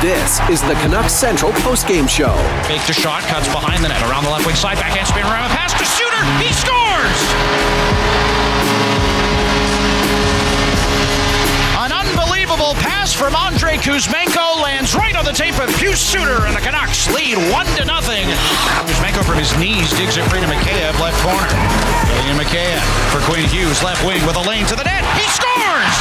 This is the Canucks Central postgame show. Faked a shot, cuts behind the net, around the left wing side, backhand spin around a pass to Suter. He scores! An unbelievable pass from Andrei Kuzmenko lands right on the tape of Pius Suter, and the Canucks lead one to nothing. Kuzmenko from his knees digs it free to Mikheyev, left corner. William Mikheyev for Quinn Hughes, left wing with a lane to the net. He scores!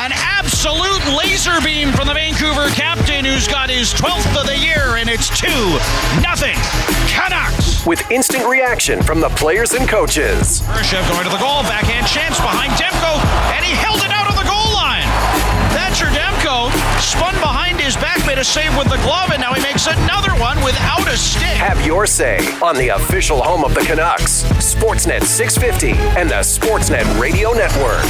An absolute laser beam from the Vancouver captain who's got his 12th of the year, and it's 2 nothing Canucks. With instant reaction from the players and coaches. Kurashev going to the goal, backhand chance behind Demko, and he held it out on the goal line. Thatcher Demko spun behind his back, made a save with the glove, and now he makes another one without a stick. Have your say on the official home of the Canucks, Sportsnet 650 and the Sportsnet Radio Network.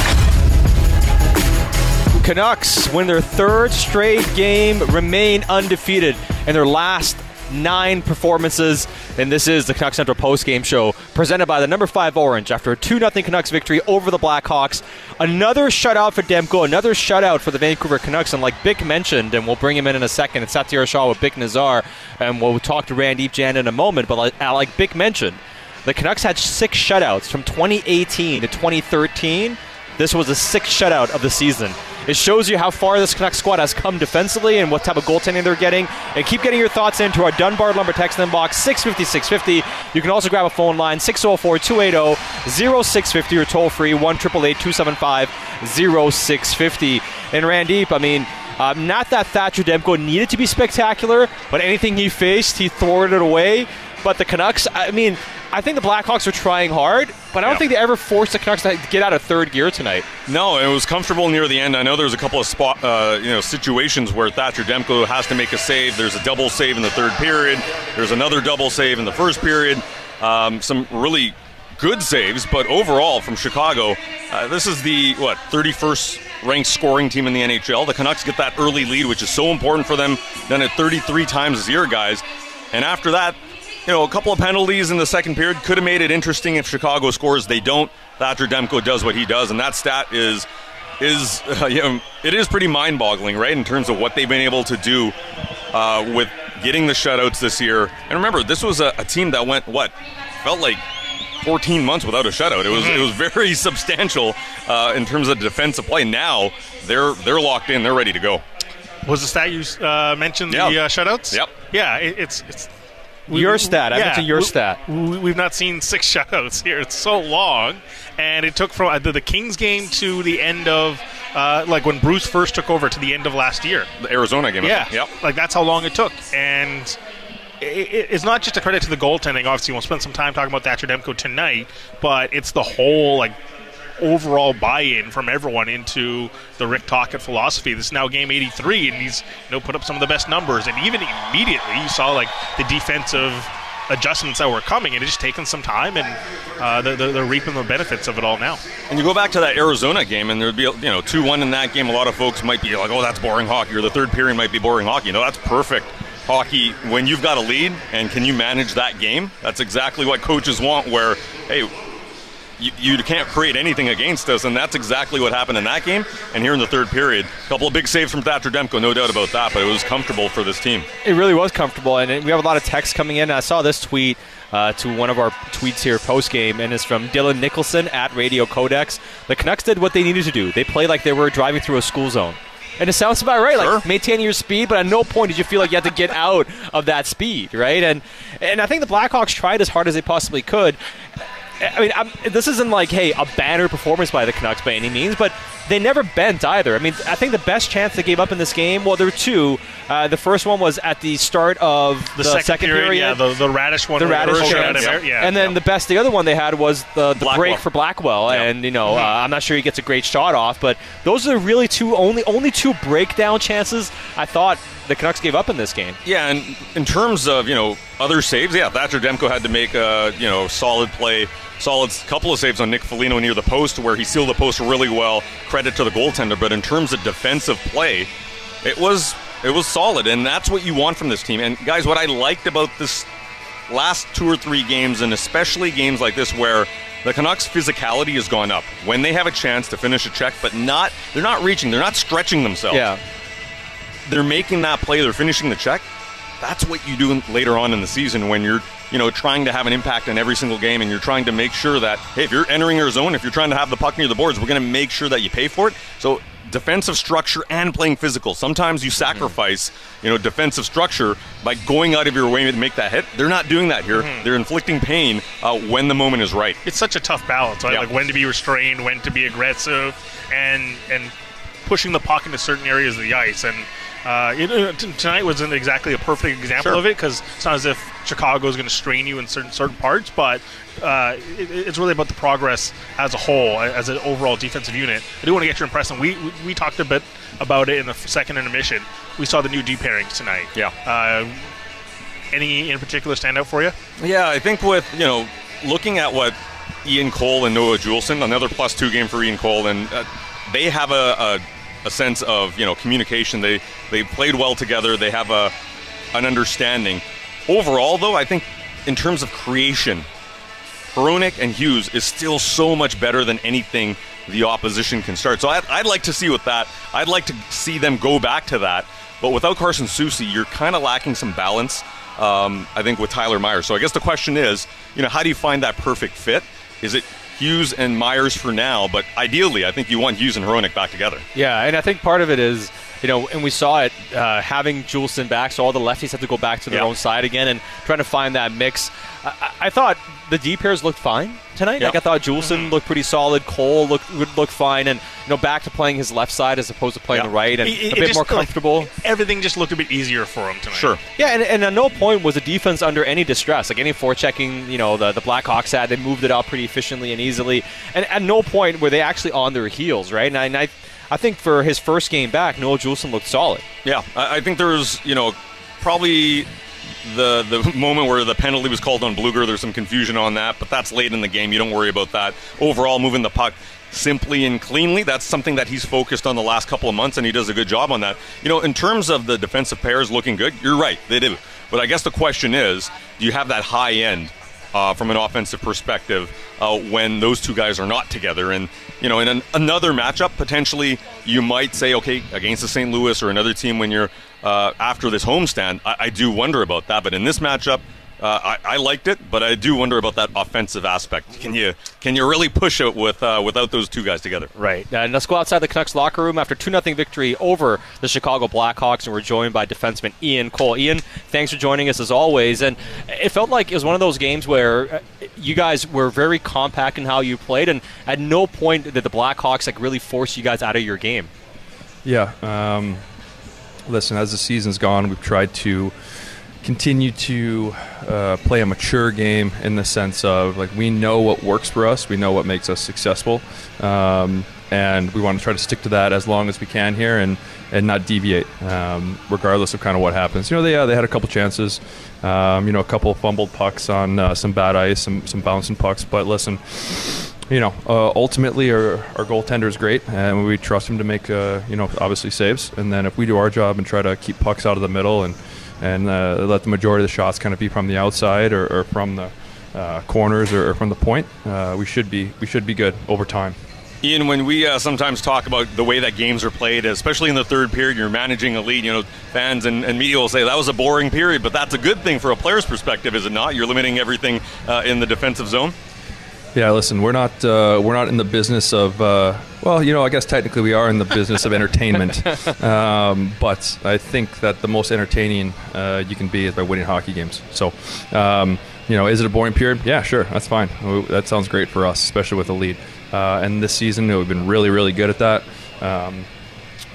Canucks win their third straight game, remain undefeated in their last nine performances. And this is the Canucks Central post-game show presented by the number five Orange after a 2 0 Canucks victory over the Blackhawks. Another shutout for Demko, another shutout for the Vancouver Canucks. And like Bik mentioned, and we'll bring him in in a second, it's Satiar Shah with Bik Nazar, and we'll talk to Randip Jan in a moment. But like, like Bik mentioned, the Canucks had six shutouts from 2018 to 2013. This was the sixth shutout of the season. It shows you how far this Canucks squad has come defensively and what type of goaltending they're getting. And keep getting your thoughts into our Dunbar Lumber text inbox 650 650. You can also grab a phone line 604 280 0650 or toll free 1 275 0650. And Randip, I mean, um, not that Thatcher Demko needed to be spectacular, but anything he faced, he thwarted it away. But the Canucks, I mean, I think the Blackhawks are trying hard, but I don't Yeah. think they ever forced the Canucks to get out of third gear tonight. No, it was comfortable near the end. I know there was a couple of spot, uh, you know, situations where Thatcher Demko has to make a save. There's a double save in the third period. There's another double save in the first period. Um, some really good saves, but overall from Chicago, uh, this is the what 31st ranked scoring team in the NHL. The Canucks get that early lead, which is so important for them. Done it 33 times this year, guys. And after that, you know, a couple of penalties in the second period could have made it interesting if Chicago scores. They don't. Thatcher Demko does what he does, and that stat is is uh, you know, it is pretty mind-boggling, right, in terms of what they've been able to do uh, with getting the shutouts this year. And remember, this was a, a team that went what felt like 14 months without a shutout. It was it was very substantial uh, in terms of defensive play. Now they're they're locked in. They're ready to go. Was the stat you uh, mentioned Yeah. the uh, shutouts? Yep. Yeah, it, it's it's Your stat. I mentioned your we- stat. We, we've not seen six shutouts here. It's so long, and it took from uh, the, the Kings game to the end of uh, like when Bruce first took over to the end of last year. The Arizona game. I Yeah. Yep. like that's how long it took, and it, it- it's not just a credit to the goaltending. Obviously, we'll spend some time talking about Thatcher Demko tonight, but it's the whole like overall buy-in from everyone into the Rick Tocchet philosophy. This is now game 83, and he's you know put up some of the best numbers, and even immediately you saw like the defensive adjustments that were coming, and it's just taken some time, and uh, they're, they're they're reaping the benefits of it all now. And you go back to that Arizona game, and there'd be you know two one in that game. A lot of folks might be like, "Oh, that's boring hockey," or the third period might be boring hockey. No, that's perfect hockey when you've got a lead and can you manage that game. That's exactly what coaches want. Where hey. You, you can't create anything against us, and that's exactly what happened in that game. And here in the third period, a couple of big saves from Thatcher Demko, no doubt about that. But it was comfortable for this team. It really was comfortable, and we have a lot of text coming in. I saw this tweet uh, to one of our tweets here post game, and it's from Dylan Nicholson at Radio Codex. The Canucks did what they needed to do. They played like they were driving through a school zone. And it sounds about right. Like Sure. maintain your speed, but at no point did you feel like you had to get out of that speed, right? And and I think the Blackhawks tried as hard as they possibly could. I mean, I'm, this isn't like, hey, a banner performance by the Canucks by any means, but they never bent either. I mean, I think the best chance they gave up in this game, well, there were two. Uh, the first one was at the start of The, the, second, period, yeah, the, the Raddysh one, the Raddysh had yeah, and then yeah. the best, the other one they had was the, the Blackwell. break for Blackwell, Yep. and you know, uh, I'm not sure he gets a great shot off, but those are really two only only two breakdown chances I thought the Canucks gave up in this game. Yeah, and in terms of you know other saves, yeah, Thatcher Demko had to make a you know solid play, solid couple of saves on Nick Foligno near the post where he sealed the post really well. Credit to the goaltender, but in terms of defensive play, it was it was solid, and that's what you want from this team. And guys, what I liked about this last two or three games, and especially games like this where the Canucks' physicality has gone up when they have a chance to finish a check, but not they're not reaching, they're not stretching themselves. Yeah. They're making that play, they're finishing the check. That's what you do later on in the season when you're, you know, trying to have an impact in every single game and you're trying to make sure that, hey, if you're entering your zone, if you're trying to have the puck near the boards, we're going to make sure that you pay for it. So defensive structure and playing physical. Sometimes you sacrifice, you know, defensive structure by going out of your way to make that hit. They're not doing that here. They're inflicting pain uh, when the moment is right. it's such a tough balance, right? Yeah. Like when to be restrained, when to be aggressive, and and pushing the puck into certain areas of the ice. And uh, it, uh, t- tonight wasn't exactly a perfect example Sure. of it because it's not as if Chicago is going to strain you in certain certain parts, but uh, it, it's really about the progress as a whole, as an overall defensive unit. I do want to get your impression. We we, we talked a bit about it in the second intermission. We saw the new D pairings tonight. Yeah. Uh, any in particular stand out for you? Yeah, I think with you know looking at what Ian Cole and Noah Juulsen, another plus two game for Ian Cole, and uh, they have a, a, a sense of you know communication. They they played well together. They have a an understanding. Overall, though, I think in terms of creation, Hronek and Hughes is still so much better than anything the opposition can start. So I'd, I'd like to see with that. I'd like to see them go back to that. But without Carson Soucy, you're kind of lacking some balance. Um, I think with Tyler Myers. So I guess the question is, you know, how do you find that perfect fit? Is it Hughes and Myers for now? But ideally, I think you want Hughes and Hronek back together. Yeah, and I think part of it is, you know, and we saw it uh, having Juulsen back, so all the lefties have to go back to their Yeah. own side again and trying to find that mix. I, I- thought the D pairs looked fine tonight. Yeah. Like I thought Juulsen looked pretty solid. Cole looked would look fine, and you know, back to playing his left side as opposed to playing Yeah. the right, and It- it a bit just, more like, comfortable. everything just looked a bit easier for him tonight. Sure. Yeah, and, and at no point was the defense under any distress. Like any forechecking, you know, the, the Blackhawks had, they moved it out pretty efficiently and easily. And at no point were they actually on their heels, right? And I, and I, I think for his first game back, Noah Juulsen looked solid. Yeah, I, I think there's, you know, probably the the moment where the penalty was called on Blueger. There's some confusion on that, but that's late in the game. You don't worry about that. Overall, moving the puck simply and cleanly, that's something that he's focused on the last couple of months, and he does a good job on that. You know, in terms of the defensive pairs looking good, you're right, they do. But I guess the question is, do you have that high end uh, from an offensive perspective uh, when those two guys are not together. And, you know, in an, another matchup, potentially you might say, okay, against the St. Louis or another team when you're uh, after this homestand, I, I do wonder about that. But in this matchup, uh, I, I liked it, but I do wonder about that offensive aspect. Can you can you really push it with uh, without those two guys together? Right. Uh, and let's go outside the Canucks locker room after 2 0 victory over the Chicago Blackhawks, and we're joined by defenseman Ian Cole. Ian, thanks for joining us as always. And it felt like it was one of those games where uh, you guys were very compact in how you played, and at no point did the Blackhawks like really force you guys out of your game. Yeah. Um, listen, as the season's gone, we've tried to continue to uh, play a mature game in the sense of like we know what works for us, we know what makes us successful, um, and we want to try to stick to that as long as we can here and and not deviate, um, regardless of kind of what happens. You know, they uh, they had a couple chances, um, you know, a couple fumbled pucks on uh, some bad ice, some some bouncing pucks, but listen you know, uh, ultimately our, our goaltender is great, and we trust him to make, uh, you know, obviously saves. And then if we do our job and try to keep pucks out of the middle and and uh, let the majority of the shots kind of be from the outside or, or from the uh, corners or, or from the point, uh, we should be we should be good over time. Ian, when we uh, sometimes talk about the way that games are played, especially in the third period, you're managing a lead. You know, fans and, and media will say that was a boring period, but that's a good thing for a player's perspective, is it not? You're limiting everything uh, in the defensive zone. Yeah, listen, we're not uh, we're not in the business of uh, well, you know, I guess technically we are in the business of entertainment, um, but I think that the most entertaining uh, you can be is by winning hockey games. So, um, you know, is it a boring period? Yeah, sure, that's fine. That sounds great for us, especially with a lead. Uh, and this season, we've been really, really good at that. Um,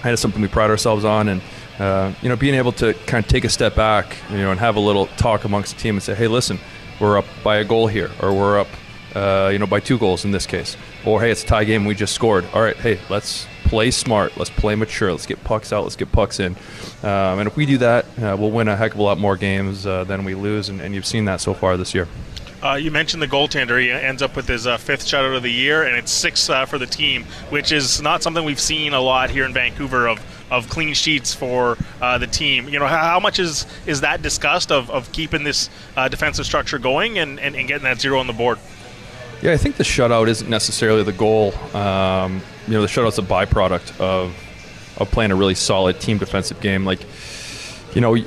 and it's something we pride ourselves on, and uh, you know, being able to kind of take a step back, you know, and have a little talk amongst the team and say, hey, listen, we're up by a goal here, or we're up uh, you know, by two goals in this case. Or hey, it's a tie game. We just scored. All right, hey, let's play smart. Let's play mature. Let's get pucks out. Let's get pucks in. Um, and if we do that, uh, we'll win a heck of a lot more games uh, than we lose. And, and you've seen that so far this year. Uh, you mentioned the goaltender. He ends up with his uh, fifth shutout of the year, and it's six uh, for the team, which is not something we've seen a lot here in Vancouver of, of clean sheets for uh, the team. You know, how, how much is is that discussed of, of keeping this defensive structure going and, and, and getting that zero on the board? Yeah, I think the shutout isn't necessarily the goal. Um, you know, the shutout's a byproduct of of playing a really solid team defensive game. Like, you know, it,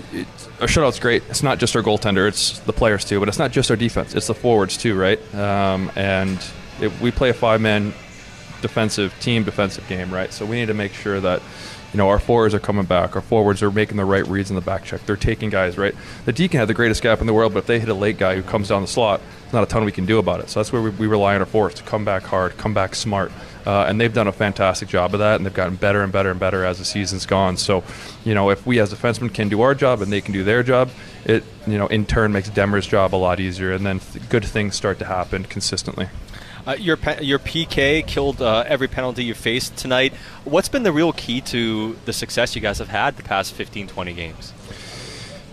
a shutout's great. It's not just our goaltender; it's the players too. But it's not just our defense; it's the forwards too, right? Um, and if we play a five-man defensive team defensive game, right? So we need to make sure that you know our forwards are coming back, our forwards are making the right reads in the back check. They're taking guys right. The D can have the greatest gap in the world, but if they hit a late guy who comes down the slot, there's not a ton we can do about it. So that's where we, we rely on our forwards to come back hard, come back smart. Uh, and they've done a fantastic job of that, and they've gotten better and better and better as the season's gone. So, you know, if we as defensemen can do our job and they can do their job, it you know in turn makes Demmer's job a lot easier, and then th- good things start to happen consistently. Uh, your your PK killed uh, every penalty you faced tonight. What's been the real key to the success you guys have had the past 15, 20 games?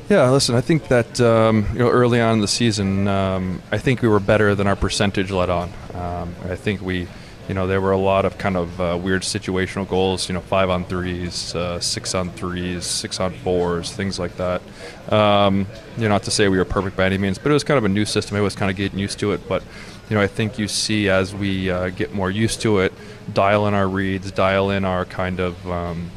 Yeah, listen, I think that um, you know early on in the season, um, I think we were better than our percentage let on. Um, I think we, you know, there were a lot of kind of uh, weird situational goals. You know, five on threes, uh, six on threes, six on fours, things like that. Um, you know, not to say we were perfect by any means, but it was kind of a new system. I was kind of getting used to it, but you know, I think you see as we uh, get more used to it, dial in our reads, dial in our kind of um,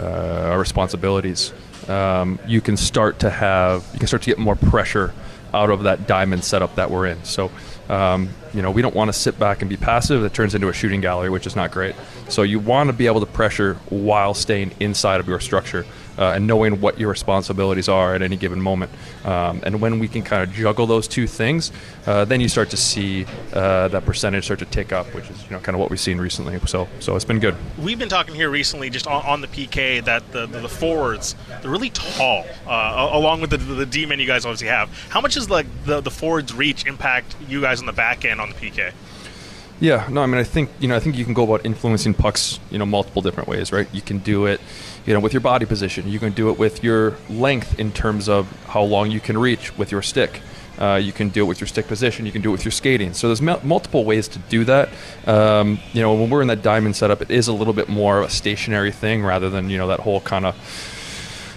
uh, our responsibilities. Um, you can start to have you can start to get more pressure out of that diamond setup that we're in. So, um, you know, we don't want to sit back and be passive. It turns into a shooting gallery, which is not great. So, you want to be able to pressure while staying inside of your structure uh, and knowing what your responsibilities are at any given moment. Um, and when we can kind of juggle those two things, uh, then you start to see uh, that percentage start to tick up, which is you know kind of what we've seen recently. So, so it's been good. We've been talking here recently, just on, on the PK, that the, the, the forwards they're really tall, uh, along with the, the D men you guys obviously have. How much does like the the forwards reach impact you guys on the back end on the PK? Yeah, no, I mean, I think you know, I think you can go about influencing pucks, you know, multiple different ways, right? You can do it, you know, with your body position. You can do it with your length in terms of how long you can reach with your stick. Uh, you can do it with your stick position. You can do it with your skating. So there's m- multiple ways to do that. Um, you know, when we're in that diamond setup, it is a little bit more of a stationary thing rather than you know that whole kind of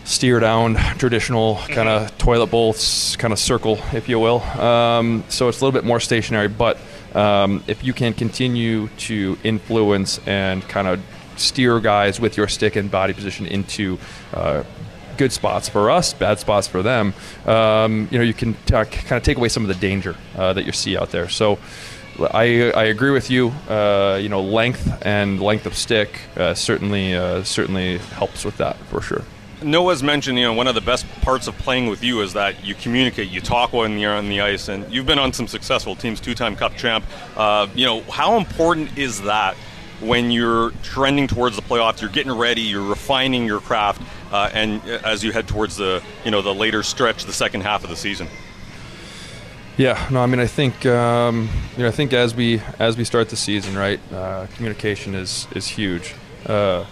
steer down traditional kind of toilet bowls kind of circle, if you will. Um, so it's a little bit more stationary, but um, if you can continue to influence and kind of steer guys with your stick and body position into uh, good spots for us, bad spots for them, um, you know, you can t- kind of take away some of the danger uh, that you see out there. So. I, I agree with you. Uh, you know, length and length of stick uh, certainly uh, certainly helps with that for sure. Noah's mentioned, you know, one of the best parts of playing with you is that you communicate, you talk when you're on the ice, and you've been on some successful teams, two-time Cup champ. Uh, you know, how important is that when you're trending towards the playoffs? You're getting ready, you're refining your craft, uh, and as you head towards the, you know, the later stretch, the second half of the season. Yeah, no, I mean, I think um, you know, I think as we as we start the season, right, uh, communication is is huge. Uh,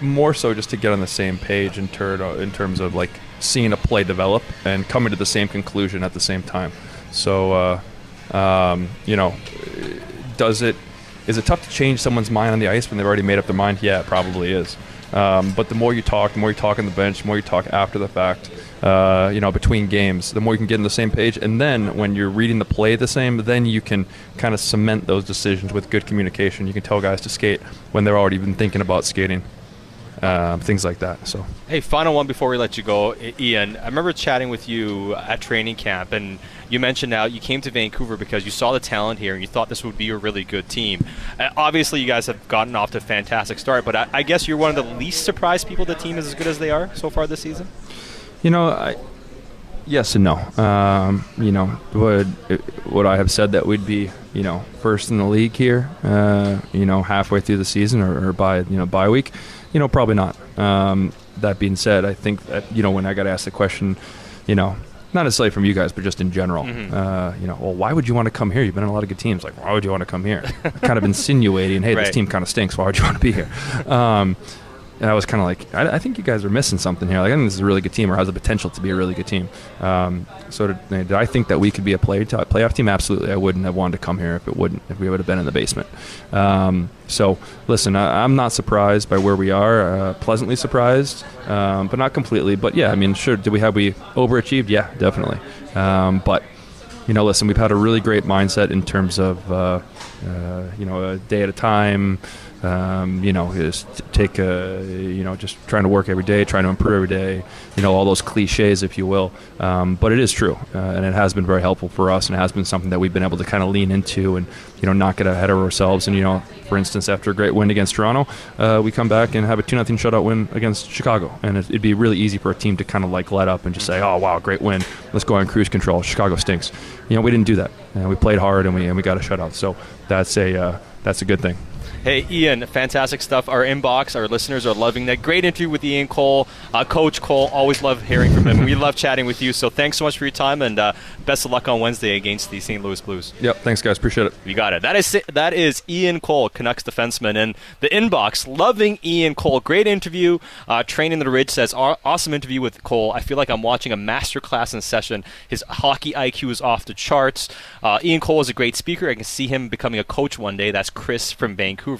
more so just to get on the same page in, ter- in terms of like seeing a play develop and coming to the same conclusion at the same time. So, uh, um, you know, does it is it tough to change someone's mind on the ice when they've already made up their mind? Yeah, it probably is. Um, but the more you talk, the more you talk on the bench, the more you talk after the fact, uh, you know, between games, the more you can get on the same page. And then when you're reading the play the same, then you can kind of cement those decisions with good communication. You can tell guys to skate when they're already been thinking about skating um, things like that. So, hey, final one before we let you go, Ian. I remember chatting with you at training camp, and you mentioned now you came to Vancouver because you saw the talent here and you thought this would be a really good team. Uh, obviously, you guys have gotten off to a fantastic start, but I, I, guess you're one of the least surprised people the team is as good as they are so far this season. You know, I, yes and no. Um, you know, would would I have said that we'd be you know first in the league here? Uh, you know, halfway through the season or, or by you know bye week you know, probably not. Um, that being said, I think that you know when I got asked the question, you know, not necessarily from you guys, but just in general, mm-hmm. uh, you know, well, why would you want to come here? You've been in a lot of good teams. Like, why would you want to come here? kind of insinuating, hey, right. this team kind of stinks. Why would you want to be here? Um, and I was kind of like, I, I, think you guys are missing something here. Like, I think this is a really good team, or has the potential to be a really good team. Um, so, did, did, I think that we could be a play t- playoff team? Absolutely, I wouldn't have wanted to come here if it wouldn't, if we would have been in the basement. Um, so, listen, I, am not surprised by where we are. Uh, pleasantly surprised, um, but not completely. But yeah, I mean, sure. Did we have we overachieved? Yeah, definitely. Um, but you know, listen, we've had a really great mindset in terms of uh, uh, you know a day at a time Um, you know, is take a, you know, just trying to work every day, trying to improve every day. You know, all those cliches, if you will. Um, but it is true, uh, and it has been very helpful for us, and it has been something that we've been able to kind of lean into and you know not get ahead of ourselves. And you know, for instance, after a great win against Toronto, uh, we come back and have a two nothing shutout win against Chicago, and it, it'd be really easy for a team to kind of like let up and just say, "Oh wow, great win, let's go on cruise control." Chicago stinks. You know, we didn't do that. And we played hard and we and we got a shutout. So that's a uh, that's a good thing. Hey, Ian, fantastic stuff. Our inbox, our listeners are loving that. Great interview with Ian Cole. Uh, Coach Cole, always love hearing from him. we love chatting with you. So thanks so much for your time and uh, best of luck on Wednesday against the St. Louis Blues. Yep, thanks guys, appreciate it. You got it. That is that is Ian Cole, Canucks defenseman, and the inbox loving Ian Cole. Great interview. Uh, Training the Ridge says awesome interview with Cole. I feel like I'm watching a master class in session. His hockey IQ is off the charts. Uh, Ian Cole is a great speaker. I can see him becoming a coach one day. That's Chris from Vancouver,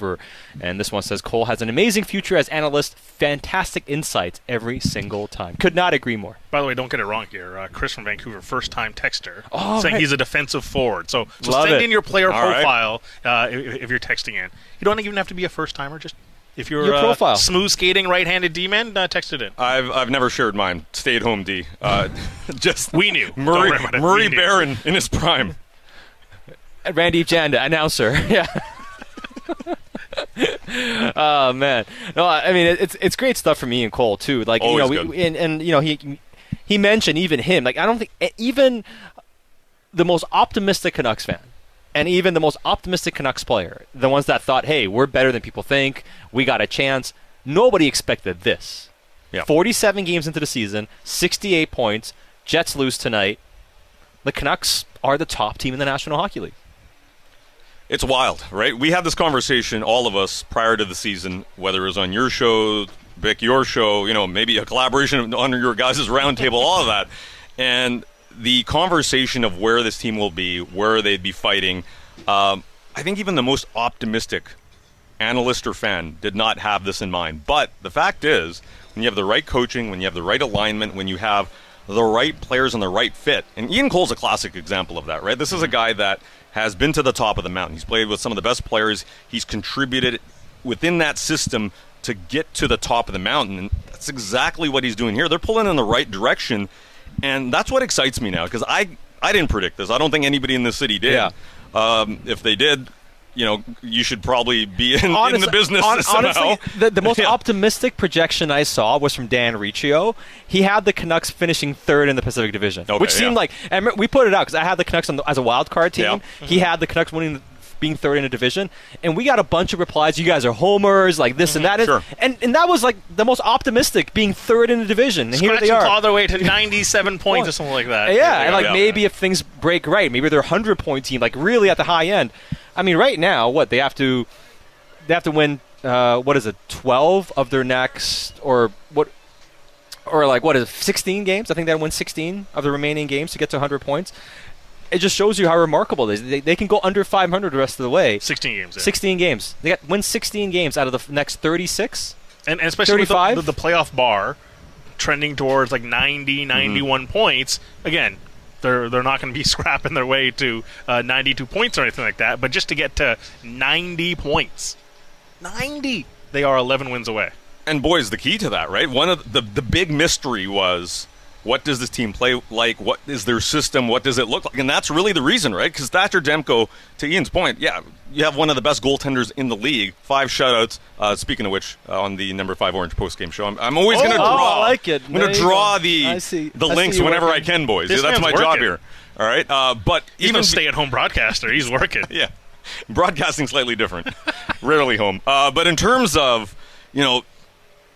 and this one says Cole has an amazing future as analyst. Fantastic insights every single time. Could not agree more. By the way, don't get it wrong here. Uh, Chris from Vancouver, first time texter, Oh, saying right. he's a defensive forward. So, so Love send it. in your player All right. profile uh, if, if you're texting in. You don't even have to be a first timer. Just if you're Your uh, profile. smooth skating right-handed D-man, uh, text it in. I've, I've never shared mine. Stay at home D. Uh, just We knew. Don't Murray worry about it. Murray We knew. Baron in his prime. Randy Janda, announcer. Yeah. oh man, no, I mean it's it's great stuff for me and Cole too. Like Always you know, we, and and you know he he mentioned even him. Like I don't think even the most optimistic Canucks fan. And even the most optimistic Canucks player, the ones that thought, "Hey, we're better than people think. We got a chance." Nobody expected this. Yeah. 47 games into the season, 68 points. Jets lose tonight. The Canucks are the top team in the National Hockey League. It's wild, right? We had this conversation, all of us, prior to the season, whether it was on your show, Vic, your show, you know, maybe a collaboration on your guys' roundtable, all of that. And the conversation of where this team will be, where they'd be fighting, um, I think even the most optimistic analyst or fan did not have this in mind. But the fact is, when you have the right coaching, when you have the right alignment, when you have the right players and the right fit, and Ian Cole's a classic example of that, right? This is a guy that has been to the top of the mountain. He's played with some of the best players. He's contributed within that system to get to the top of the mountain. And that's exactly what he's doing here. They're pulling in the right direction. And that's what excites me now because I, I didn't predict this. I don't think anybody in the city did. Yeah. Um, if they did, you know, you should probably be in, in the business hon- somehow. Honestly, the, the most Yeah. optimistic projection I saw was from Dan Riccio. He had the Canucks finishing third in the Pacific Division, Okay, which seemed yeah. like and we put it out because I had the Canucks on the, as a wild card team. Yeah. He mm-hmm. had the Canucks winning. Being third in a division, and we got a bunch of replies. You guys are homers, like this and mm-hmm. that, Sure. and and that was like the most optimistic, being third in the division. And here they are. claw their way to 97 points or something like that. Yeah, and like yeah. maybe if things break right, maybe they're a hundred point team, like really at the high end. I mean, right now, what they have to, they have to win. Uh, what is it? Twelve of their next, or what? Or like what is it? Sixteen games? I think they win sixteen of the remaining games to get to hundred points. It just shows you how remarkable it is. They, they can go under 500 the rest of the way. 16 games. yeah. 16 games. They got win 16 games out of the f- next 36. and, and especially with the, the, the playoff bar trending towards like 90, 91 points. Again, they're they're not going to be scrapping their way to uh, 92 points or anything like that. But just to get to 90 points, 90, they are 11 wins away. and boys, the key to that, right? One of the the big mystery was what does this team play like? What is their system? What does it look like? And that's really the reason, right? Because Thatcher Demko, to Ian's point, yeah, you have one of the best goaltenders in the league. Five shutouts. Uh, speaking of which, uh, on the number five Orange post game show, I'm, I'm always going to Oh, draw. I like it. I'm going to draw the I see. the I links you whenever working. I can, boys. This Yeah, that's my man's job here. All right, uh, but He's even a stay-at-home broadcaster. He's working. yeah, broadcasting slightly different. Rarely home. Uh, but in terms of you know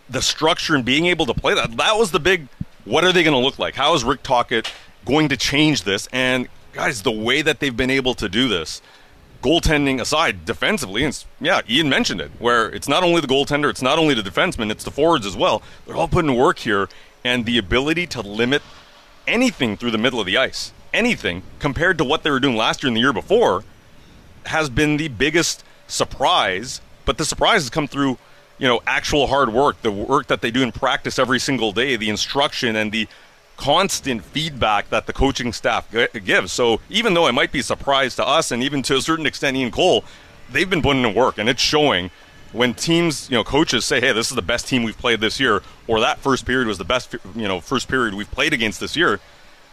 the structure and being able to play that, that was the big. What are they going to look like? How is Rick Tocchet going to change this? And guys, the way that they've been able to do this, goaltending aside, defensively, and yeah, Ian mentioned it, where it's not only the goaltender, it's not only the defenseman, it's the forwards as well. They're all putting work here, and the ability to limit anything through the middle of the ice, anything compared to what they were doing last year and the year before, has been the biggest surprise. But the surprise has come through, you know, actual hard work, the work that they do in practice every single day, the instruction and the constant feedback that the coaching staff g- gives. So even though it might be a surprise to us and even to a certain extent Ian Cole, they've been putting in work and it's showing. when teams, you know, coaches say, "Hey, this is the best team we've played this year," or that first period was the best, you know, first period we've played against this year.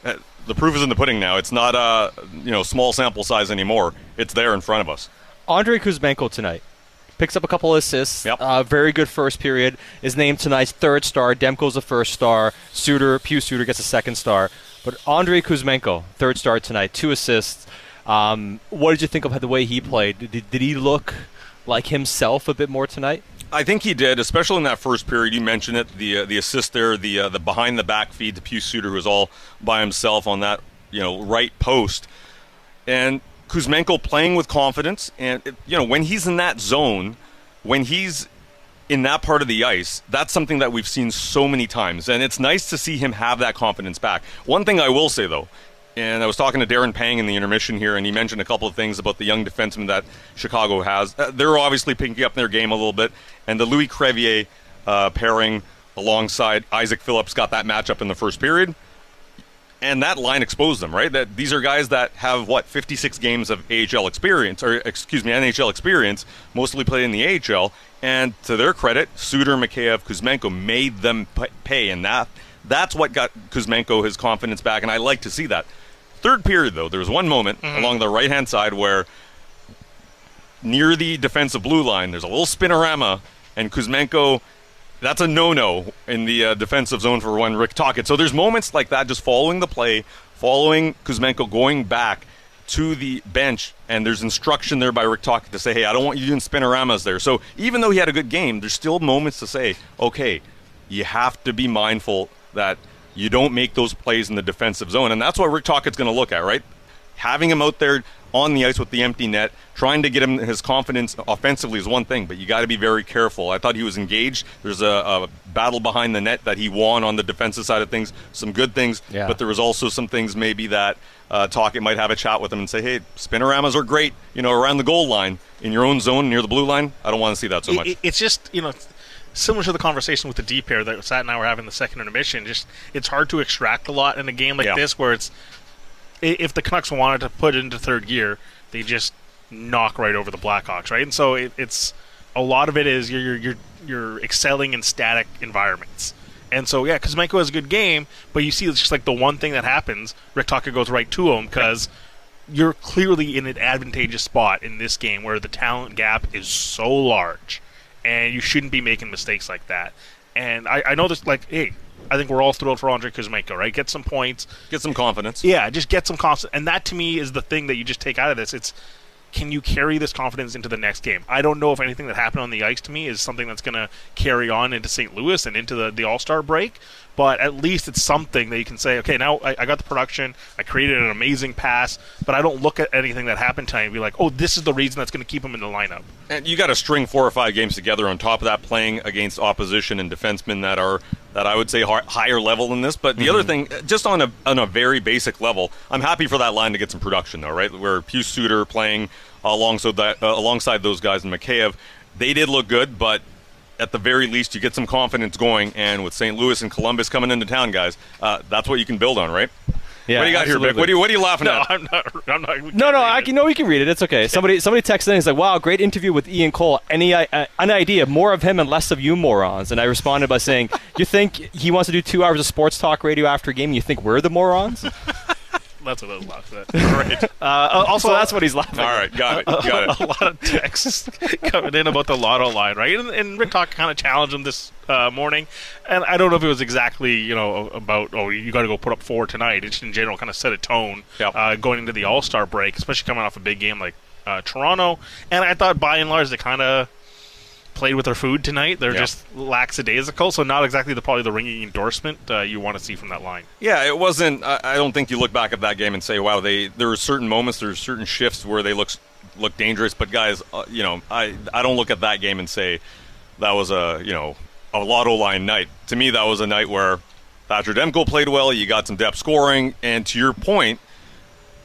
uh, The proof is in the pudding now. It's not a you know small sample size anymore. It's there in front of us. Andrei Kuzmenko tonight picks up a couple of assists. Yep. Uh, very good first period. Is named tonight's third star. Demko's the first star. Suter, Pius Suter gets a second star. But Andrei Kuzmenko, third star tonight, two assists. Um, what did you think of the way he played? Did, did he look like himself a bit more tonight? I think he did, especially in that first period. You mentioned it, the uh, the assist there, the uh, the behind the back feed to Pius Suter, who was all by himself on that you know right post, and Kuzmenko playing with confidence. And you know when he's in that zone, when he's in that part of the ice, that's something that we've seen so many times, and it's nice to see him have that confidence back. One thing I will say though. And I was talking to Darren Pang in the intermission here, and he mentioned a couple of things about the young defenseman that Chicago has. Uh, they're obviously picking up their game a little bit, and the Louis Crevier uh, pairing alongside Isaac Phillips got that matchup in the first period, and that line exposed them. Right, that these are guys that have what 56 games of AHL experience, or excuse me, NHL experience, mostly played in the AHL. And to their credit, Suter, Mikheyev, Kuzmenko made them pay, and that that's what got Kuzmenko his confidence back, and I like to see that. Third period, though, there was one moment mm-hmm. along the right hand side where near the defensive blue line, there's a little spinorama, and Kuzmenko, that's a no no in the uh, defensive zone for one Rick Tocchet. So there's moments like that just following the play, following Kuzmenko going back to the bench, and there's instruction there by Rick Tocchet to say, hey, I don't want you doing spinoramas there. So even though he had a good game, there's still moments to say, okay, you have to be mindful that you don't make those plays in the defensive zone. And that's what Rick Tocchet's going to look at, right? Having him out there on the ice with the empty net, trying to get him his confidence offensively is one thing, but you got to be very careful. I thought he was engaged. There's a, a, battle behind the net that he won on the defensive side of things, some good things, Yeah. but there was also some things maybe that uh, Tocchet might have a chat with him and say, hey, spinoramas are great, you know, around the goal line, in your own zone near the blue line. I don't want to see that so much. it- it's just you know similar to the conversation with the D pair that Sat and I were having the second intermission. Just it's hard to extract a lot in a game like Yeah. this where it's if the Canucks wanted to put it into third gear, they just knock right over the Blackhawks, right? And so it, it's a lot of it is you're you're you're, excelling in static environments. And so yeah, Kuzmenko has a good game, but you see it's just like the one thing that happens, Rick Tocchet goes right to him because you're clearly in an advantageous spot in this game where the talent gap is so large, and you shouldn't be making mistakes like that. And I, I know this, like, hey, I think we're all thrilled for Andrei Kuzmenko, right? Get some points. Get some confidence. Yeah, just get some confidence. And that to me is the thing that you just take out of this. It's can you carry this confidence into the next game? I don't know if anything that happened on the ice to me is something that's going to carry on into St. Louis and into the, the All Star break. But at least it's something that you can say, okay, now I, I got the production, I created an amazing pass, but I don't look at anything that happened tonight and be like, oh, this is the reason that's going to keep him in the lineup. And you got to string four or five games together on top of that, playing against opposition and defensemen that are that I would say hi- higher level than this. But the other thing, just on a on a very basic level, I'm happy for that line to get some production though, right? Where Pius Suter playing alongside that uh, alongside those guys and Mikheyev, they did look good, but at the very least, you get some confidence going. And with St. Louis and Columbus coming into town, guys, uh, that's what you can build on, right? Yeah, what do you got here, Vic? What are you what are you laughing No, at? I'm not. I'm not. No, no, read I it. can, no, we can read it. It's okay. Somebody, somebody texted in. He's like, "Wow, great interview with Ian Cole. Any, uh, an idea? More of him and less of you morons." And I responded by saying, "You think he wants to do two hours of sports talk radio after a game? and You think we're the morons?" That's what I was laughing at. right. Uh, also, that's what he's laughing. All at. right, got it, got it. a lot of texts coming in about the lotto line, right? And, and Rick Talk kind of challenged him this uh, morning, and I don't know if it was exactly you know about oh you got to go put up four tonight. It just in general kind of set a tone Yep. uh, going into the All Star break, especially coming off a big game like uh, Toronto. And I thought by and large they kind of played with their food tonight. They're Yep. just lackadaisical, so not exactly the probably the ringing endorsement uh, you want to see from that line. Yeah, it wasn't. I, I don't think you look back at that game and say, "Wow, they." There are certain moments, there are certain shifts where they look look dangerous. But guys, uh, you know, I I don't look at that game and say that was a you know a lotto line night. To me, that was a night where Thatcher Demko played well. You got some depth scoring, and to your point,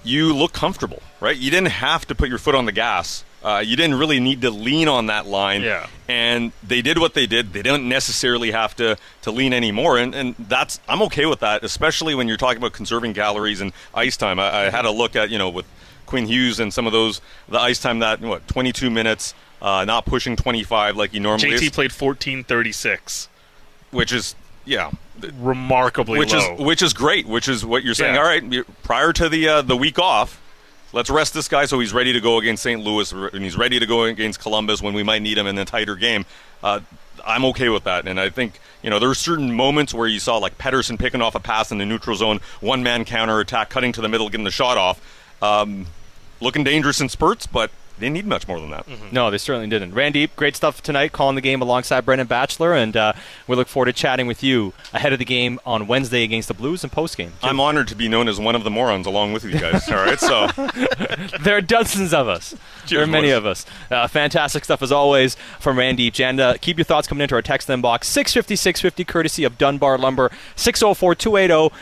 you look comfortable, right? You didn't have to put your foot on the gas. Uh, you didn't really need to lean on that line. Yeah. And they did what they did. They didn't necessarily have to, to lean anymore. And, and that's I'm okay with that, especially when you're talking about conserving calories and ice time. I, I had a look at, you know, with Quinn Hughes and some of those, the ice time that, what, 22 minutes, uh, not pushing 25 like he normally JT is, played 14:36, which is yeah, remarkably which low. is which is great. Which is what you're saying. Yeah. All right, prior to the uh, the week off, let's rest this guy so he's ready to go against St. Louis and he's ready to go against Columbus when we might need him in a tighter game. Uh, I'm okay with that, and I think you know there are certain moments where you saw like Pettersson picking off a pass in the neutral zone, one man counter attack, cutting to the middle, getting the shot off, um, looking dangerous in spurts, but didn't need much more than that. No, they certainly didn't. Randy, great stuff tonight, calling the game alongside Brendan Batchelor, and uh, we look forward to chatting with you ahead of the game on Wednesday against the Blues and post game. I'm honored to be known as one of the morons along with you guys. All right, so There are dozens of us. there are many boys. of us. Uh, fantastic stuff as always from Randy And uh, keep your thoughts coming into our text inbox 650 650 courtesy of Dunbar Lumber 604 280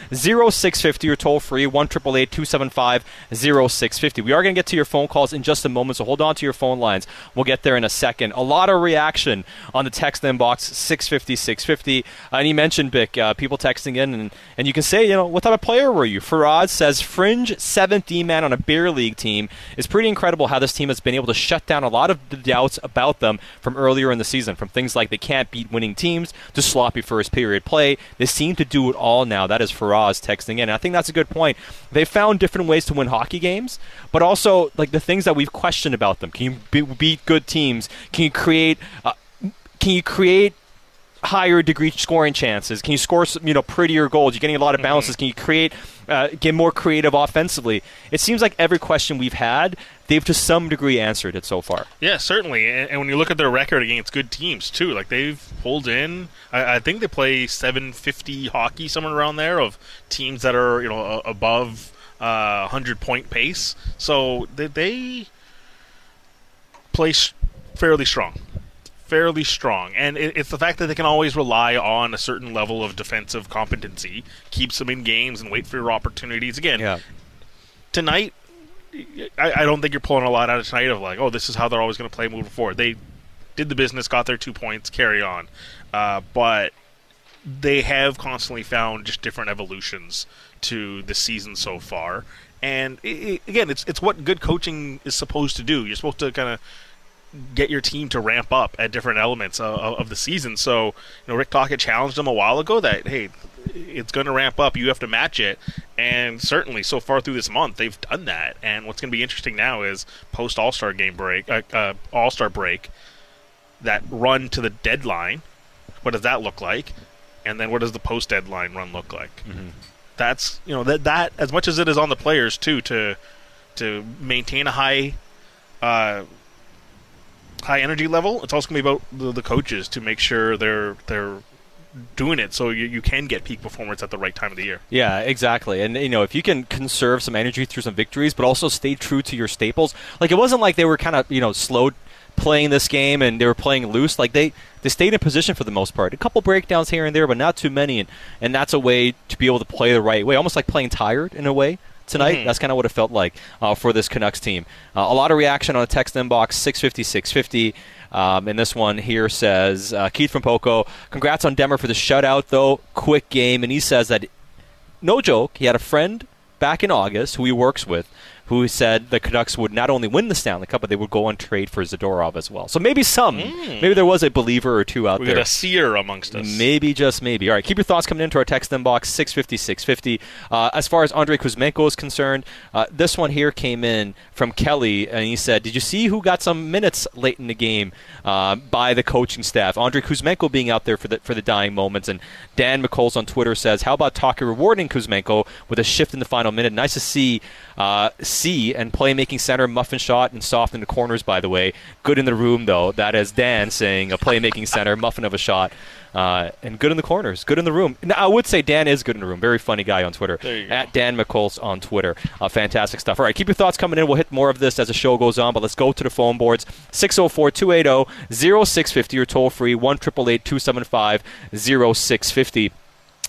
0650 or toll free 1 275 0650. We are going to get to your phone calls in just a moment, so hold on to your phone lines. We'll get there in a second. A lot of reaction on the text inbox 650 650. Uh, and you mentioned, Bik, uh, people texting in, and, and you can say, you know, what type of player were you? Farad says, fringe seventh D man on a beer league team. It's pretty incredible how this team has been able to shut down a lot of the doubts about them from earlier in the season, from things like they can't beat winning teams to sloppy first period play. They seem to do it all now. That is Faraz texting in. And I think that's a good point. They found different ways to win hockey games, but also like the things that we've questioned about them. Can you be- beat good teams? Can you create? Uh, can you create higher degree scoring chances? Can you score some, you know prettier goals? You're getting a lot of bounces. Can you create uh, get more creative offensively? It seems like every question we've had, they've to some degree answered it so far. Yeah, certainly. And, and when you look at their record against good teams too, like they've pulled in. I, I think they play 750 hockey somewhere around there of teams that are you know above uh, 100 point pace. So they, they play s- fairly strong. Fairly strong, and it, it's the fact that they can always rely on a certain level of defensive competency, keeps them in games and wait for your opportunities. Again, tonight, I, I don't think you're pulling a lot out of tonight of like, oh, this is how they're always going to play moving forward. They did the business, got their two points, carry on. Uh, but they have constantly found just different evolutions to the season so far. And i i again, it's it's what good coaching is supposed to do. You're supposed to kind of get your team to ramp up at different elements of, of the season. So, you know, Rick Tocchet challenged them a while ago that hey, it's going to ramp up. You have to match it, and certainly so far through this month they've done that. And what's going to be interesting now is post All Star game break, uh, uh, All Star break, that run to the deadline. What does that look like? And then what does the post deadline run look like? That's you know that that as much as it is on the players too to to maintain a high. Uh, high energy level. It's also going to be about the, the coaches to make sure they're they're doing it so you, you can get peak performance at the right time of the year. Yeah, exactly. And you know, if you can conserve some energy through some victories, but also stay true to your staples, like it wasn't like they were kind of you know slow playing this game and they were playing loose. Like they they stayed in position for the most part. A couple breakdowns here and there, but not too many. And and that's a way to be able to play the right way, almost like playing tired in a way. Tonight, that's kind of what it felt like uh, for this Canucks team. Uh, a lot of reaction on the text inbox 650 650. Um, and this one here says uh, Keith from Poco, congrats on Demmer for the shutout, though. Quick game. And he says that no joke, he had a friend back in August who he works with who said the Canucks would not only win the Stanley Cup, but they would go on trade for Zadorov as well. So maybe some, maybe there was a believer or two out We there. got a seer amongst us. Maybe, just maybe. All right, keep your thoughts coming into our text inbox, 650, 650. Uh, as far as Andrei Kuzmenko is concerned, uh, this one here came in from Kelly, and he said, Did you see who got some minutes late in the game uh, by the coaching staff? Andrei Kuzmenko being out there for the, for the dying moments. And Dan McColl's on Twitter says, How about Tocchet rewarding Kuzmenko with a shift in the final minute? Nice to see uh, C and playmaking center, muffin shot, and soft in the corners, by the way. Good in the room, though. That is Dan saying a playmaking center, muffin of a shot. Uh, and good in the corners, good in the room. Now, I would say Dan is good in the room. Very funny guy on Twitter. There you go. At Dan McColl's on Twitter. Uh, fantastic stuff. All right, keep your thoughts coming in. We'll hit more of this as the show goes on, but let's go to the phone boards 604 280 0650 or toll free 1 275 0650.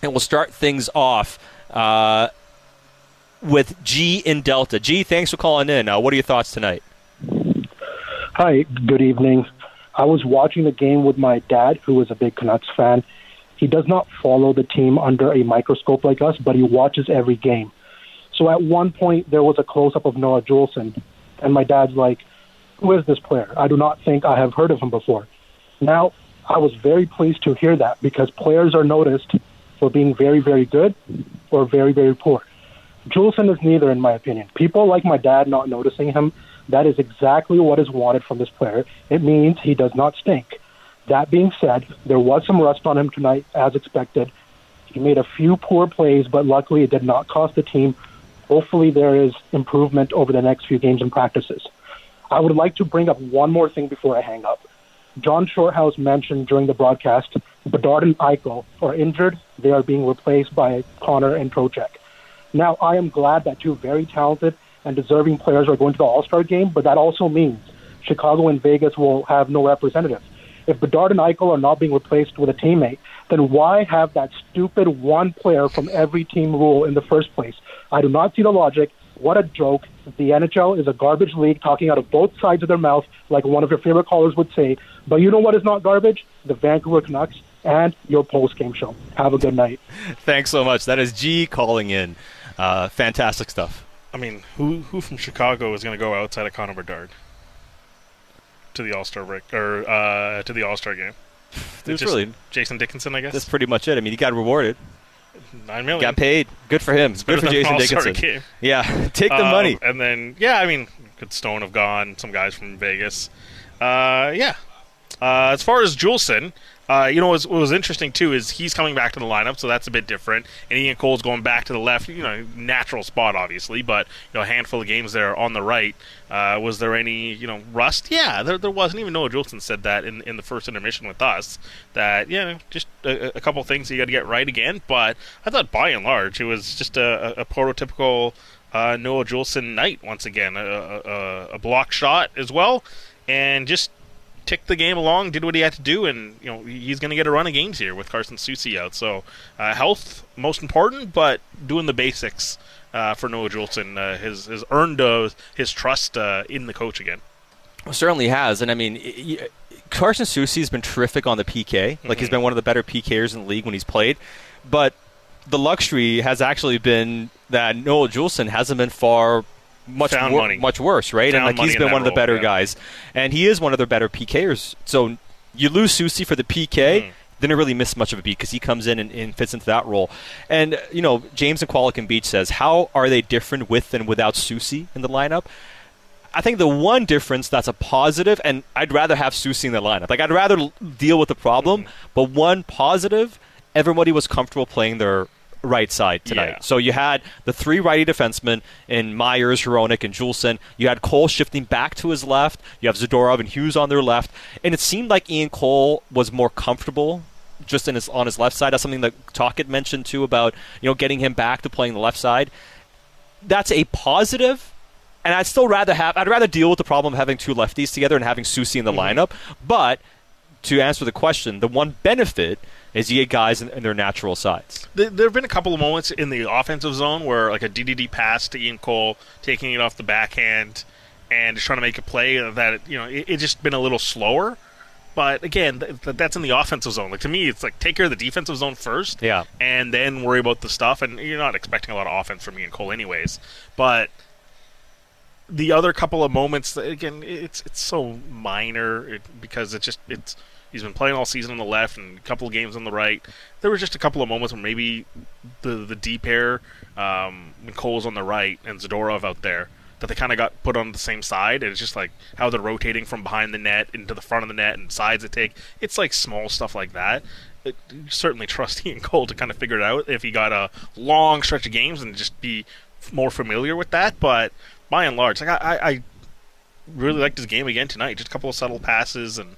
And we'll start things off. Uh, with G in Delta. G, thanks for calling in. Uh, what are your thoughts tonight? Hi, good evening. I was watching the game with my dad, who is a big Canucks fan. He does not follow the team under a microscope like us, but he watches every game. So at one point, there was a close up of Noah Juulsen, and my dad's like, Who is this player? I do not think I have heard of him before. Now, I was very pleased to hear that because players are noticed for being very, very good or very, very poor. Juulsen is neither, in my opinion. People like my dad not noticing him, that is exactly what is wanted from this player. It means he does not stink. That being said, there was some rust on him tonight, as expected. He made a few poor plays, but luckily it did not cost the team. Hopefully, there is improvement over the next few games and practices. I would like to bring up one more thing before I hang up. John Shorthouse mentioned during the broadcast Bedard and Eichel are injured. They are being replaced by Connor and Trocheck. Now, I am glad that two very talented and deserving players are going to the All Star game, but that also means Chicago and Vegas will have no representatives. If Bedard and Eichel are not being replaced with a teammate, then why have that stupid one player from every team rule in the first place? I do not see the logic. What a joke. The NHL is a garbage league talking out of both sides of their mouth, like one of your favorite callers would say. But you know what is not garbage? The Vancouver Canucks and your post game show. Have a good night. Thanks so much. That is G calling in. Uh, fantastic stuff. I mean, who who from Chicago is going to go outside of Connor Bedard to the All Star break or uh, to the All Star game? There's Just really Jason Dickinson, I guess. that's pretty much it. I mean, he got rewarded, Nine million. got paid. Good for him. Good for Jason Dickinson. game. Yeah, take the Um, money. And then, yeah, I mean, could Stone have gone? Some guys from Vegas. Uh, yeah. Uh, as far as Juulsen, uh, you know, what was, what was interesting too is he's coming back to the lineup, so that's a bit different. And Ian Cole's going back to the left. You know, natural spot, obviously, but you know, a handful of games there on the right. Uh, was there any, you know, rust? Yeah, there, there wasn't. Even Noah Juulsen said that in in the first intermission with us. That yeah, just a, a couple things you got to get right again. But I thought by and large it was just a, a, prototypical uh, Noah Juulsen night once again. A, a, a block shot as well, and just ticked the game along, did what he had to do, and you know he's going to get a run of games here with Carson Soucy out. So uh, health most important, but doing the basics uh, for Noah Juulsen uh, has has earned uh, his trust uh, in the coach again. Certainly has, and I mean, y- y- Carson Soucy has been terrific on the PK. Like he's been one of the better PKers in the league when he's played. But the luxury has actually been that Noah Juulsen hasn't been far much Found wor- money. much worse, right? and like he's been one of the role, better yeah. guys, and he is one of their better PKers. So you lose Soucy for the PK. Mm-hmm. Didn't really miss much of a beat because he comes in and, and fits into that role. And, you know, James and Qualicum Beach says, How are they different with and without Soucy in the lineup? I think the one difference that's a positive, and I'd rather have Soucy in the lineup. Like I'd rather l- deal with the problem, but one positive, everybody was comfortable playing their right side tonight. Yeah. So you had the three righty defensemen in Myers, Hronek, and Juulsen. You had Cole shifting back to his left. You have Zadorov and Hughes on their left, and it seemed like Ian Cole was more comfortable just in his on his left side. That's something that Tocchet mentioned too about you know getting him back to playing the left side. That's a positive and I'd still rather have I'd rather deal with the problem of having two lefties together and having Soucy in the mm-hmm. lineup. But to answer the question, the one benefit is you get guys in, in their natural sides. There, there have been a couple of moments in the offensive zone where, like a DDD pass to Ian Cole, taking it off the backhand, and just trying to make a play that you know it, it just been a little slower. But again, th- that's in the offensive zone. Like to me, it's like take care of the defensive zone first, Yeah. and then worry about the stuff. And you're not expecting a lot of offense from Ian Cole, anyways. But the other couple of moments, again, it's it's so minor because it's just it's he's been playing all season on the left and a couple of games on the right. There was just a couple of moments where maybe the the deep pair, um, when Cole's on the right and Zadorov out there, that they kind of got put on the same side. And it's just like how they're rotating from behind the net into the front of the net and sides they take. It's like small stuff like that. It, certainly trust Ian Cole to kind of figure it out if he got a long stretch of games and just be more familiar with that. But by and large, like I, I really liked his game again tonight. Just a couple of subtle passes, and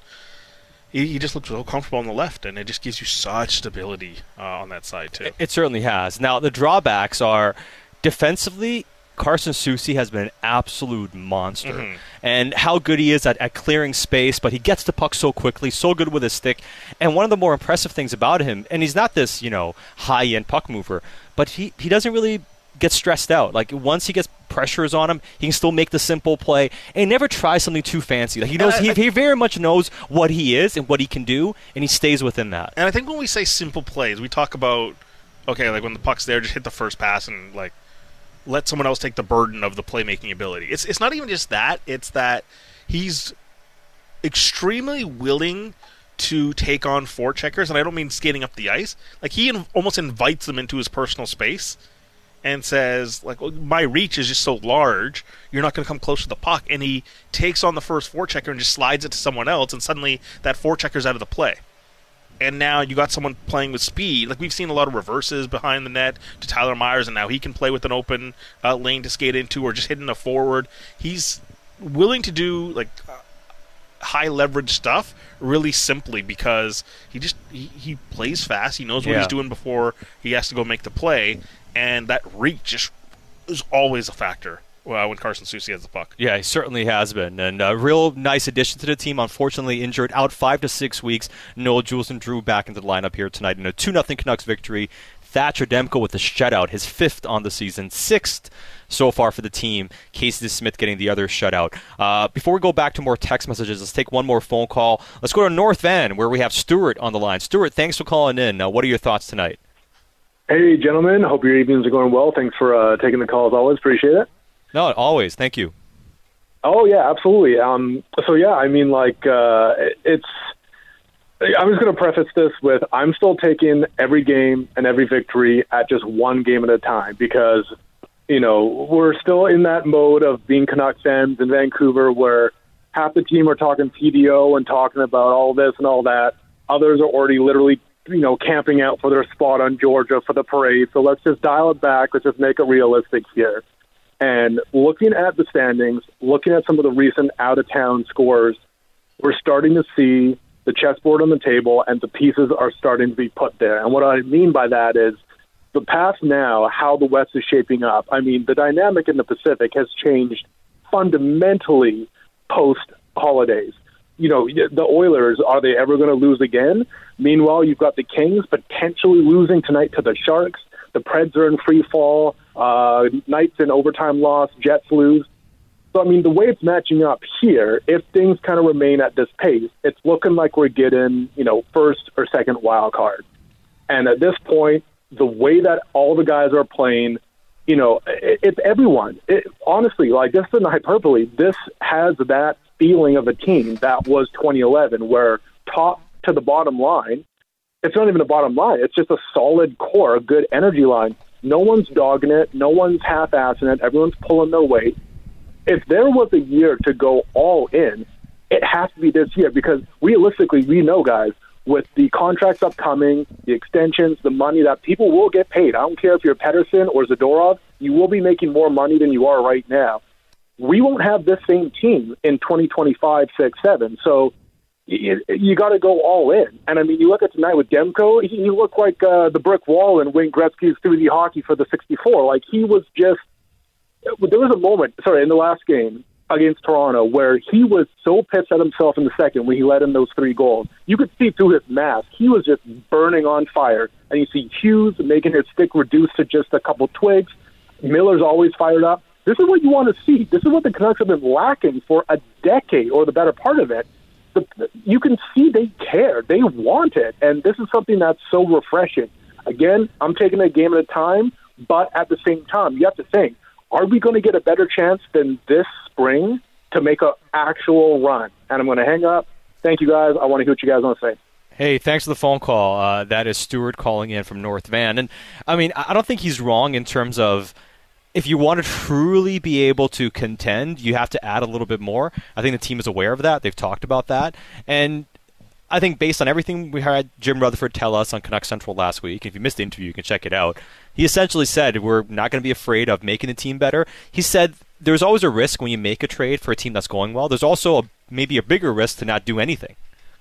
he, he just looks so comfortable on the left, and it just gives you such stability uh, on that side too. It certainly has. Now the drawbacks are defensively. Carson Soucy has been an absolute monster, Mhm. and how good he is at, at clearing space. But he gets the puck so quickly, so good with his stick. And one of the more impressive things about him, and he's not this you know high end puck mover, but he he doesn't really get stressed out. Like once he gets pressures on him, he can still make the simple play, and never tries something too fancy. Like he knows I- he, he very much knows what he is and what he can do, and he stays within that. And I think when we say simple plays, we talk about okay, like when the puck's there, just hit the first pass and like let someone else take the burden of the playmaking ability. It's it's not even just that; it's that he's extremely willing to take on forecheckers, and I don't mean skating up the ice. Like he in, almost invites them into his personal space and says, like, well, my reach is just so large, you're not going to come close to the puck. And he takes on the first forechecker and just slides it to someone else, and suddenly that forechecker's out of the play. And now you got someone playing with speed. Like we've seen a lot of reverses behind the net to Tyler Myers, and now he can play with an open uh, lane to skate into, or just hitting a forward. He's willing to do like uh, high leverage stuff really simply because he just he, he plays fast. He knows what Yeah. he's doing before he has to go make the play, and that reach just is always a factor uh, when Carson Soucy has the puck. Yeah, he certainly has been, and a real nice addition to the team. Unfortunately, injured out five to six weeks. Noah Juulsen drew back into the lineup here tonight in a two 0 Canucks victory. Thatcher Demko with a shutout, his fifth on the season, sixth so far for the team. Casey Smith getting the other shutout. Uh, before we go back to more text messages, let's take one more phone call. Let's go to North Van, where we have Stuart on the line. Stuart, thanks for calling in. Uh, what are your thoughts tonight? Hey, gentlemen. Hope your evenings are going well. Thanks for uh, taking the call as always. Appreciate it. No, always. Thank you. Oh yeah, absolutely. Um, so yeah, I mean, like uh, it's. I'm just going to preface this with I'm still taking every game and every victory at just one game at a time because you know we're still in that mode of being Canucks fans in Vancouver where half the team are talking PDO and talking about all this and all that. Others are already literally you know camping out for their spot on Georgia for the parade. So let's just dial it back. Let's just make it realistic here. And looking at the standings, looking at some of the recent out of town scores, we're starting to see the chessboard on the table and the pieces are starting to be put there. And what I mean by that is the past now, how the West is shaping up. I mean, the dynamic in the Pacific has changed fundamentally post holidays. You know, the Oilers, are they ever going to lose again? Meanwhile, you've got the Kings potentially losing tonight to the Sharks. The Preds are in free fall. Uh, Knights in overtime loss. Jets lose. So, I mean, the way it's matching up here, if things kind of remain at this pace, it's looking like we're getting, you know, first or second wild card. And at this point, the way that all the guys are playing, you know, it, it's everyone. It, honestly, like this isn't hyperbole. This has that feeling of a team that was 2011, where top to the bottom line, it's not even a bottom line. It's just a solid core, a good energy line. No one's dogging it. No one's half-assing it. Everyone's pulling their weight. If there was a year to go all in, it has to be this year because realistically, we know, guys, with the contracts upcoming, the extensions, the money that people will get paid. I don't care if you're Pettersson or Zadorov, you will be making more money than you are right now. We won't have this same team in 2025, 6, 7. So you, you got to go all in. And I mean, you look at tonight with Demko, he, he looked like uh, the brick wall in Wayne Gretzky's 3D hockey for the 64. Like he was just. There was a moment, sorry, in the last game against Toronto where he was so pissed at himself in the second when he let in those three goals. You could see through his mask. He was just burning on fire. And you see Hughes making his stick reduced to just a couple twigs. Miller's always fired up. This is what you want to see. This is what the Canucks have been lacking for a decade or the better part of it. The, you can see they care. They want it. And this is something that's so refreshing. Again, I'm taking a game at a time, but at the same time, you have to think, are we going to get a better chance than this spring to make an actual run? And I'm going to hang up. Thank you guys. I want to hear what you guys want to say. Hey, thanks for the phone call. Uh, that is Stuart calling in from North Van. And I mean, I don't think he's wrong in terms of if you want to truly be able to contend, you have to add a little bit more. I think the team is aware of that. They've talked about that. And I think based on everything we had Jim Rutherford tell us on Canuck Central last week, if you missed the interview, you can check it out. He essentially said we're not going to be afraid of making the team better. He said there's always a risk when you make a trade for a team that's going well. There's also a, maybe a bigger risk to not do anything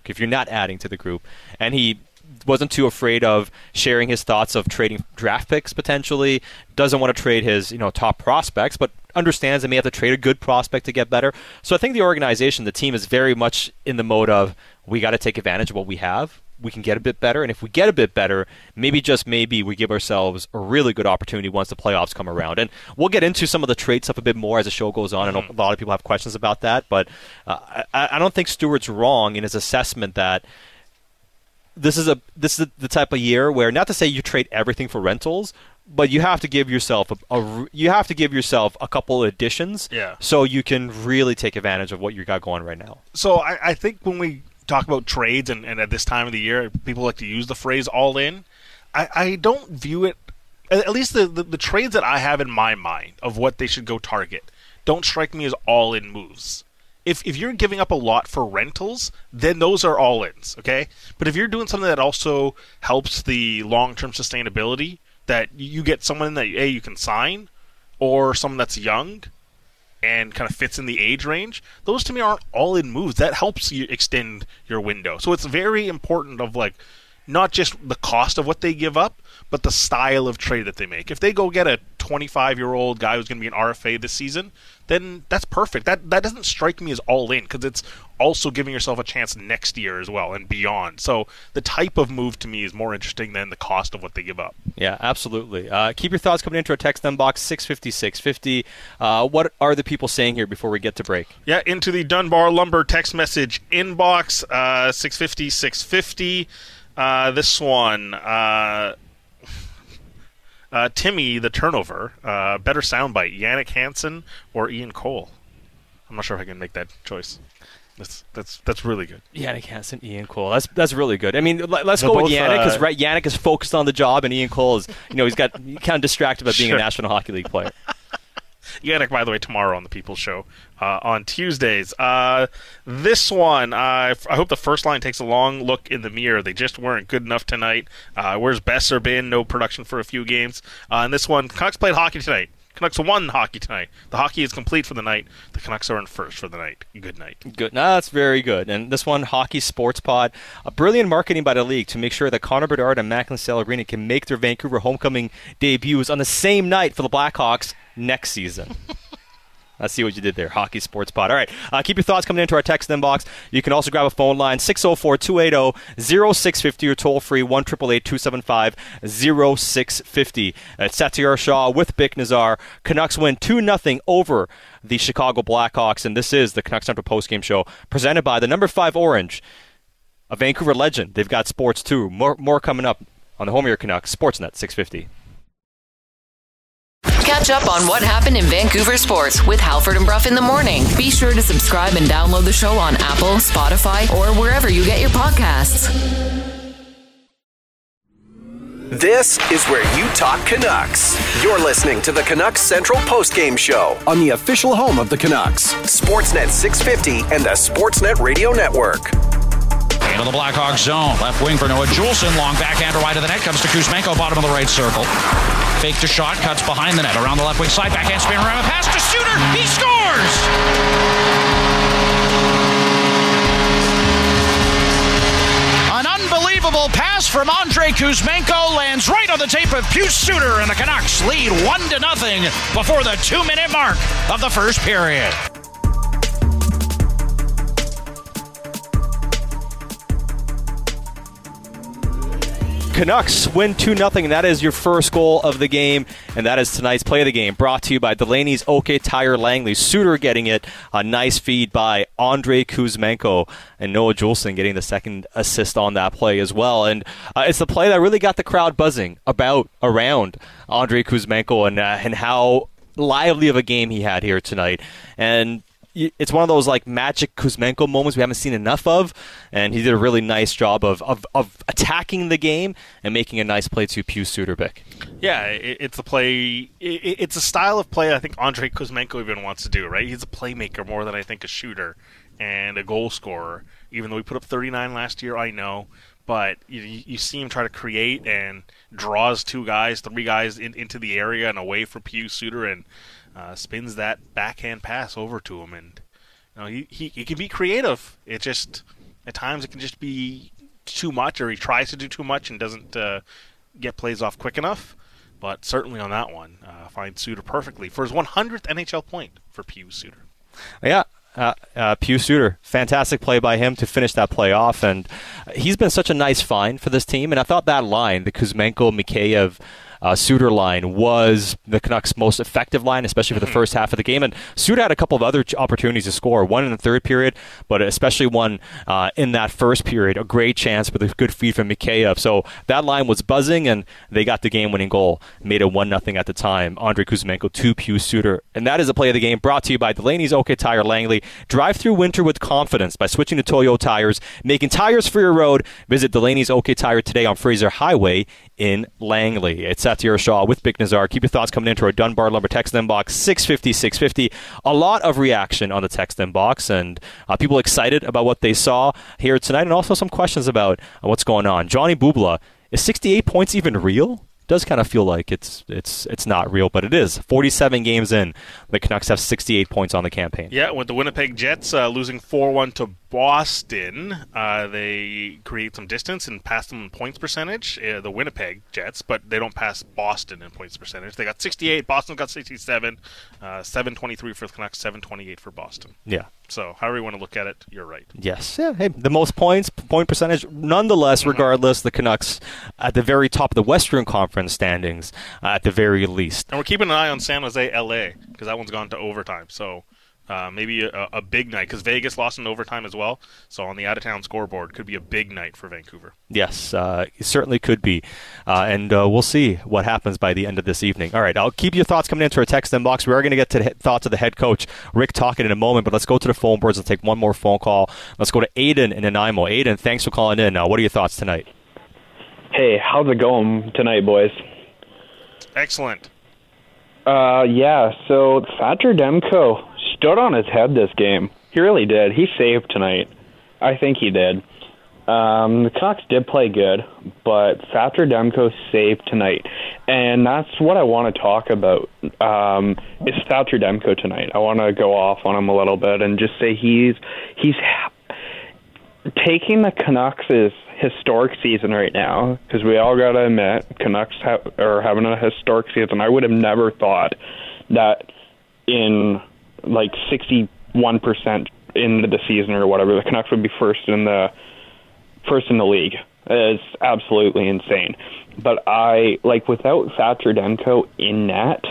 if you're not adding to the group. And he wasn't too afraid of sharing his thoughts of trading draft picks potentially. Doesn't want to trade his you know top prospects, but understands they may have to trade a good prospect to get better. So I think the organization, the team, is very much in the mode of we got to take advantage of what we have. We can get a bit better, and if we get a bit better, maybe just maybe we give ourselves a really good opportunity once the playoffs come around. And we'll get into some of the trade stuff a bit more as the show goes on. I know a lot of people have questions about that, but uh, I, I don't think Stewart's wrong in his assessment that this is a this is the type of year where not to say you trade everything for rentals, but you have to give yourself a you have to give yourself a couple additions, Yeah. so you can really take advantage of what you got going right now. So I, I think when we talk about trades and, and at this time of the year, people like to use the phrase all in. I, I don't view it, at at least the, the, the trades that I have in my mind of what they should go target, don't strike me as all in moves. If, if you're giving up a lot for rentals, then those are all ins, okay? But if you're doing something that also helps the long term sustainability, that you get someone that A, you can sign, or someone that's young, and kind of fits in the age range, those to me aren't all in moves. That helps you extend your window. So it's very important of like not just the cost of what they give up, but the style of trade that they make. If they go get a 25 year old guy who's going to be an RFA this season, then that's perfect. That that doesn't strike me as all in because it's also giving yourself a chance next year as well and beyond. So the type of move to me is more interesting than the cost of what they give up. Yeah, absolutely. Uh, keep your thoughts coming into our text inbox six fifty six fifty. Uh, what are the people saying here before we get to break? Yeah, into the Dunbar Lumber text message inbox, uh, 650, 650. Uh, this one, uh, uh, Timmy, the turnover. Uh, better soundbite, Jannik Hansen or Ian Cole? I'm not sure if I can make that choice. That's that's that's really good. Jannik Hansen, Ian Cole. That's that's really good. I mean, let, us They're go with Jannik because uh, right, Jannik is focused on the job, and Ian Cole is, you know, he's got kind of distracted by being Sure. a National Hockey League player. Jannik, by the way, tomorrow on the People's Show uh, on Tuesdays. Uh, this one, uh, I hope the first line takes a long look in the mirror. They just weren't good enough tonight. Uh, where's Boeser been? No production for a few games. Uh, and this one, Canucks played hockey tonight. Canucks won hockey tonight. The hockey is complete for the night. The Canucks are in first for the night. Good night. Good. No, that's very good. And this one, Hockey Sports Pod, a brilliant marketing by the league to make sure that Connor Bedard and Macklin Celebrini can make their Vancouver homecoming debuts on the same night for the Blackhawks next season. Let's see what you did there. Hockey Sports Pod. All right. Uh, keep your thoughts coming into our text inbox. You can also grab a phone line 604 280 0650 or toll free 1 275 0650. It's Satiar Shah with Bik Nijjar. Canucks win 2 0 over the Chicago Blackhawks, and this is the Canucks Central postgame show presented by the number 5 Orange, a Vancouver legend. They've got sports too. More, more coming up on the home of your Canucks, Sportsnet 650. Catch up on what happened in Vancouver sports with Halford and Brough in the morning. Be sure to subscribe and download the show on Apple, Spotify, or wherever you get your podcasts. This is where you talk Canucks. You're listening to the Canucks Central Postgame Show on the official home of the Canucks, Sportsnet 650 and the Sportsnet Radio Network. Into the Blackhawks zone. Left wing for Noah Juulsen. Long backhander wide of the net. Comes to Kuzmenko, bottom of the right circle. Fake to shot. Cuts behind the net. Around the left wing side. Backhand spin around. A pass to Suter. He scores! An unbelievable pass from Andrei Kuzmenko lands right on the tape of Pius Suter, and the Canucks lead one to nothing before the two-minute mark of the first period. Canucks win 2 0, and that is your first goal of the game, and that is tonight's play of the game. Brought to you by Delaney's OK Tire Langley. Suter getting it. A nice feed by Andrei Kuzmenko, and Noah Juulsen getting the second assist on that play as well. And uh, it's the play that really got the crowd buzzing about, around Andrei Kuzmenko, and, uh, and how lively of a game he had here tonight. And it's one of those like magic Kuzmenko moments we haven't seen enough of, and he did a really nice job of, of, of attacking the game and making a nice play to Pius Suter Bik. Yeah, it, it's a play. It, it's a style of play I think Andrei Kuzmenko even wants to do. Right, he's a playmaker more than I think a shooter and a goal scorer. Even though he put up 39 last year, I know, but you, you see him try to create and draws two guys, three guys in, into the area and away from Pius Suter and uh, spins that backhand pass over to him. And you know, he, he he can be creative. It just at times it can just be too much, or he tries to do too much and doesn't uh, get plays off quick enough. But certainly on that one, uh, finds Suter perfectly for his 100th NHL point for Pew Suter. Yeah. Uh, uh, Pius Suter, fantastic play by him to finish that play off, and he's been such a nice find for this team. And I thought that line, the Kuzmenko, Mikheyev, uh, Suter line was the Canucks' most effective line, especially for the first half of the game. And Suter had a couple of other opportunities to score, one in the third period, but especially one uh, in that first period. A great chance with a good feed from Mikheyev. So that line was buzzing, and they got the game-winning goal, made it one nothing at the time. Andrei Kuzmenko to Pius Suter, and that is a play of the game brought to you by Delaney's OK Tire Langley. Drive through winter with confidence by switching to Toyo tires, making tires for your road. Visit Delaney's OK Tire today on Fraser Highway in Langley. It's Satiar Shah with Bik Nijjar. Keep your thoughts coming into our Dunbar Lumber text inbox 650 650. A lot of reaction on the text inbox and uh, people excited about what they saw here tonight and also some questions about what's going on. Johnny Bubla, is 68 points even real? Does kind of feel like it's it's it's not real, but it is. 47 games in, the Canucks have 68 points on the campaign. Yeah, with the Winnipeg Jets uh, losing 4-1 to Boston, uh, they create some distance and pass them in points percentage. Uh, the Winnipeg Jets, but they don't pass Boston in points percentage. They got 68. Boston got 67. Uh, 723 for the Canucks. 728 for Boston. Yeah. So, however you want to look at it, you're right. Yes. Yeah. Hey, the most points, point percentage. Nonetheless, mm-hmm. regardless, the Canucks at the very top of the Western Conference standings, uh, at the very least. And we're keeping an eye on San Jose, LA, because that one's gone to overtime. So uh, maybe a, a, big night because Vegas lost in overtime as well. So on the out of town scoreboard, could be a big night for Vancouver. Yes, uh, it certainly could be, uh, and uh, we'll see what happens by the end of this evening. All right, I'll keep your thoughts coming into our text inbox. We are going to get to the thoughts of the head coach Rick Tocchet in a moment, but let's go to the phone boards and take one more phone call. Let's go to Aiden in Nanaimo. Aiden, thanks for calling in. Now, what are your thoughts tonight? Hey, how's it going tonight, boys? Excellent. Uh, yeah. So Thatcher Demko stood on his head this game. He really did. He saved tonight. I think he did. Um, the Canucks did play good, but Thatcher Demko saved tonight, and that's what I want to talk about. Um, is Thatcher Demko tonight? I want to go off on him a little bit and just say he's he's taking the Canucks' historic season right now because we all got to admit Canucks have, are having a historic season. I would have never thought that in like 61% into the season or whatever, the Canucks would be first in the first in the league. It's absolutely insane. But I like without Thatcher Demko in net,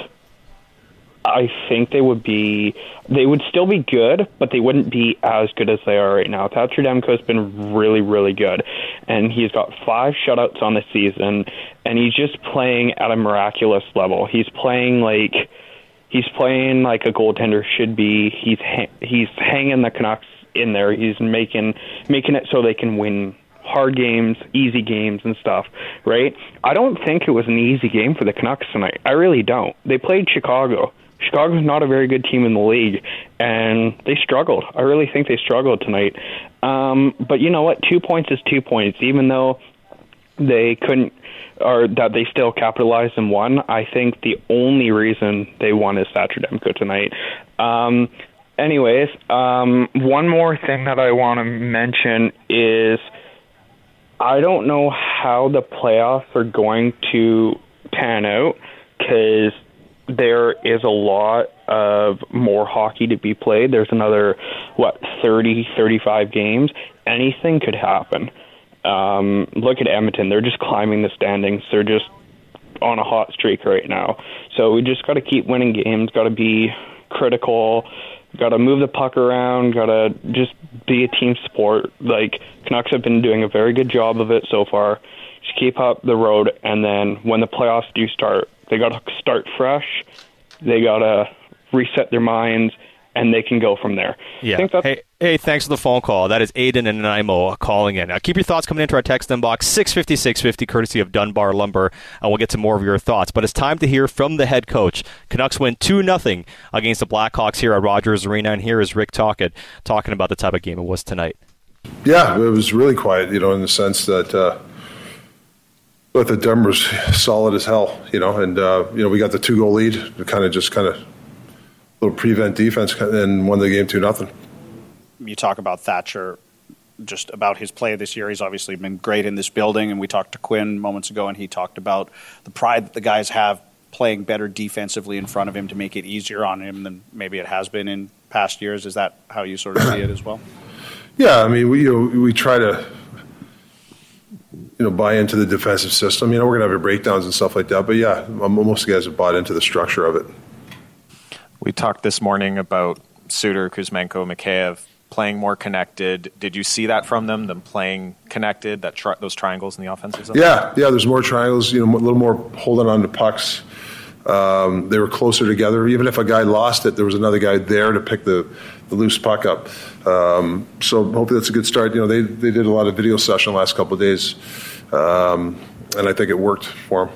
I think they would be they would still be good, but they wouldn't be as good as they are right now. Thatcher Demko's been really, really good. And he's got five shutouts on the season and he's just playing at a miraculous level. He's playing like he's playing like a goaltender should be. He's ha- he's hanging the Canucks in there. He's making making it so they can win hard games, easy games, and stuff. Right? I don't think it was an easy game for the Canucks tonight. I really don't. They played Chicago. Chicago's not a very good team in the league, and they struggled. I really think they struggled tonight. Um, but you know what? Two points is two points, even though they couldn't or that they still capitalized and won. I think the only reason they won is Thatcher Demko tonight. Um, anyways, um, one more thing that I want to mention is I don't know how the playoffs are going to pan out because there is a lot of more hockey to be played. There's another, what, 30, 35 games. Anything could happen. Um, look at Edmonton; they're just climbing the standings. They're just on a hot streak right now. So we just got to keep winning games. Got to be critical. Got to move the puck around. Got to just be a team sport. Like Canucks have been doing a very good job of it so far. Just keep up the road, and then when the playoffs do start, they got to start fresh. They got to reset their minds and they can go from there. Yeah. hey, hey, thanks for the phone call. That is Aiden and Nanaimo calling in. Now, keep your thoughts coming into our text inbox, 650 650, courtesy of Dunbar Lumber, and we'll get to more of your thoughts. But it's time to hear from the head coach. Canucks win 2 0 against the Blackhawks here at Rogers Arena, and here is Rick Tocchet talking about the type of game it was tonight. Yeah, it was really quiet, you know, in the sense that. Uh, but the Demmer's solid as hell, you know, and uh, you know we got the two goal lead, kind of just kind of little prevent defense and won the game two nothing. You talk about Thatcher, just about his play this year. He's obviously been great in this building, and we talked to Quinn moments ago, and he talked about the pride that the guys have playing better defensively in front of him to make it easier on him than maybe it has been in past years. Is that how you sort of see it as well? Yeah, I mean we you know, we try to you know, buy into the defensive system. You know, we're going to have our breakdowns and stuff like that. But yeah, most of the guys have bought into the structure of it. We talked this morning about Suter, Kuzmenko, Mikheyev playing more connected. Did you see that from them? Them playing connected, that tri- those triangles in the offensive zone. Yeah, yeah. There's more triangles. You know, a little more holding on to pucks. Um, they were closer together. Even if a guy lost it, there was another guy there to pick the, the loose puck up. Um, so hopefully that's a good start. You know, they they did a lot of video session the last couple of days, um, and I think it worked for them.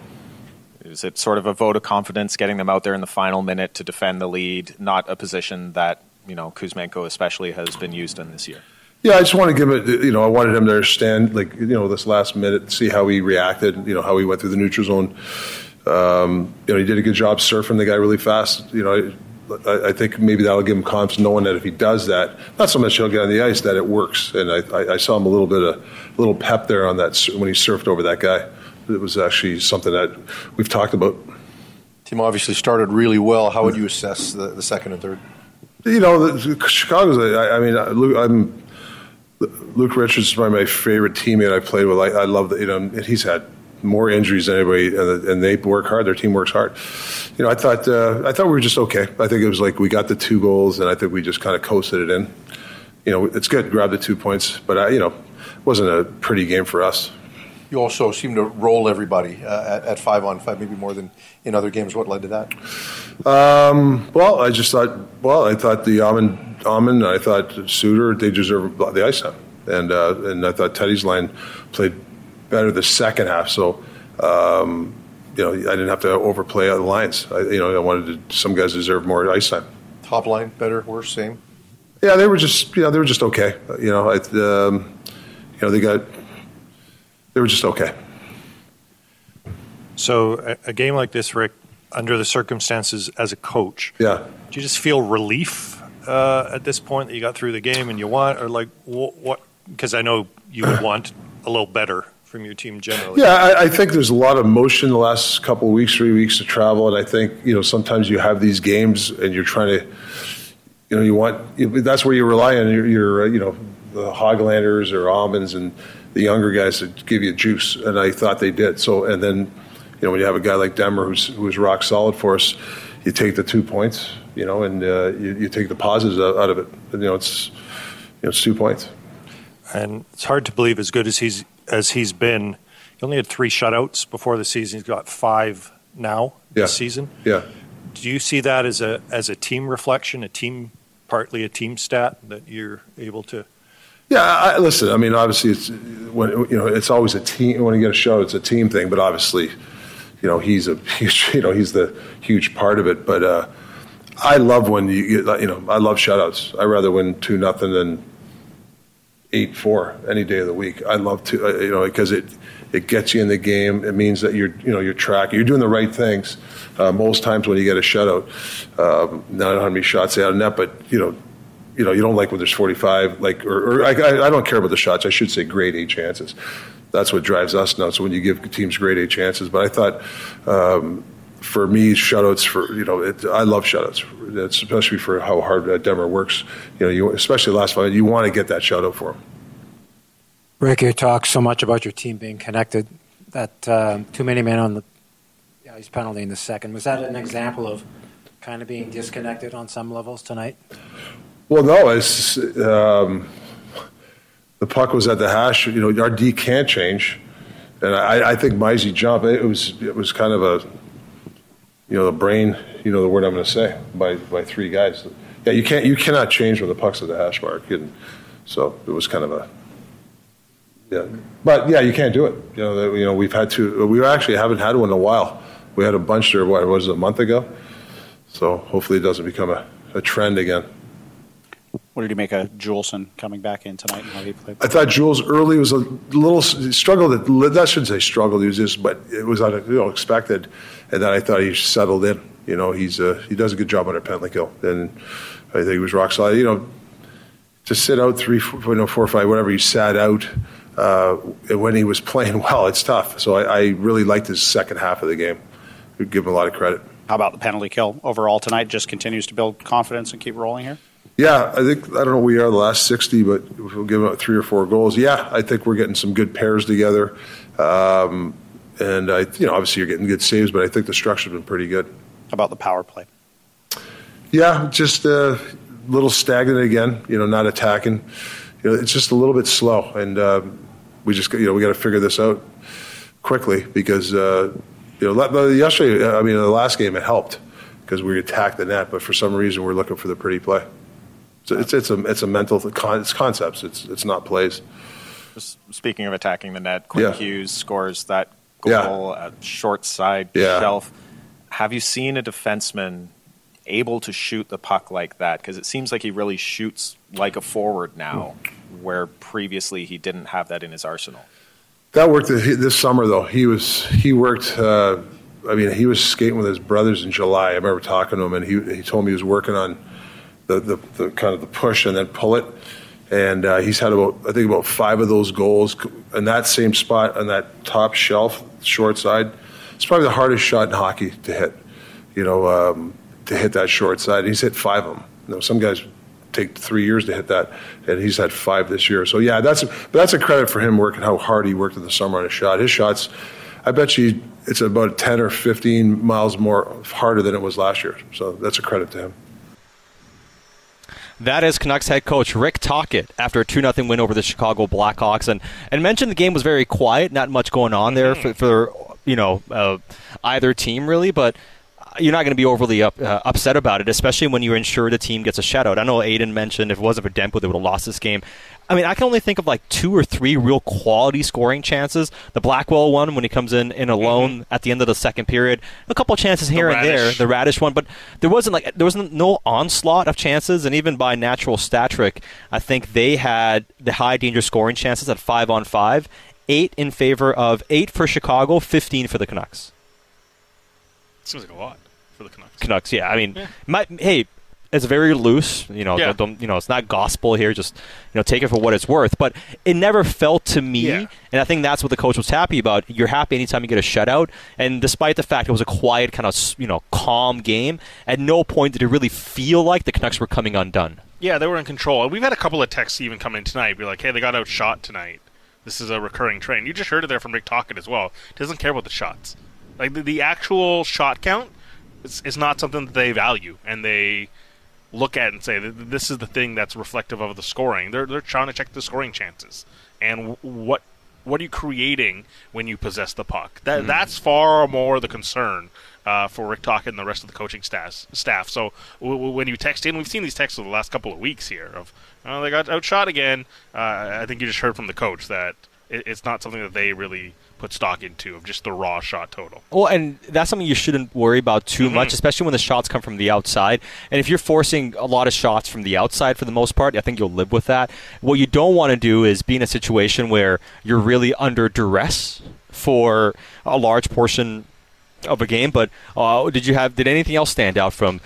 Is it sort of a vote of confidence getting them out there in the final minute to defend the lead, not a position that you know Kuzmenko especially has been used in this year? Yeah, I just want to give it. You know, I wanted him to understand, like you know, this last minute, see how he reacted. You know, how he went through the neutral zone. Um, you know, he did a good job surfing the guy really fast. You know, I, I, think maybe that'll give him confidence, knowing that if he does that, not so much he'll get on the ice, that it works. And I, I, I saw him a little bit of a little pep there on that when he surfed over that guy. It was actually something that we've talked about. Team obviously started really well. How would you assess the, the second and third? You know, Chicago's. I, I mean, Luke, I'm, Luke Richards is probably my favorite teammate I played with. I, I love that. You know, he's had more injuries than anybody, and, and, they work hard. Their team works hard. You know, I thought uh, I thought we were just okay. I think it was like we got the two goals, and I think we just kind of coasted it in. You know, it's good, grab the two points, but I, you know, it wasn't a pretty game for us. You also seem to roll everybody uh, at, at, five on five, maybe more than in other games. What led to that? Um, well, I just thought. Well, I thought the Aman, Aman I thought Suter, they deserve the ice time, and uh, and I thought Teddy's line played better the second half. So. Um, you know, I didn't have to overplay the lines. I, you know, I wanted to, some guys deserve more ice time. Top line, better, worse, same. Yeah, they were just, you know, they were just okay. You know, I, um, you know, they got they were just okay. So a, a, game like this, Rick, under the circumstances as a coach, yeah, do you just feel relief uh, at this point that you got through the game and you want, or like what? Because I know you would want a little better from your team generally. Yeah, I, I, think there's a lot of motion the last couple of weeks, three weeks to travel, and I think you know sometimes you have these games and you're trying to, you know, you want that's where you rely on your, your you know the Hoglanders or Almonds and the younger guys to give you juice, and I thought they did. So, and then, you know, when you have a guy like Demmer who's who's rock solid for us, you take the two points, you know, and uh, you, you, take the positives out of it. And, you know, it's you know, it's two points. And it's hard to believe as good as he's as he's been. He only had three shutouts before the season. He's got five now yeah. this season. Yeah. Do you see that as a as a team reflection, a team partly a team stat that you're able to yeah, I, listen. I mean, obviously, it's when you know it's always a team. When you get a show, it's a team thing. But obviously, you know, he's a huge. You know, he's the huge part of it. But uh, I love when you you know I love shutouts. I rather win two nothing than eight four any day of the week. I love to uh, you know because it it gets you in the game. It means that you're you know you're tracking. You're doing the right things. Uh, most times when you get a shutout, um, not how many shots out of net, but you know you know, you don't like when there's 45, like, or, or I, I, don't care about the shots. I should say grade A chances. That's what drives us nuts when you give teams grade A chances. But I thought, um, for me, shutouts for you know, it, I love shutouts, it's especially for how hard uh, Demmer works. You know, you, especially last five, you want to get that shutout for him. Rick, you talk so much about your team being connected. That uh, too many men on the ice penalty in the second was that an example of kind of being disconnected on some levels tonight? Well, no, it's um, the puck was at the hash. You know, our D can't change, and I, I think Mizey jump. It was it was kind of a, you know, the brain. You know the word I'm going to say by by three guys. Yeah, you can't you cannot change when the puck's at the hash mark, and so it was kind of a. Yeah, but yeah, you can't do it. You know, you know, we've had to. We actually haven't had one in a while. We had a bunch there. What was it, a month ago? So hopefully, it doesn't become a, a trend again. What did you make of Juulsen coming back in tonight and how he played? I thought Jules early was a little struggle That shouldn't say struggle. He was just, but it was unexpected, and then I thought he settled in. You know, he's a, he does a good job under penalty kill, and I think he was rock solid. You know, to sit out three, four, you know, four or five, whatever he sat out. Uh, when he was playing well, it's tough. So I, I really liked his second half of the game. Give him a lot of credit. How about the penalty kill overall tonight? Just continues to build confidence and keep rolling here. Yeah, I think I don't know we are the last sixty, but if we'll give up three or four goals. Yeah, I think we're getting some good pairs together, um, and I, you know, obviously you're getting good saves, but I think the structure's been pretty good. About the power play. Yeah, just a little stagnant again. You know, not attacking. You know, it's just a little bit slow, and uh, we just you know we got to figure this out quickly because uh, you know yesterday I mean the last game it helped because we attacked the net, but for some reason we're looking for the pretty play. So it's it's a it's a mental con- it's concepts. It's it's not plays. Just speaking of attacking the net, Quinn Yeah. Hughes scores that Yeah. goal at short side Yeah. shelf. Have you seen a defenseman able to shoot the puck like that? Because it seems like he really shoots like a forward now, where previously he didn't have that in his arsenal. That worked this summer though. He was he worked. Uh, I mean, he was skating with his brothers in July. I remember talking to him, and he he told me he was working on the the, the kind of the push and then pull it. And uh, he's had about I think about five of those goals in that same spot on that top shelf, short side. It's probably the hardest shot in hockey to hit. You know, um, to hit that short side. He's hit five of them. You know, some guys take three years to hit that, and he's had five this year. So yeah, that's but that's a credit for him working how hard he worked in the summer on his shot. His shots, I bet you, it's about ten or fifteen miles more harder than it was last year. So that's a credit to him. That is Canucks head coach Rick Tocchet after a 2 0 win over the Chicago Blackhawks. And, and mentioned the game was very quiet, not much going on there for, for you know, uh, either team really, but you're not going to be overly up, uh, upset about it, especially when you're ensured the team gets a shutout. I know Aiden mentioned if it wasn't for Demko, they would have lost this game. I mean, I can only think of like two or three real quality scoring chances. The Blackwell one when he comes in in alone at the end of the second period. A couple chances here and there. The Raddysh one, but there wasn't like there wasn't no onslaught of chances, and even by natural stat trick, I think they had the high danger scoring chances at five on five, eight in favor of eight for Chicago, fifteen for the Canucks. Seems like a lot for the Canucks. Canucks. Yeah, I mean, my, hey, it's very loose. You know, Yeah. don't, don't- you know, it's not gospel here. Just you know, take it for what it's worth. But it never felt to me, Yeah. and I think that's what the coach was happy about. You're happy anytime you get a shutout, and despite the fact it was a quiet, kind of you know, calm game, at no point did it really feel like the Canucks were coming undone. Yeah, they were in control. And we've had a couple of texts even come in tonight, be like, "Hey, they got outshot tonight. This is a recurring trend." You just heard it there from Rick Tocchet as well. He doesn't care about the shots. Like the, the actual shot count is, is not something that they value, and they look at and say this is the thing that's reflective of the scoring. They're they're trying to check the scoring chances and what what are you creating when you possess the puck. That Mhm. that's far more the concern uh, for Rick Tocchet and the rest of the coaching staff. Staff. So w- w- when you text in, we've seen these texts over the last couple of weeks here of oh, they got outshot again. Uh, I think you just heard from the coach that it, it's not something that they really put stock into of just the raw shot total. Well, and that's something you shouldn't worry about too Mhm. much, especially when the shots come from the outside. And if you're forcing a lot of shots from the outside for the most part, I think you'll live with that. What you don't want to do is be in a situation where you're really under duress for a large portion of a game. But uh, did you have did anything else stand out from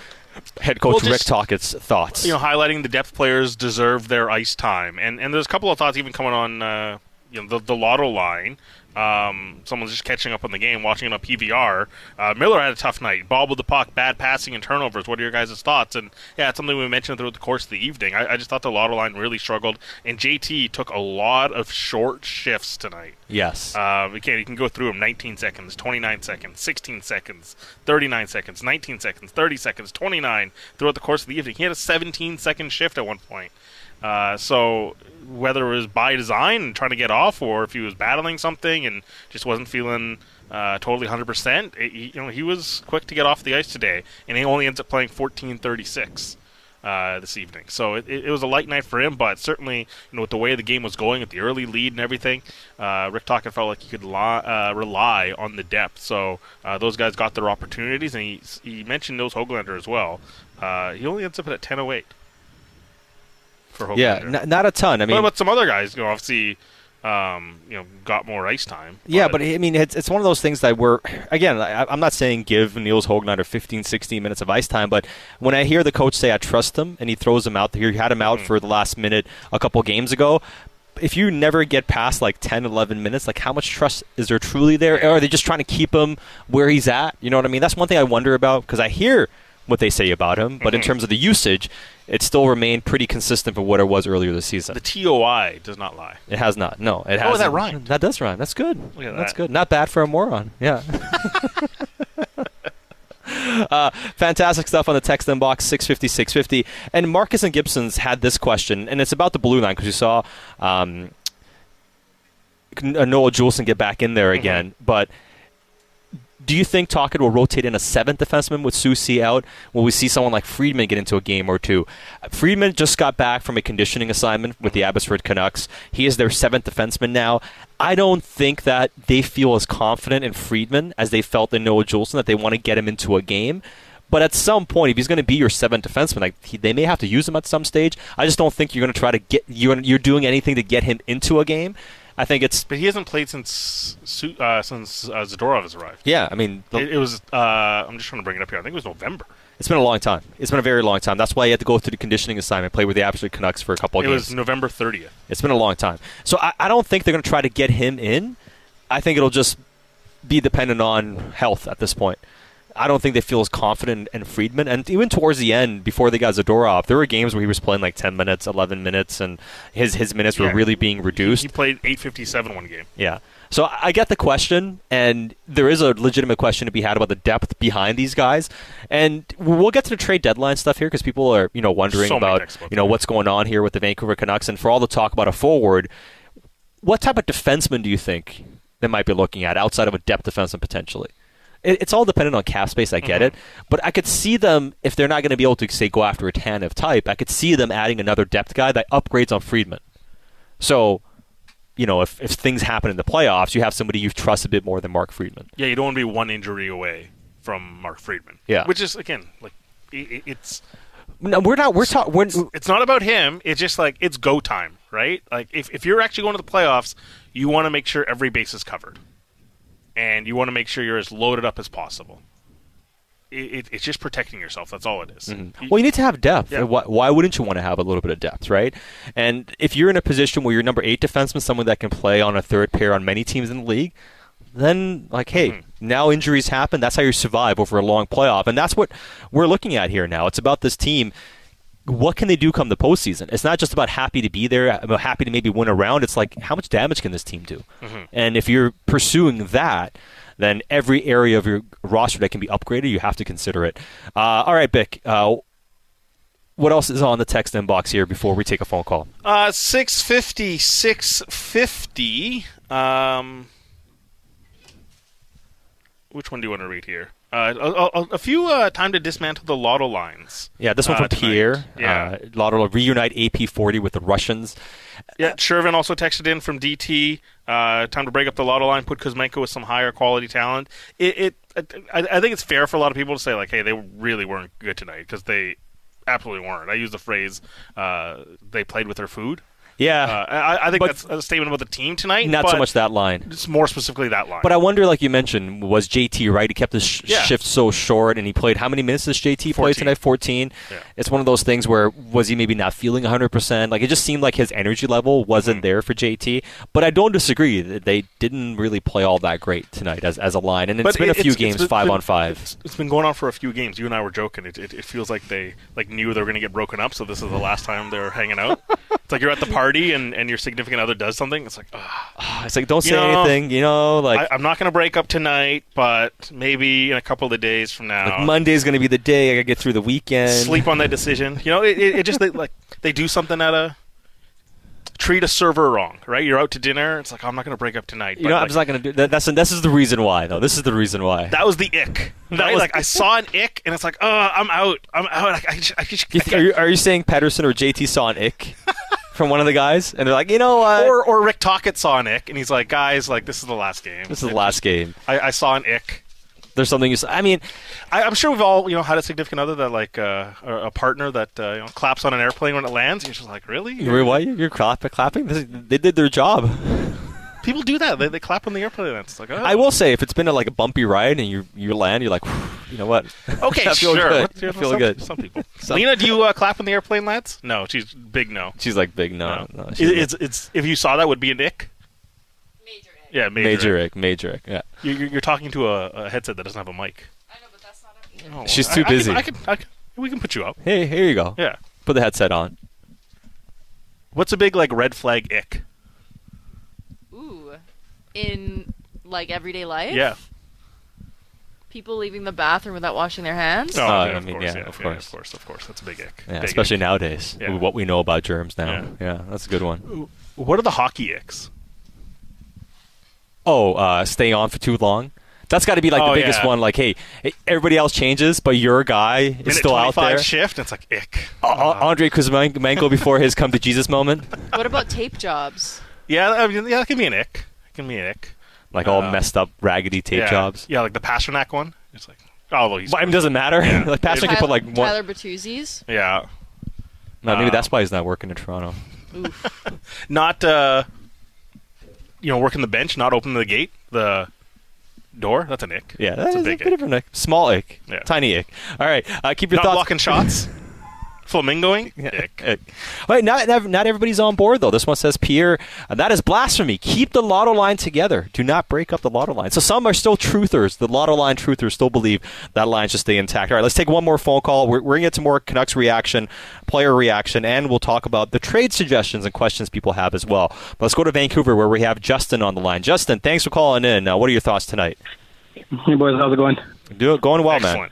head coach Well, Rick just- Tocchet's thoughts? you know, highlighting the depth players deserve their ice time, and and there's a couple of thoughts even coming on, uh, you know, the the lotto line. Um, someone's just catching up on the game, watching it on PVR. Uh, Miller had a tough night. Bobbled the puck, bad passing and turnovers. What are your guys' thoughts? And yeah, it's something we mentioned throughout the course of the evening. I, I just thought the lotto line really struggled, and JT took a lot of short shifts tonight. yes. Uh, we can you can go through them 19 seconds, 29 seconds, 16 seconds, 39 seconds, 19 seconds, 30 seconds, 29 throughout the course of the evening. He had a 17 second shift at one point. Uh, so whether it was by design and trying to get off, or if he was battling something and just wasn't feeling uh, totally 100%, it, you know, he was quick to get off the ice today, and he only ends up playing 14:36 uh, this evening. So it, it, was a light night for him, but certainly, you know, with the way the game was going, with the early lead and everything, uh, Rick Tocchet felt like he could li- uh, rely on the depth. So uh, those guys got their opportunities, and he, he mentioned Nils Hoglander as well. He only ends up at 10:08 for Hoglander. yeah, n- not a ton. I mean, but, but some other guys, you know, obviously, um, you know, got more ice time. Yeah, but I mean, it's, it's one of those things that we're, again, I, I'm not saying give Niels Hoglander 15, 16 minutes of ice time, but when I hear the coach say, I trust him, and he throws him out there, he had him out for the last minute a couple games ago. If you never get past like 10, 11 minutes, like how much trust is there truly there? Or are they just trying to keep him where he's at? You know what I mean? That's one thing I wonder about because I hear what they say about him. But in Mhm. terms of the usage, it still remained pretty consistent for what it was earlier this season. The TOI does not lie. It has not. No, it has. Oh, that rhymed. That does rhyme. That's good. That's that. good. Not bad for a moron. Yeah. uh, fantastic stuff on the text inbox 650 650. And Marcus and Gibson's had this question, and it's about the blue line because you saw um, Noah Juulsen get back in there again. But do you think Tocchet will rotate in a seventh defenseman with Soucy out? Will we see someone like Friedman get into a game or two? Friedman just got back from a conditioning assignment with the Abbotsford Canucks. He is their seventh defenseman now. I don't think that they feel as confident in Friedman as they felt in Noah Juulsen that they want to get him into a game. But at some point, if he's going to be your seventh defenseman, like he, they may have to use him at some stage. I just don't think you're going to try to get you're, you're doing anything to get him into a game. I think it's But he hasn't played since uh, since uh, Zadorov has arrived. yeah. I mean, the- It, it was. Uh, I'm just trying to bring it up here. I think it was November. It's been a long time. It's been a very long time. That's why he had to go through the conditioning assignment, play with the Abbotsford Canucks for a couple of it games. was November 30th. It's been a long time. So I, I don't think they're going to try to get him in. I think it'll just be dependent on health at this point. I don't think they feel as confident in Friedman. And even towards the end, before they got Zadorov, there were games where he was playing like 10 minutes, 11 minutes, and his, his minutes were really being reduced. He played 857 one game. Yeah. So I I get the question, and there is a legitimate question to be had about the depth behind these guys. And we'll get to the trade deadline stuff here because people are, you know, wondering So about, you know, what's going on here with the Vancouver Canucks. And for all the talk about a forward, what type of defenseman do you think they might be looking at outside of a depth defenseman potentially? It, it's all dependent on cap space. I get mm-hmm. it, but I could see them if they're not going to be able to say go after a Tanev type. I could see them adding another depth guy that upgrades on Friedman. So, you know, if, if things happen in the playoffs, you have somebody you trust a bit more than Mark Friedman. Yeah, you don't want to be one injury away from Mark Friedman. Yeah. Which is again like i i- it's. No, we're not. We're talking. We're, It's not about him. It's just like it's go time, right? Like if if you're actually going to the playoffs, you want to make sure every base is covered, and you want to make sure you're as loaded up as possible. It, it, it's just protecting yourself. That's all it is. Mhm. Well, you need to have depth. Yeah. Why, why wouldn't you want to have a little bit of depth, right? And if you're in a position where you're number eight defenseman, someone that can play on a third pair on many teams in the league, then like, hey, Mm-hmm. now injuries happen. That's how you survive over a long playoff, and that's what we're looking at here now. It's about this team. What can they do come the postseason? It's not just about happy to be there, happy to maybe win a round. It's like how much damage can this team do? Mhm. And if you're pursuing that, then every area of your roster that can be upgraded, you have to consider it. Uh, all right, Bik. Uh, what else is on the text inbox here before we take a phone call? Uh, 650, 650. Um, which one do you want to read here? Uh, a, a, a few uh, time to dismantle the lotto lines. Yeah, this one uh, from tonight. Pierre. Yeah. Uh, Lotto reunite EP40 with the Russians. Yeah, Shervin also texted in from DT. Uh, time to break up the lotto line. Put Kuzmenko with some higher quality talent. It, it I, I think it's fair for a lot of people to say like, hey, they really weren't good tonight because they absolutely weren't. I use the phrase uh, they played with their food. Yeah. Uh, I, I think But- that's a statement about the team tonight. Not so much that line. It's more specifically that line. But I wonder, like you mentioned, was JT right? He kept his sh- Yeah. shift so short, and he played how many minutes does JT play tonight? Fourteen. Yeah. It's one of those things where was he maybe not feeling hundred percent? Like it just seemed like his energy level wasn't there for JT. But I don't disagree that they didn't really play all that great tonight as, as a line, and it's But been it- a few it's- it's games been- five been- on five. It's, it's been going on for a few games. You and I were joking. It, it, it feels like they like knew they were going to get broken up, so this is the last time they're hanging out. it's like you're at the party and, and your significant other does something. It's like, ah. It's like don't You say know, anything, you know. Like, I, I'm not going to break up tonight, but maybe in a couple of days from now, like Monday's going to be the day I got to get through the weekend. sleep on that decision. You know, it, it, it just they, like they do something at a treat a server wrong, right? You're out to dinner. It's like I'm not going to break up tonight. You but, know, I'm like, just not going to do that. That's this is the reason why, though. This is the reason why. that was the ick. That right? was- like I saw an ick, and it's like, oh, I'm out. I'm out. I, I, just- I, just- You th- are, you, are you saying Pettersson or JT saw an ick from one of the guys, and they're like, you know what? or or Rick Tocchet saw an ick, and he's like, guys, like this is the last game. this is the last game. I, I saw an ick. There's something you. I mean, I, I'm sure we've all you know had a significant other that like uh, a, a partner that uh, you know, claps on an airplane when it lands. You're just like, really? you're, why you're clap, clapping? This they did their job. People do that. They, they clap on the airplane. It's like, oh. I will say, if it's been a, like a bumpy ride and you you land, you're like, you know what? Okay, I feel sure. good. What- I feel some, good. Some people. Some- Lena, do you uh, clap on the airplane lads? No, she's big. No. She's like big. No, no. It- it's it's if you saw that would be an ick. Major ick. Yeah, major. major ick. ick, major ick. Yeah. You- You're, you're talking to a, a headset that doesn't have a mic. She's I- too I can- busy. I can, I can, we can put you up. Hey, here you go. Yeah. Put the headset on. What's a big like red flag ick? Ooh. In like everyday life? Yeah. People leaving the bathroom without washing their hands? Oh, Uh, yeah, I of mean, course, yeah, yeah, of yeah, course. of course, of course. That's a big ick. Yeah, Big especially ick. nowadays. Yeah. What we know about germs now. Yeah. Yeah, that's a good one. What are the hockey icks? Oh, uh, staying on for too long. That's got to be like Oh, the biggest yeah. one. Like, hey, everybody else changes, but your guy is Minute still out there. shift. It's like ick. Uh, Andrei Kuzmenko before his come to Jesus moment, What about tape jobs? Yeah, I mean, yeah, that can be an ick. It can be an ick. like all Uh, messed up, raggedy tape yeah. jobs. Yeah, like the Pastrnak one. It's like, oh, well, he's. But it doesn't matter. Yeah. like Pastor can put like one. Tyler Bertuzzi's? Yeah. No, maybe Um, that's why he's not working in Toronto. Oof. Not, uh, you know, working the bench, not opening the gate, the door. That's an ick. Yeah, that's that a is big bit ick. of an ick. Small ick, Yeah. tiny ick. All right, uh, keep your Not thoughts. blocking shots. Flamingoing. Ick. Ick. Not, not not everybody's on board though. This one says Pierre, uh, that is blasphemy. Keep the lotto line together. Do not break up the lotto line. So some are still truthers. The lotto line truthers still believe that line should stay intact. All right, let's take one more phone call. We're, we're gonna get to more Canucks reaction, player reaction, and we'll talk about the trade suggestions and questions people have as well. But let's go to Vancouver where we have Justin on the line. Justin, thanks for calling in. Uh, what are your thoughts tonight? Hey boys, how's it going? Do it going well, man.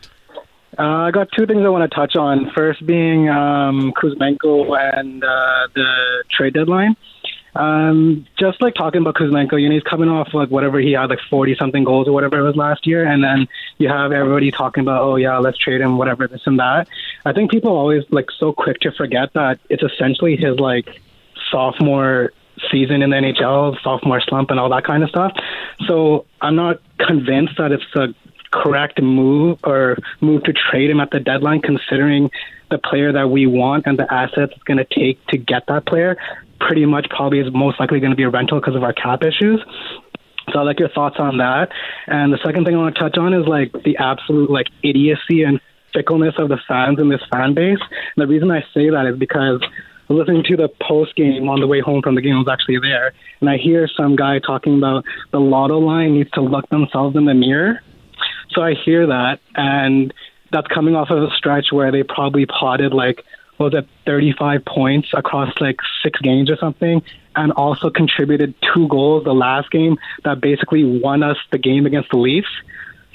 Uh, I got two things I want to touch on. First being um, Kuzmenko and uh, the trade deadline. Um, just like talking about Kuzmenko, you know, he's coming off like whatever he had, like forty something goals or whatever it was last year, and then you have everybody talking about, oh yeah, let's trade him, whatever this and that. I think people are always like so quick to forget that it's essentially his like sophomore season in the NHL, sophomore slump, and all that kind of stuff. So I'm not convinced that it's a correct move or move to trade him at the deadline, considering the player that we want and the assets it's going to take to get that player. Pretty much, probably is most likely going to be a rental because of our cap issues. So I'd like your thoughts on that. And the second thing I want to touch on is like the absolute like idiocy and fickleness of the fans in this fan base. And the reason I say that is because listening to the post game on the way home from the game I was actually there, and I hear some guy talking about the lotto line needs to look themselves in the mirror. So I hear that, and that's coming off of a stretch where they probably potted like was it 35 points across like six games or something, and also contributed two goals the last game that basically won us the game against the Leafs.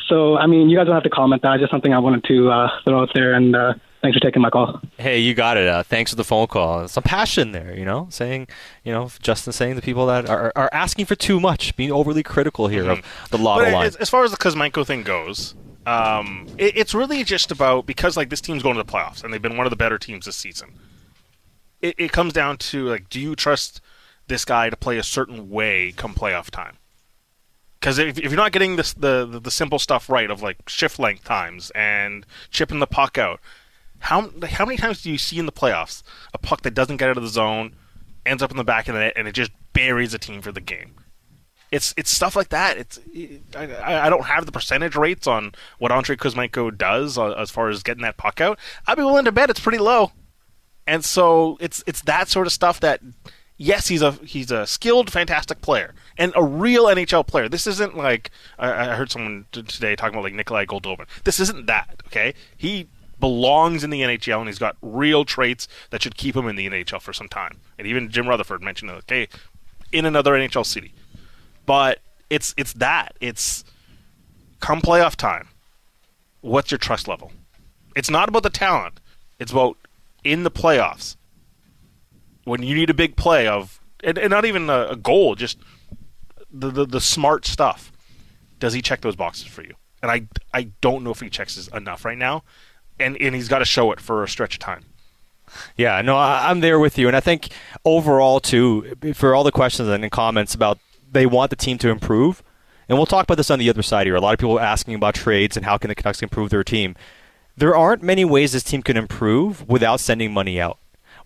So I mean, you guys don't have to comment that. Just something I wanted to uh, throw out there, and uh, thanks for taking my call. Hey, you got it. Uh, thanks for the phone call. Some passion there, you know, saying, you know, Justin saying the people that are, are asking for too much, being overly critical here of the lotto But line. as, as far as the Kuzmenko thing goes, um, it, it's really just about because like this team's going to the playoffs and they've been one of the better teams this season. It, it comes down to like, do you trust this guy to play a certain way come playoff time? Because if, if you're not getting this the, the the simple stuff right of like shift length times and chipping the puck out, how how many times do you see in the playoffs a puck that doesn't get out of the zone ends up in the back of the net and it just buries a team for the game? It's it's stuff like that. It's I, I I don't have the percentage rates on what Andrei Kuzmenko does uh, as far as getting that puck out. I'd be willing to bet it's pretty low. And so it's it's that sort of stuff that yes, he's a he's a skilled, fantastic player and a real NHL player. This isn't like I, I heard someone t- today talking about like Nikolai Goldobin. This isn't that. Okay, he belongs in the NHL and he's got real traits that should keep him in the NHL for some time. And even Jim Rutherford mentioned, okay, in another NHL city. But it's it's that it's come playoff time. What's your trust level? It's not about the talent. It's about in the playoffs when you need a big play of and, and not even a, a goal, just the, the the smart stuff. Does he check those boxes for you? And I I don't know if he checks enough right now, and and he's got to show it for a stretch of time. Yeah, no, I, I'm there with you, and I think overall too, for all the questions and comments about they want the team to improve, and we'll talk about this on the other side here. A lot of people are asking about trades and how can the Canucks improve their team. There aren't many ways this team can improve without sending money out.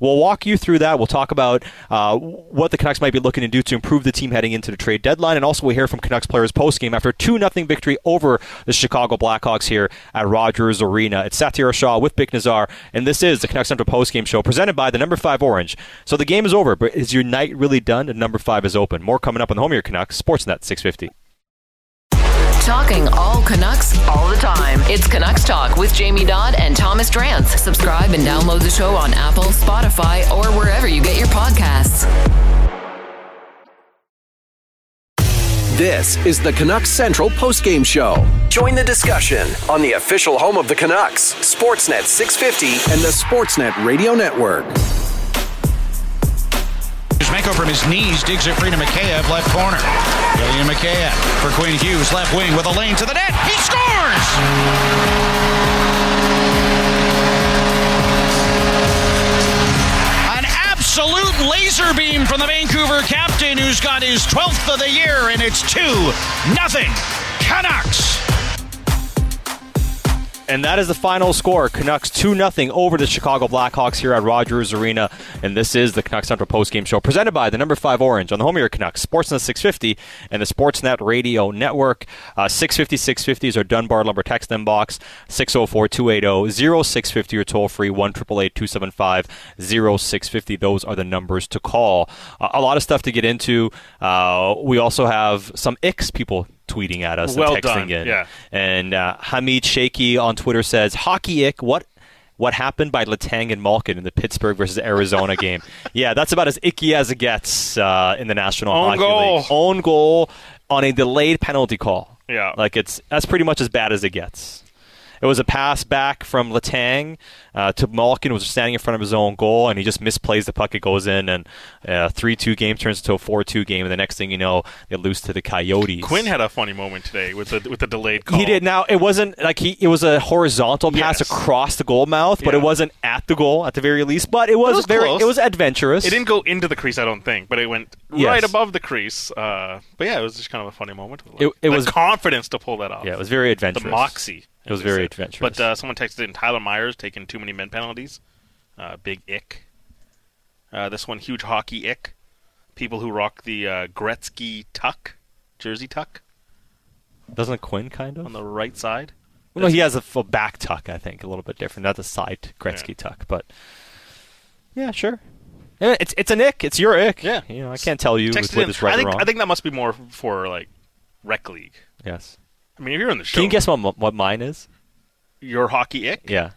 We'll walk you through that. We'll talk about uh, what the Canucks might be looking to do to improve the team heading into the trade deadline, and also we'll hear from Canucks players post game after a 2 0 victory over the Chicago Blackhawks here at Rogers Arena. It's Satiar Shah with Bik Nijjar, and this is the Canucks Central post game show presented by the number 5 Orange. So the game is over, but is your night really done? And number 5 is open. More coming up on the home of your Canucks, Sportsnet 650. Talking all Canucks all the time. It's Canucks Talk with Jamie Dodd and Thomas Drance. Subscribe and download the show on Apple, Spotify, or wherever you get your podcasts. This is the Canucks Central postgame show. Join the discussion on the official home of the Canucks, Sportsnet 650 and the Sportsnet Radio Network. Kuzmenko from his knees digs it free to Mikheyev, left corner. William Mikheyev for Quinn Hughes, left wing with a lane to the net. He scores! An absolute laser beam from the Vancouver captain who's got his 12th of the year, and it's 2 nothing Canucks. And that is the final score. Canucks 2 0 over the Chicago Blackhawks here at Rogers Arena. And this is the Canucks Central Post Game show presented by the number 5 Orange on the home of your Canucks, Sportsnet 650 and the Sportsnet Radio Network. Uh, 650 650 is our Dunbar Lumber text inbox. 604 280 0650 or toll free 1 275 0650. Those are the numbers to call. Uh, a lot of stuff to get into. Uh, we also have some X people tweeting at us Well and texting done, in. yeah. And uh, Hamid Shaky on Twitter says, "Hockey ick. What what happened by Letang and Malkin in the Pittsburgh versus Arizona game? Yeah, that's about as icky as it gets uh, in the National Own Hockey goal. League. Own goal on a delayed penalty call. Yeah. like it's that's pretty much as bad as it gets." It was a pass back from Letang uh, to Malkin, who was standing in front of his own goal, and he just misplays the puck. It goes in, and a 3 2 game turns into a 4 2 game. And the next thing you know, they lose to the Coyotes. Quinn had a funny moment today with the with the delayed call. He did. Now it wasn't like he. It was a horizontal pass Yes. across the goal mouth, but Yeah. it wasn't at the goal at the very least. But it was, was very. close. It was adventurous. It didn't go into the crease, I don't think, but it went Yes. right above the crease. Uh, but yeah, it was just kind of a funny moment. It- it the was- confidence to pull that off. Yeah, it was very adventurous. The moxie. It was very adventurous. But uh, someone texted in Tyler Myers taking too many men penalties. Uh, big ick. Uh, this one, huge hockey ick. People who rock the uh, Gretzky tuck, jersey tuck Doesn't Quinn kind of on the right side. Well, no, he has a full back tuck. I think a little bit different. Not the side Gretzky tuck, but yeah, sure. Yeah, It's it's an ick. It's your ick. Yeah. You know, I can't tell you whether it's right I think or wrong. I think that must be more for like rec league. yes. I mean, if you're in the show, Can you guess what what mine is? your hockey ick. Yeah.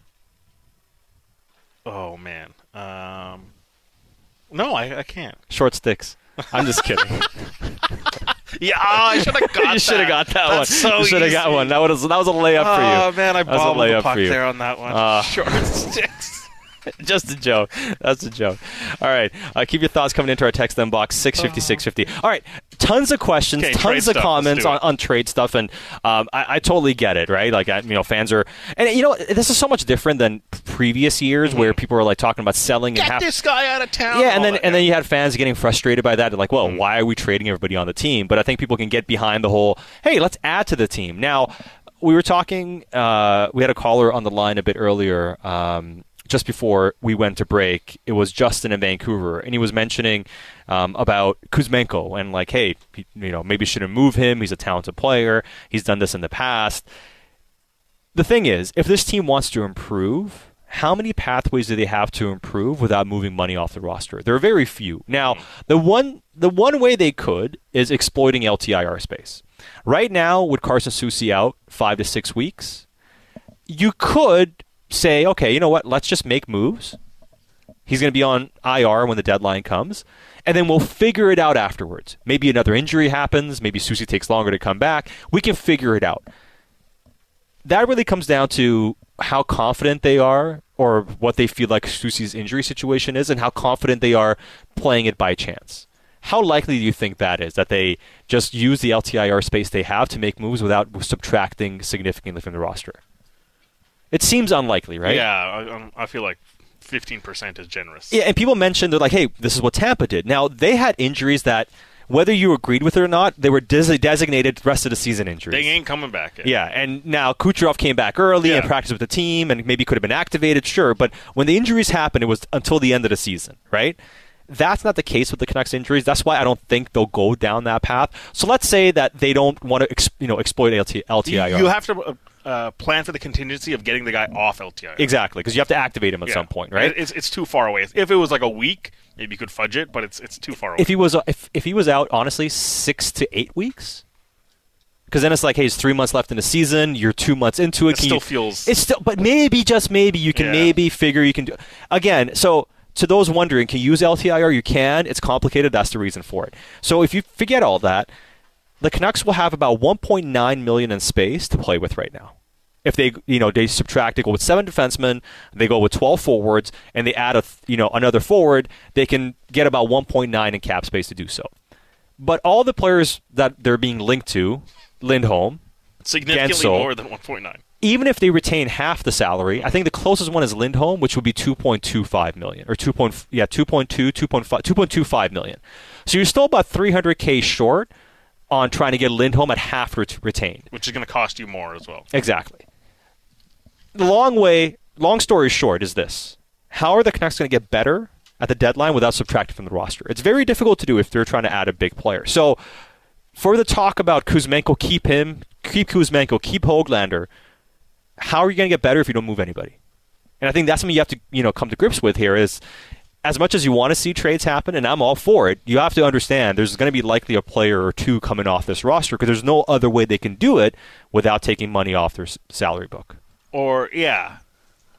Oh man. Um, no, I, I can't. Short sticks. I'm just kidding. Yeah, oh, I should have got. you should have got that That's one. So you should have got easy. one. That was that was a layup for you. Oh man, I That was a bobbled the layup puck for you. there on that one. Uh, Short sticks. Just a joke. That's a joke. All right. Uh, keep your thoughts coming into our text inbox, 650, 650. All right. Tons of questions, Okay, tons of stuff. Comments on, on trade stuff. And um, I, I totally get it, right? Like, I, you know, fans are. And, you know, this is so much different than previous years where people were, like, talking about selling and Mm-hmm. Get half. this guy out of town. Yeah, and then and then you had fans getting frustrated by that. They're like, well, why are we trading everybody on the team? But I think people can get behind the whole, hey, let's add to the team. Now, we were talking. Uh, we had a caller on the line a bit earlier. Um, just before we went to break, it was Justin in Vancouver, and he was mentioning um, about Kuzmenko and like, hey, he- you know, maybe shouldn't move him. He's a talented player. He's done this in the past. The thing is, if this team wants to improve, how many pathways do they have to improve without moving money off the roster? There are very few. Now, the one the one way they could is exploiting LTIR space. Right now, with Carson Soucy out five to six weeks, you could say, okay, you know what? Let's just make moves. He's going to be on IR when the deadline comes, and then we'll figure it out afterwards. Maybe another injury happens. Maybe Soucy takes longer to come back. We can figure it out. That really comes down to how confident they are, or what they feel like Soucy's injury situation is, and how confident they are playing it by chance. How likely do you think that is that they just use the LTIR space they have to make moves without subtracting significantly from the roster? It seems unlikely, right? Yeah, I, I feel like fifteen percent is generous. Yeah, and people mentioned they're like, "Hey, this is what Tampa did." Now they had injuries that, whether you agreed with it or not, they were des- designated rest of the season injuries. They ain't coming back. Yet. Yeah, and now Kucherov came back early and practiced with the team, and maybe could have been activated, sure. But when the injuries happened, it was until the end of the season, right? That's not the case with the Canucks injuries. That's why I don't think they'll go down that path. So let's say that they don't want to, ex- you know, exploit LT- LTIR. you have to uh, uh, plan for the contingency of getting the guy off LTI. exactly because you have to activate him at Yeah. some point, right? It's, it's too far away. If it was like a week, maybe you could fudge it, but it's it's too far away. if he was if, if he was out honestly six to eight weeks Because then it's like, hey, it's three months left in the season. You're two months into it. It still you- feels- It's still, but maybe just maybe you can Yeah. maybe figure you can do. Again, so to those wondering, can you use LTIR? You can. It's complicated. That's the reason for it. So if you forget all that, the Canucks will have about 1.9 million in space to play with right now. If they, you know, they subtract, they go with seven defensemen, they go with 12 forwards, and they add a, you know, another forward, they can get about 1.9 in cap space to do so. But all the players that they're being linked to, Lindholm, Significantly Guentzel, more than 1.9. even if they retain half the salary, I think the closest one is Lindholm, which would be 2.25 million or 2. Point, yeah, 2.2, 2.5, 2.25 million. So you're still about 300k short on trying to get Lindholm at half ret- retained. which is going to cost you more as well. Exactly. The long way, long story short, is this: How are the Canucks going to get better at the deadline without subtracting from the roster? It's very difficult to do if they're trying to add a big player. So, for the talk about Kuzmenko, keep him, keep Kuzmenko, keep Hoglander. How are you going to get better if you don't move anybody? And I think that's something you have to, you know, come to grips with here. Is as much as you want to see trades happen, and I'm all for it, you have to understand there's going to be likely a player or two coming off this roster because there's no other way they can do it without taking money off their salary book. Or yeah,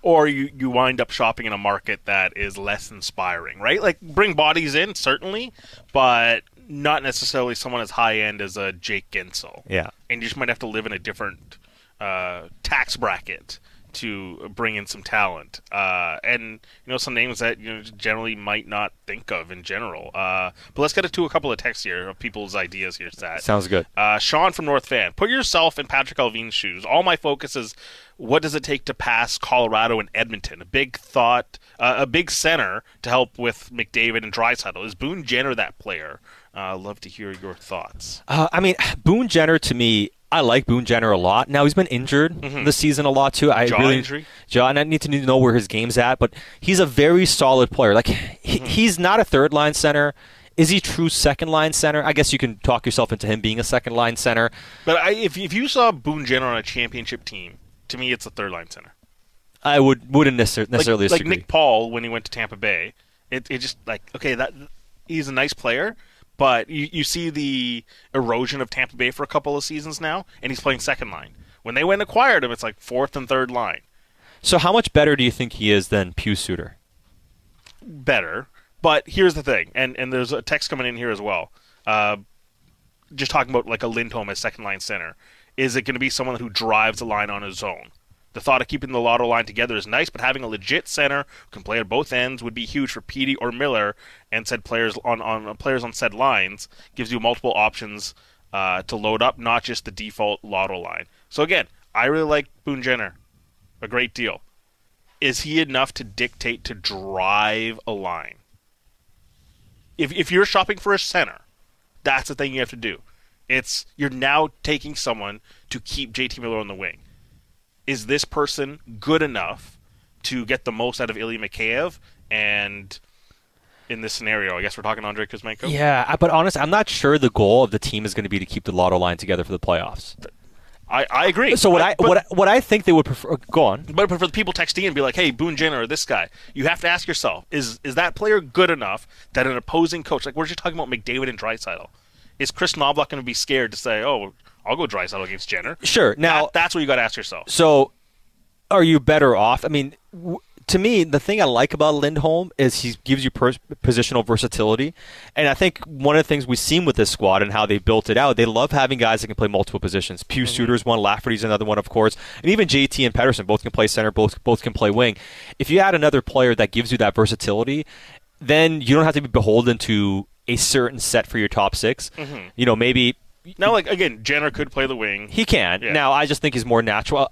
or you you wind up shopping in a market that is less inspiring, right? Like bring bodies in certainly, but not necessarily someone as high end as a Jake Guentzel. Yeah. and you just might have to live in a different uh, tax bracket to bring in some talent, uh, and you know some names that you know generally might not think of in general. Uh, but let's get into a couple of texts here of people's ideas here. Stat. Sounds good. Uh, Sean from North Van, put yourself in Patrik Allvin's shoes. All my focus is what does it take to pass Colorado and Edmonton? A big thought, uh, a big center to help with McDavid and Draisaitl. Is Boone Jenner that player? Uh, love to hear your thoughts. Uh, I mean, Boone Jenner to me, I like Boone Jenner a lot. Now he's been injured Mhm. this season a lot too. I Jaw really, injury? Jaw, and I need to know where his game's at. But he's a very solid player. Like he, he's not a third line center. Is he true second line center? I guess you can talk yourself into him being a second line center. But I, if if you saw Boone Jenner on a championship team, to me it's a third line center. I would wouldn't necessar- necessarily like, like disagree. Nick Paul when he went to Tampa Bay. It it just like okay that he's a nice player, but you, you see the erosion of Tampa Bay for a couple of seasons now, and he's playing second line. When they went and acquired him, it's like fourth and third line. so how much better do you think he is than Pius Suter? Better, but here's the thing, and and there's a text coming in here as well. Uh, just talking about like a Lindholm as second line center. Is it going to be someone who drives the line on his own? The thought of keeping the lotto line together is nice, but having a legit center who can play at both ends would be huge for Petey or Miller and said players on, on players on said lines gives you multiple options uh, to load up, not just the default lotto line. So again, I really like Boone Jenner, a great deal. Is he enough to dictate to drive a line? If if you're shopping for a center, that's the thing you have to do. It's you're now taking someone to keep JT Miller on the wing. Is this person good enough to get the most out of Ilya Mikheyev? And in this scenario, I guess we're talking Andrei Kuzmenko. Yeah, but honestly, I'm not sure the goal of the team is going to be to keep the lotto line together for the playoffs. I, I agree. So what I, but- what I, what I think they would prefer. Oh, go on. But for the people texting and be like, "Hey, Boone Jenner or this guy," you have to ask yourself: Is is that player good enough that an opposing coach, like we're just talking about McDavid and Draisaitl, is Kris Knoblauch going to be scared to say, "Oh, I'll go dry Draisaitl against Jenner"? Sure. Now That- that's what you got to ask yourself. So, are you better off? I mean, w- to me, the thing I like about Lindholm is he gives you pers- positional versatility, and I think one of the things we've seen with this squad and how they built it out, they love having guys that can play multiple positions. Pius mm-hmm. Suter's one, Lafferty's another one, of course, and even JT and Pettersson both can play center, both both can play wing. If you add another player that gives you that versatility, then you don't have to be beholden to a certain set for your top 6 Mhm. You know, maybe Now, like again, Jenner could play the wing. he can. Yeah. Now, I just think he's more natural.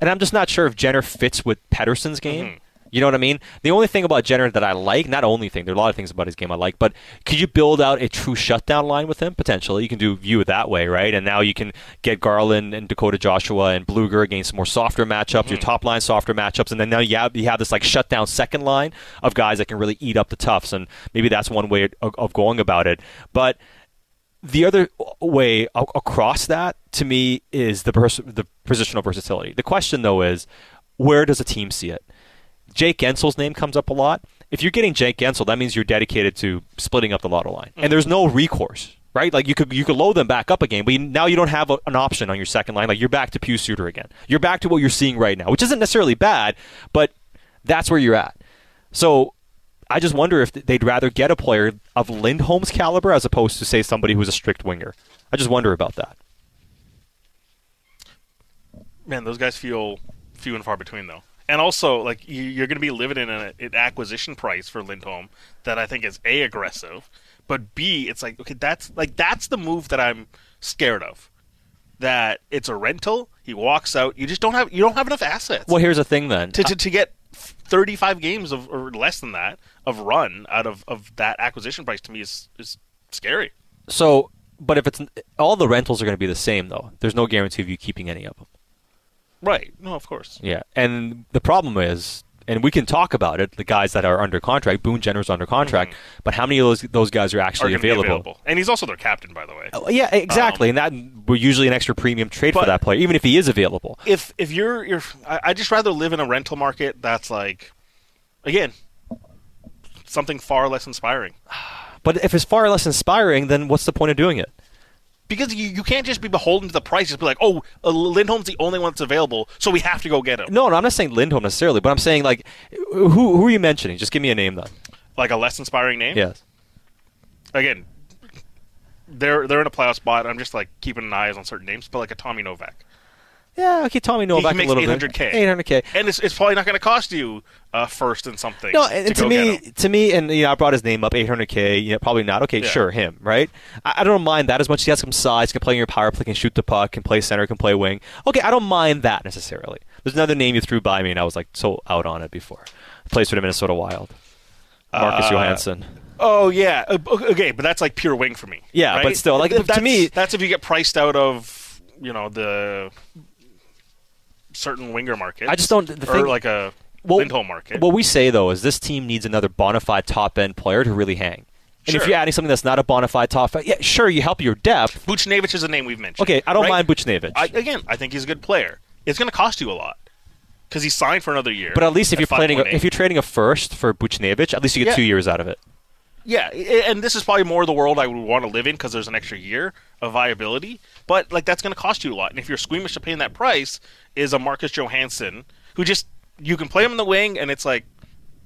And I'm just not sure if Jenner fits with Pettersson's game. Mm-hmm. You know what I mean? The only thing about Jenner that I like, not only thing, there are a lot of things about his game I like, but could you build out a true shutdown line with him? Potentially. You can do view it that way, right? And now you can get Garland and Dakota Joshua and Blueger against more softer matchups, your mm-hmm. top line softer matchups, and then now you have, you have this like shutdown second line of guys that can really eat up the toughs, and maybe that's one way of, of going about it. But the other way across that to me is the pers- the positional versatility. The question though is where does a team see it? Jake Guentzel's name comes up a lot. If you're getting Jake Guentzel, that means you're dedicated to splitting up the lotto line, and mm-hmm. there's no recourse. right? Like you could you could load them back up again, but you, now you don't have a, an option on your second line. Like you're back to Pius Suter again. You're back to what you're seeing right now, which isn't necessarily bad, but that's where you're at. So I just wonder if they'd rather get a player of Lindholm's caliber as opposed to say somebody who's a strict winger. I just wonder about that. Man, those guys feel few and far between, though. And also, like you- you're going to be living in a, an acquisition price for Lindholm that I think is a aggressive, but b it's like okay, that's like that's the move that I'm scared of. That it's a rental. He walks out. You just don't have you don't have enough assets. Well, here's the thing then. to, to, to get 35 games of or less than that of run out of, of that acquisition price to me is is scary. So, but if it's all the rentals are going to be the same though, there's no guarantee of you keeping any of them. Right. No, of course. Yeah, and the problem is, and we can talk about it. The guys that are under contract, Boone Jenner's under contract, but how many of those those guys are actually Mm-hmm. Are gonna available? And he's also their captain, by the way. Oh, yeah, exactly, and that we're usually an extra premium trade for that player, even if he is available. If if you're you're, I, I just rather live in a rental market that's like, again, something far less inspiring. But if it's far less inspiring, then what's the point of doing it? Because you, you can't just be beholden to the price. Just be like, oh, uh, Lindholm's the only one that's available, so we have to go get him. No, no, I'm not saying Lindholm necessarily, but I'm saying like, who who are you mentioning? Just give me a name then. Like a less inspiring name. Yes. Again, they're they're in a playoff spot. I'm just like keeping an eye on certain names, but like a Tommy Novak. Yeah, okay, Tommy Novak he, he a makes little bit. 800k. 800k. and it's, it's probably not going to cost you uh, first and something. No, and, to, get me, to me, and you know, I brought his name up, 800k. You know, probably not. Okay, Yeah. sure, him, right? I, I don't mind that as much. as He has some size, can play in your power play, can shoot the puck, can play center, can play wing. Okay, I don't mind that necessarily. There's another name you threw by me, and I was like so out on it before. Plays for the Minnesota Wild, Marcus Uh, Johansson. Oh yeah, Uh, okay, but that's like pure wing for me. Yeah, right? but still, like, Th- to me- that's if you get priced out of you know the certain winger market. I just don't- the or thing- like a Well, Lindholm market. What we say though is this team needs another bona fide top end player to really hang. And if you're adding something that's not a bona fide top, yeah, sure, you help your depth. Buchnevich is a name we've mentioned. Okay, I don't right? mind Buchnevich. I, again, I think he's a good player. It's going to cost you a lot because he's signed for another year. But at least if at you're trading, if you're trading a first for Buchnevich, at least you get Yeah. two years out of it. Yeah, and this is probably more the world I would want to live in because there's an extra year of viability. But like that's going to cost you a lot, and if you're squeamish to paying that price, is a Marcus Johansson who just you can play him in the wing, and it's like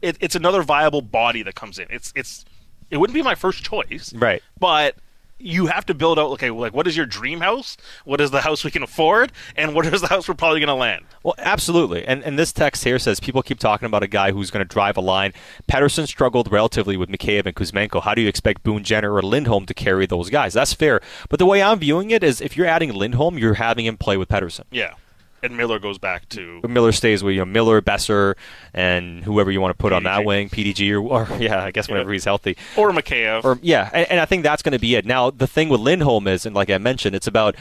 it, it's another viable body that comes in. It's it's it wouldn't be my first choice, Right. but you have to build out okay like what is your dream house what is the house we can afford and what is the house we're probably going to land Well, absolutely. And and this text here says people keep talking about a guy who's going to drive a line. Pettersson struggled relatively with Mikheyev and Kuzmenko. How do you expect Boone Jenner or Lindholm to carry those guys? That's fair. But the way I'm viewing it is if you're adding Lindholm, you're having him play with Pettersson. yeah and miller goes back to Miller stays with you know Miller, Boeser, and whoever you want to put on that wing, PDG, or, or yeah, I guess whenever he's healthy. or Mikheyev. Or yeah, and, and I think that's going to be it. Now the thing with Lindholm is, and like I mentioned, it's about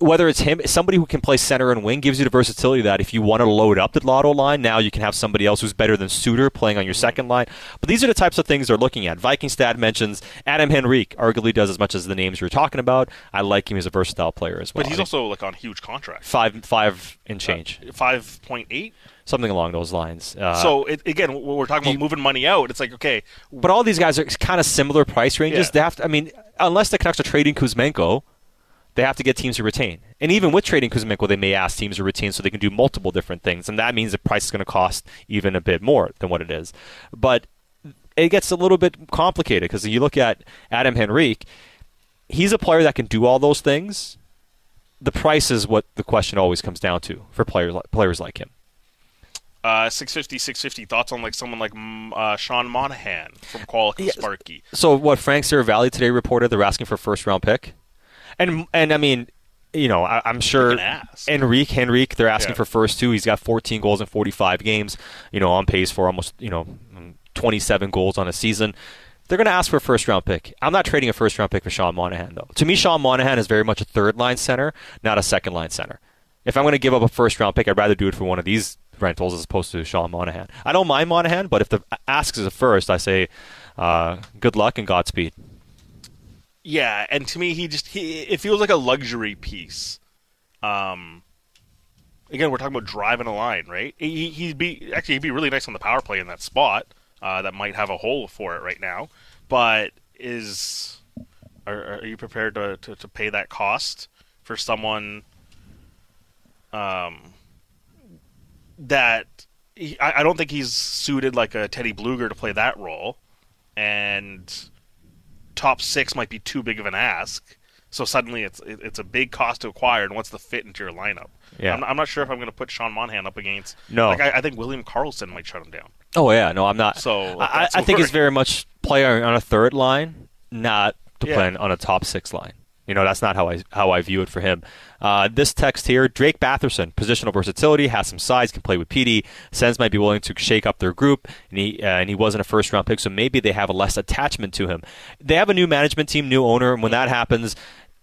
whether it's him, somebody who can play center and wing gives you the versatility that if you want to load up the lotto line, now you can have somebody else who's better than Suter playing on your second line. But these are the types of things they're looking at. Viking Stat mentions Adam Henrique, arguably does as much as the names you're talking about. I like him as a versatile player as well. but he's also like on huge contract five five and change, five point eight something along those lines. Uh, so it, again, we're talking about moving money out, it's like okay, But all these guys are kind of similar price ranges. Yeah. They have to, I mean, unless the Canucks are trading Kuzmenko, they have to get teams to retain. And even with trading Kuzmenko, they may ask teams to retain so they can do multiple different things. And that means the price is going to cost even a bit more than what it is. But it gets a little bit complicated because you look at Adam Henrique, he's a player that can do all those things. The price is what the question always comes down to for players like, players like him. uh, 650, 650 thoughts on like someone like mm, uh, Sean Monahan from Qualicum Sparky. So what Frank Valley today reported they're asking for first round pick, and and I mean, you know, I, I'm sure. Enrique Henrique they're asking Yeah. for first two. He's got 14 goals in 45 games. You know, on pace for almost you know 27 goals on a season. They're going to ask for a first round pick. I'm not trading a first round pick for Sean Monahan though. To me, Sean Monahan is very much a third line center, not a second line center. If I'm going to give up a first round pick, I'd rather do it for one of these rentals as opposed to Sean Monahan. I don't mind Monahan, but if the ask is a first, I say uh, good luck and Godspeed. Yeah, and to me, he just he it feels like a luxury piece. Um, again, we're talking about driving a line, right? He, he'd be actually he'd be really nice on the power play in that spot. Uh, that might have a hole for it right now, but is are, are you prepared to, to, to pay that cost for someone um, that he, I, I don't think he's suited like a Teddy Blueger to play that role, and top six might be too big of an ask. So suddenly it's it's a big cost to acquire, and what's the fit into your lineup? Yeah. I'm, I'm not sure if I'm going to put Sean Monahan up against. No. like I, I think William Karlsson might shut him down. Oh yeah, no, I'm not. So I, I think he's very much player on a third line, not to Yeah. play on a top six line. You know, that's not how I how I view it for him. Uh, this text here: Drake Batherson, positional versatility, has some size, can play with PD. Sens might be willing to shake up their group, and he uh, and he wasn't a first round pick, so maybe they have a less attachment to him. They have a new management team, new owner, and when that happens.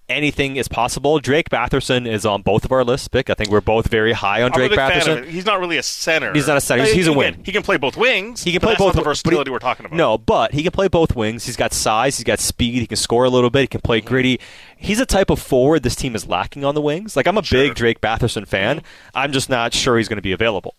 Anything is possible. Drake Batherson is on both of our lists. Pick. I think we're both very high on Drake big fan of Batherson. He's not really a center. He's not a center. He's- he's a he wing. Can, he can play both wings. He can play that's both. Not the but he- versatility we're talking about. No, but he can play both wings. He's got size. He's got speed. He can score a little bit. He can play Mm-hmm. gritty. He's a type of forward this team is lacking on the wings. Like I'm a big Drake Batherson fan. Mm-hmm. I'm just not sure he's going to be available.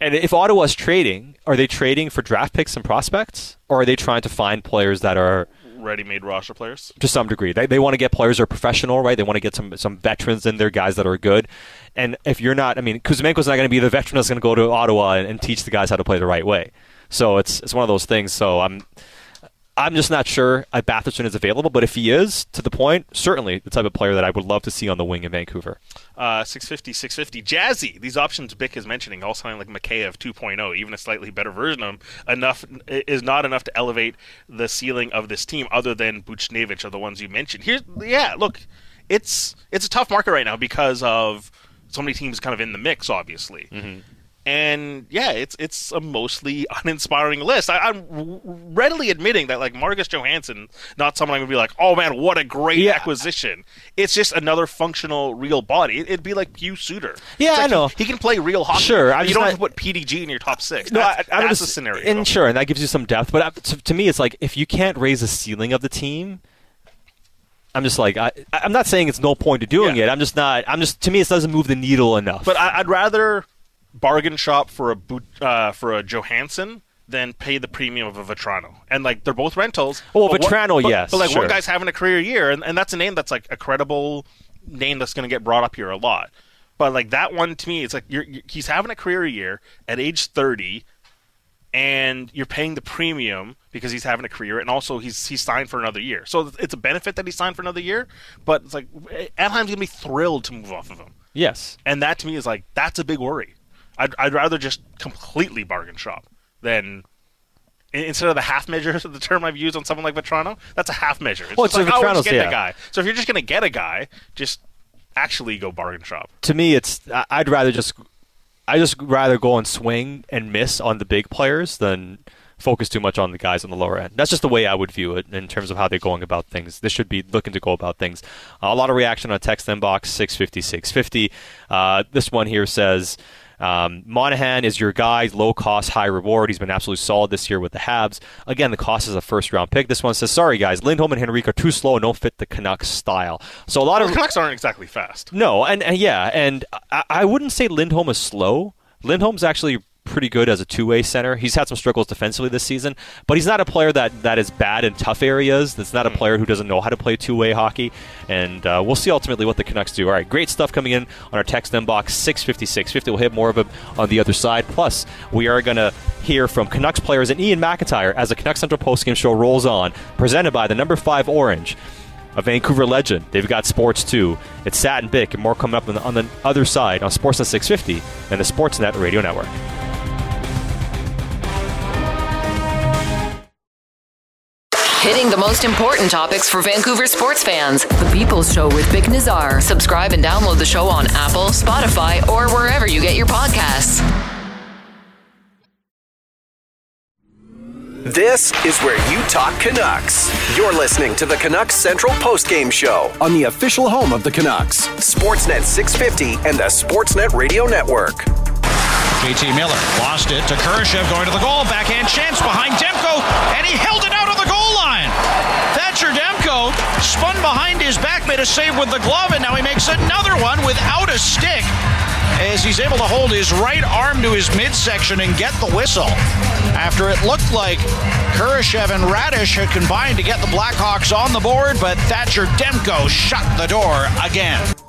And if Ottawa's trading, are they trading for draft picks and prospects, or are they trying to find players that are ready-made roster players. to some degree. They, they want to get players that are professional, right? They want to get some some veterans in there, guys that are good. And if you're not, I mean, Kuzmenko's not going to be the veteran that's going to go to Ottawa and, and teach the guys how to play the right way. So it's it's one of those things. So I'm I'm just not sure if Batherson is available, but if he is, to the point, certainly the type of player that I would love to see on the wing in Vancouver. Uh, 650, 650. Jazzy. These options Bik is mentioning all sound like Mikheyev 2.0, even a slightly better version of him. Enough is not enough to elevate the ceiling of this team, other than Buchnevich are the ones you mentioned. Here's yeah, look, it's it's a tough market right now because of so many teams kind of in the mix, obviously. And yeah, it's it's a mostly uninspiring list. I, I'm readily admitting that like Marcus Johansson, not someone I'm gonna be like, oh man, what a great acquisition. It's just another functional real body. It, would be like Pius Suter. Yeah, like I know. He, he can play real hockey. Sure, I'm you don't not- have to put PDG in your top six. No, that's, I, I'm that's just, a scenario. And sure, and that gives you some depth. But to, to me, it's like if you can't raise the ceiling of the team, I'm just like I, I'm not saying it's no point to doing it. I'm just not. I'm just to me, it doesn't move the needle enough. But I, I'd rather bargain shop for a boot, uh, for a Johansson than pay the premium of a Vatrano. And like they're both rentals. Oh, but one- Vatrano, but- yes, But like sure. one guy's having a career year, and, and that's a name that's like a credible name that's going to get brought up here a lot. But like that one to me, it's like you're, you he's having a career year at age thirty. And you're paying the premium because he's having a career, and also he's he's signed for another year. So it's a benefit that he's signed for another year. But it's like Anaheim's gonna be thrilled to move off of him. yes, And that to me is like that's a big worry. I'd, I'd rather just completely bargain shop than instead of the half measure, the term I've used on someone like Vatrano. That's a half measure. It's Well, just it's like, oh, just get yeah. the guy. So if you're just going to get a guy, just actually go bargain shop. to me, it's I'd rather just I just rather go and swing and miss on the big players than focus too much on the guys on the lower end. That's just the way I would view it in terms of how they're going about things. They should be looking to go about things. Uh, a lot of reaction on text inbox 650 650. Uh, this one here says. Um, Monahan is your guy, low cost, high reward. He's been absolutely solid this year with the Habs. Again, the cost is a first round pick. This one says, "Sorry guys, Lindholm and Henrique are too slow and don't fit the Canucks style." So a lot Well, of the Canucks aren't exactly fast. no, and, and yeah, and I, I wouldn't say Lindholm is slow. Lindholm's actually pretty good as a two-way center. He's had some struggles defensively this season, but he's not a player that, that is bad in tough areas. That's not a player who doesn't know how to play two-way hockey, and uh, we'll see ultimately what the Canucks do. All right, great stuff coming in on our text inbox 650 650. We'll hit more of it on the other side. Plus, we are going to hear from Canucks players and Iain MacIntyre as the Canucks Central postgame show rolls on, presented by the number five Orange a Vancouver legend. They've got sports too. It's Sat and Bik, and more coming up on the, on the other side on Sportsnet 650 and the Sportsnet Radio Network. Hitting the most important topics for Vancouver sports fans. The People's Show with Bik Nijjar. Subscribe and download the show on Apple, Spotify, or wherever you get your podcasts. This is where you talk Canucks. You're listening to the Canucks Central Postgame Show on the official home of the Canucks, Sportsnet 650 and the Sportsnet Radio Network. JT Miller lost it to Kurashev going to the goal. Backhand chance behind Demko, and he held it out on the goal line. Thatcher Demko spun behind his back, made a save with the glove, and now he makes another one without a stick. as he's able to hold his right arm to his midsection and get the whistle. After it looked like Kurashev and Raddysh had combined to get the Blackhawks on the board, but Thatcher Demko shut the door again.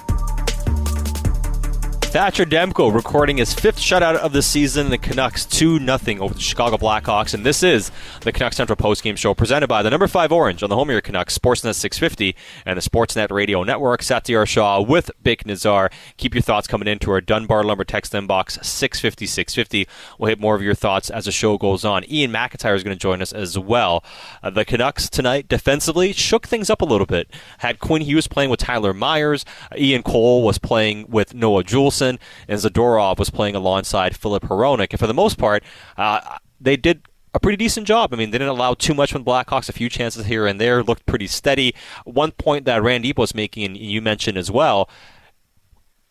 Thatcher Demko recording his fifth shutout of the season. The Canucks 2 0 over the Chicago Blackhawks. And this is the Canucks Central postgame show presented by the number 5 Orange on the home of your Canucks, Sportsnet 650 and the Sportsnet Radio Network. Satiar Shah with Bik Nijjar. Keep your thoughts coming into our Dunbar Lumber text inbox 650 650. We'll hit more of your thoughts as the show goes on. Iain MacIntyre is going to join us as well. Uh, the Canucks tonight defensively shook things up a little bit. Had Quinn Hughes playing with Tyler Myers. Uh, Ian Cole was playing with Noah Juulsen and Zadorov was playing alongside Filip Hronek. And for the most part, uh, they did a pretty decent job. I mean, they didn't allow too much from the Blackhawks. A few chances here and there looked pretty steady. One point that Randy was making, and you mentioned as well,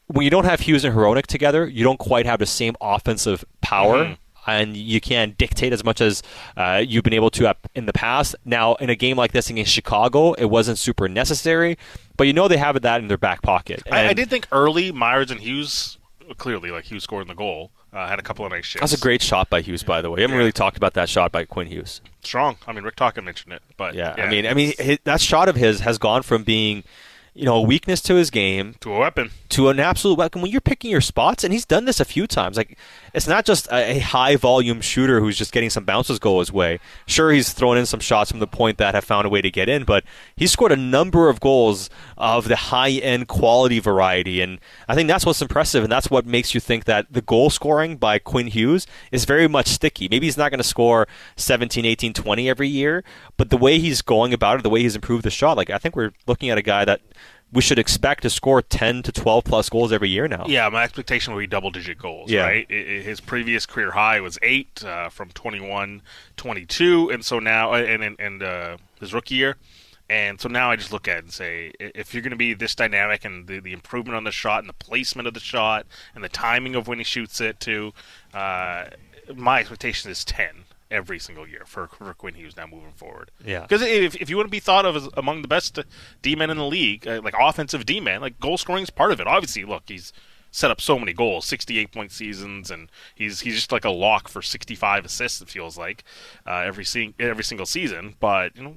when you don't have Hughes and Hronek together, you don't quite have the same offensive power. Mm-hmm and you can't dictate as much as uh, you've been able to in the past. Now, in a game like this against Chicago, it wasn't super necessary, but you know they have that in their back pocket. I, I, did think early Myers and Hughes clearly like Hughes scoring the goal. Uh, had a couple of nice shifts. That's a great shot by Hughes, by the way. We haven't yeah. really talked about that shot by Quinn Hughes. Strong. I mean, Rick Tocchet mentioned it, but yeah, yeah. I mean, I mean, his, that shot of his has gone from being you know, a weakness to his game to a weapon to an absolute weapon. When you're picking your spots, and he's done this a few times, like it's not just a, high volume shooter who's just getting some bounces go his way. Sure, he's thrown in some shots from the point that have found a way to get in, but he's scored a number of goals of the high end quality variety, and I think that's what's impressive, and that's what makes you think that the goal scoring by Quinn Hughes is very much sticky. Maybe he's not going to score 17, 18, 20 every year, but the way he's going about it, the way he's improved the shot, like I think we're looking at a guy that we should expect to score 10 to 12 plus goals every year now. Yeah, my expectation would be double digit goals, yeah. right? his previous career high was 8 uh, from 21 22 and so now uh, and and, and uh, his rookie year. And so now I just look at it and say, if you're going to be this dynamic and the, the improvement on the shot and the placement of the shot and the timing of when he shoots it, too, uh, my expectation is 10 every single year for, for Quinn Hughes now moving forward. Yeah. Because if, if you want to be thought of as among the best D men in the league, uh, like offensive D men, like goal scoring is part of it. Obviously, look, he's set up so many goals, 68 point seasons, and he's he's just like a lock for 65 assists. It feels like uh, every se- every single season. But you know,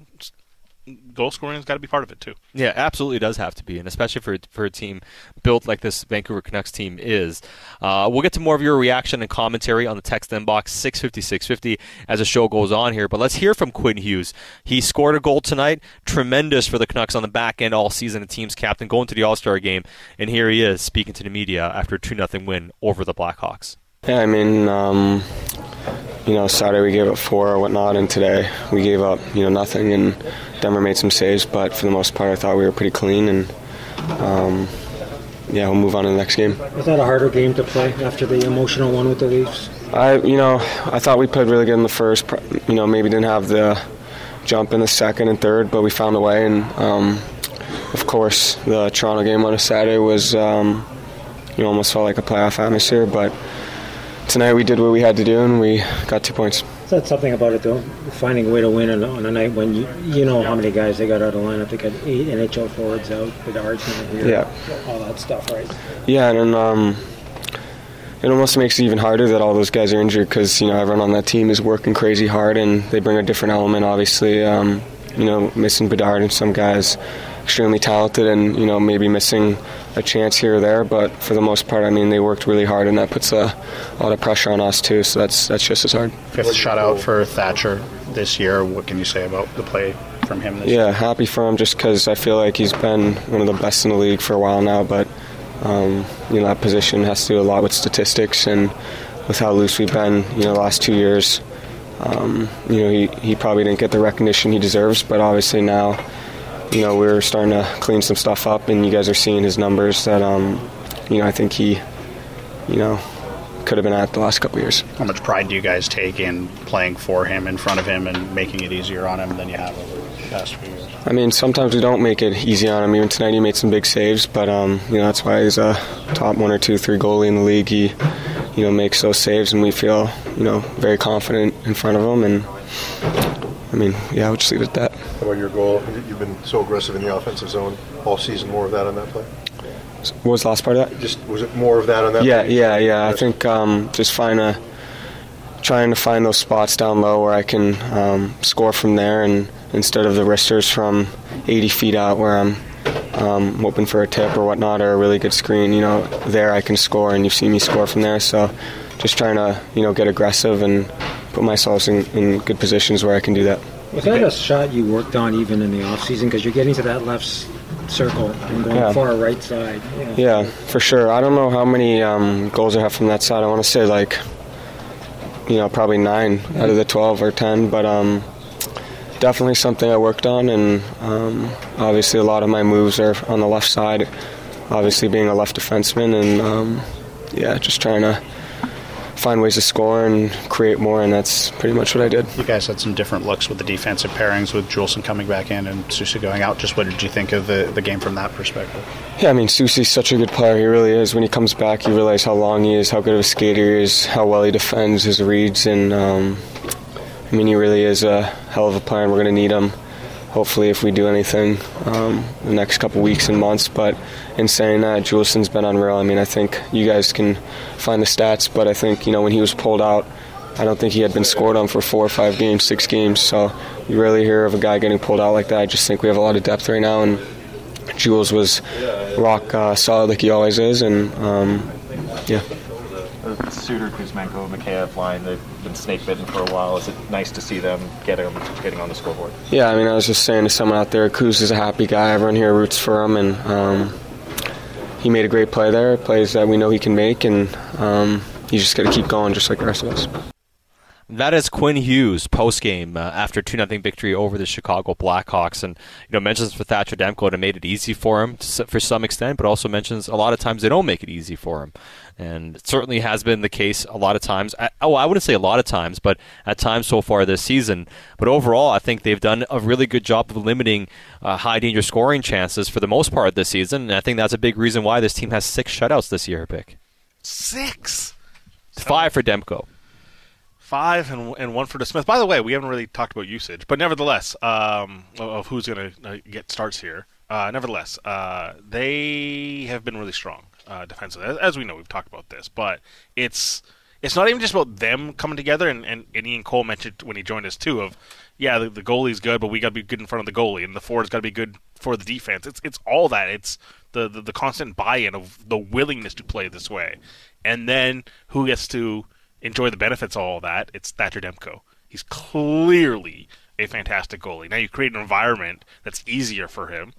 goal scoring has got to be part of it too. Yeah, absolutely does have to be, and especially for for a team built like this Vancouver Canucks team is. Uh, we'll get to more of your reaction and commentary on the text inbox 650 650 as the show goes on here. But let's hear from Quinn Hughes. He scored a goal tonight, tremendous for the Canucks on the back end all season. The team's captain going to the All Star game, and here he is speaking to the media after a two 0 win over the Blackhawks. Yeah, I mean. Um you know, Saturday we gave up four or whatnot, and today we gave up, you know, nothing. And Denver made some saves, but for the most part, I thought we were pretty clean. And um, yeah, we'll move on to the next game. Was that a harder game to play after the emotional one with the Leafs? I, you know, I thought we played really good in the first. You know, maybe didn't have the jump in the second and third, but we found a way. And um, of course, the Toronto game on a Saturday was, um, you know, almost felt like a playoff atmosphere, but tonight we did what we had to do and we got two points. Is that something about it though? Finding a way to win on, on a night when you you know how many guys they got out of the lineup. They got eight NHL forwards out, the Arts not here, yeah, all that stuff, right? Yeah, and um, it almost makes it even harder that all those guys are injured because you know everyone on that team is working crazy hard and they bring a different element. Obviously, um, you know, missing Bedard and some guys extremely talented and you know maybe missing a chance here or there, but for the most part, I mean, they worked really hard, and that puts a, a lot of pressure on us too. So that's that's just as hard. Fifth shutout for Thatcher this year. What can you say about the play from him this yeah, year? happy for him just because I feel like he's been one of the best in the league for a while now. But um, you know, that position has to do a lot with statistics and with how loose we've been. You know, the last two years. Um, you know, he, he probably didn't get the recognition he deserves, but obviously now you know, we're starting to clean some stuff up, and you guys are seeing his numbers that, um, you know, I think he, you know, could have been at the last couple years. How much pride do you guys take in playing for him, in front of him, and making it easier on him than you have over the past few years? I mean, sometimes we don't make it easy on him. Even tonight, he made some big saves, but um, you know that's why he's a top one or two, three goalie in the league. He, you know, makes those saves, and we feel, you know, very confident in front of him. And I mean, yeah, I would just leave it at that. How about your goal? You've been so aggressive in the offensive zone all season. More of that on that play. What was the last part of that? Just was it more of that on that? Yeah, yeah, yeah. I think um, just find a trying to find those spots down low where I can um, score from there, and instead of the wristers from 80 feet out where I'm um, hoping for a tip or whatnot or a really good screen, you know, there I can score, and you've seen me score from there. So just trying to you know get aggressive and put myself in, in good positions where I can do that. Was that a shot you worked on even in the off season? Because you're getting to that left circle and going Yeah. far right side. know. Yeah, for sure. I don't know how many um, goals I have from that side. I want to say like, you know, probably nine out of the 12 or 10, but um, definitely something I worked on. And um, obviously, a lot of my moves are on the left side, obviously, being a left defenseman. And um, yeah, just trying to find ways to score and create more. And that's pretty much what I did. You guys had some different looks with the defensive pairings, with Juulsen coming back in and Soucy going out. Just what did you think of the, the game from that perspective? Yeah, I mean, Soucy's such a good player. He really is. When he comes back, you realize how long he is, how good of a skater he is, how well he defends his reads, and um, I mean, he really is a hell of a player, and we're going to need him. Hopefully, if we do anything um, the next couple weeks and months. But in saying that, Juulsen's been unreal. I mean, I think you guys can find the stats, but I think you know when he was pulled out, I don't think he had been scored on for four or five games, six games. So you rarely hear of a guy getting pulled out like that. I just think we have a lot of depth right now, and Jules was rock uh, solid like he always is, and um, yeah. The Suter, Kuzmenko, Mikheyev line, they've been snake bitten for a while. Is it nice to see them getting, getting on the scoreboard? Yeah, I mean, I was just saying to someone out there, Kuz is a happy guy. Everyone here roots for him, and um, he made a great play there. Plays that we know he can make, and um, he's just got to keep going, just like the rest of us. That is Quinn Hughes post game uh, after two 0 victory over the Chicago Blackhawks, and you know mentions for Thatcher Demko it made it easy for him to, for some extent, but also mentions a lot of times they don't make it easy for him, and it certainly has been the case a lot of times. I, oh, I wouldn't say a lot of times, but at times so far this season. But overall, I think they've done a really good job of limiting uh, high danger scoring chances for the most part this season, and I think that's a big reason why this team has six shutouts this year. Pick Six. five for Demko. Five and, and one for DeSmith. By the way, we haven't really talked about usage, but nevertheless, um, of- who's going to uh, get starts here. Uh, nevertheless, uh, they have been really strong uh, defensively, as, as we know. We've talked about this, but it's it's not even just about them coming together. And, and, and Ian Cole mentioned when he joined us too of yeah, the, the goalie's good, but we got to be good in front of the goalie, and the forward's got to be good for the defense. It's it's all that. It's the, the the constant buy-in of the willingness to play this way, and then who gets to enjoy the benefits of all that? It's Thatcher Demko. He's clearly a fantastic goalie. Now you create an environment that's easier for him.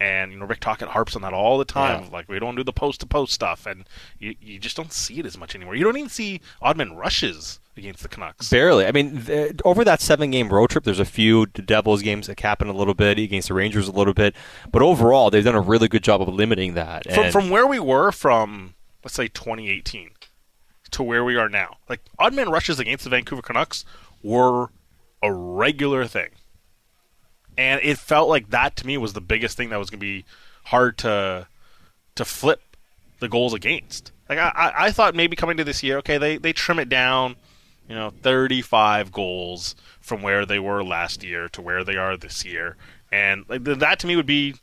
And you know Rick Tocchet harps on that all the time. Yeah. Like we don't do the post to post stuff, and you, you just don't see it as much anymore. You don't even see oddman rushes against the Canucks. Barely. I mean, th- over that seven game road trip, there's a few Devils games that happen a little bit, against the Rangers a little bit. But overall, they've done a really good job of limiting that. from And- from where we were from let's say 2018 to where we are now. Like odd man rushes against the vancouver canucks were a regular thing. And it felt like that to me was the biggest thing that was going to be hard to to flip the goals against. Like I, I, thought maybe coming to this year okay they, they trim it down you know 35 goals from where they were last year to where they are this year. And like, that to me would be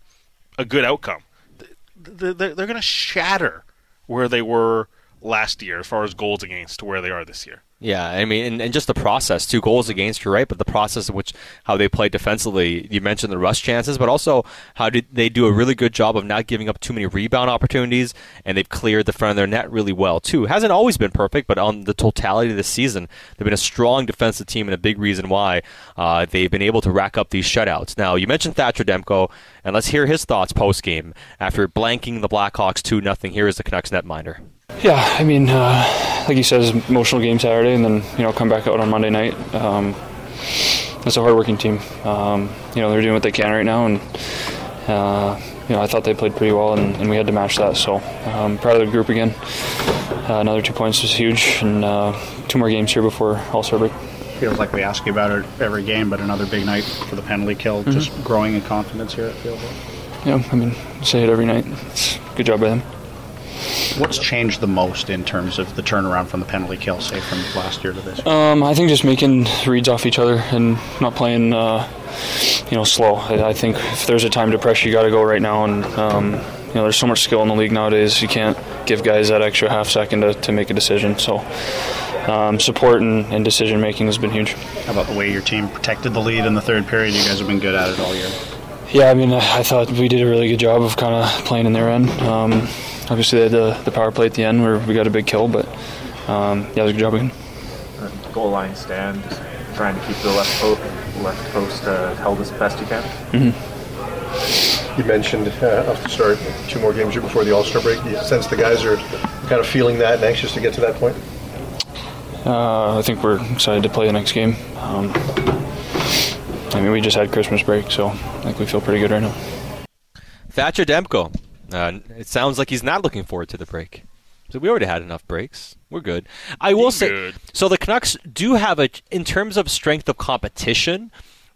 a good outcome. Th- they're, they're going to shatter where they were last year as far as goals against to where they are this year. Yeah, I mean, and, and just the process, two goals against, you're right, but the process in which how they play defensively, you mentioned the rush chances, but also how did they do a really good job of not giving up too many rebound opportunities, and they've cleared the front of their net really well, too. Hasn't always been perfect, but on the totality of the season, they've been a strong defensive team and a big reason why uh, they've been able to rack up these shutouts. Now, you mentioned Thatcher Demko, and let's hear his thoughts post game after blanking the Blackhawks 2 0. Here is the Canucks netminder. Yeah, I mean, uh, like you said, it's an emotional game Saturday, and then you know come back out on Monday night. Um, it's a hardworking team. Um, you know they're doing what they can right now, and uh, you know I thought they played pretty well, and, and we had to match that. So um, proud of the group again. Uh, another two points was huge, and uh, two more games here before All Star break. Feels like we ask you about it every game, but another big night for the penalty kill. Mhm. Just growing in confidence here at Fieldwood. Yeah, I mean, say it every night. It's good job by them. What's changed the most in terms of the turnaround from the penalty kill, say from last year to this? Um, I think just making reads off each other and not playing, uh, you know, slow. I, I think if there's a time to pressure, you got to go right now. And um, you know, there's so much skill in the league nowadays. You can't give guys that extra half second to, to make a decision. So, um, support and, and decision making has been huge. How about the way your team protected the lead in the third period? You guys have been good at it all year. Yeah, I mean, I thought we did a really good job of kind of playing in their end. Um, obviously, they had the, the power play at the end where we got a big kill, but um, yeah, it was a good job again. Goal line stand, just trying to keep the left, po- left post uh, held as best you can. Mm-hmm. You mentioned uh, up to start two more games here before the All Star break. Do you sense the guys are kind of feeling that and anxious to get to that point? Uh, I think we're excited to play the next game. Um, I mean, we just had Christmas break, so I think we feel pretty good right now. Thatcher Demko. Uh, it sounds like he's not looking forward to the break. So we already had enough breaks. We're good. I will say good. so. The Canucks do have a, in terms of strength of competition,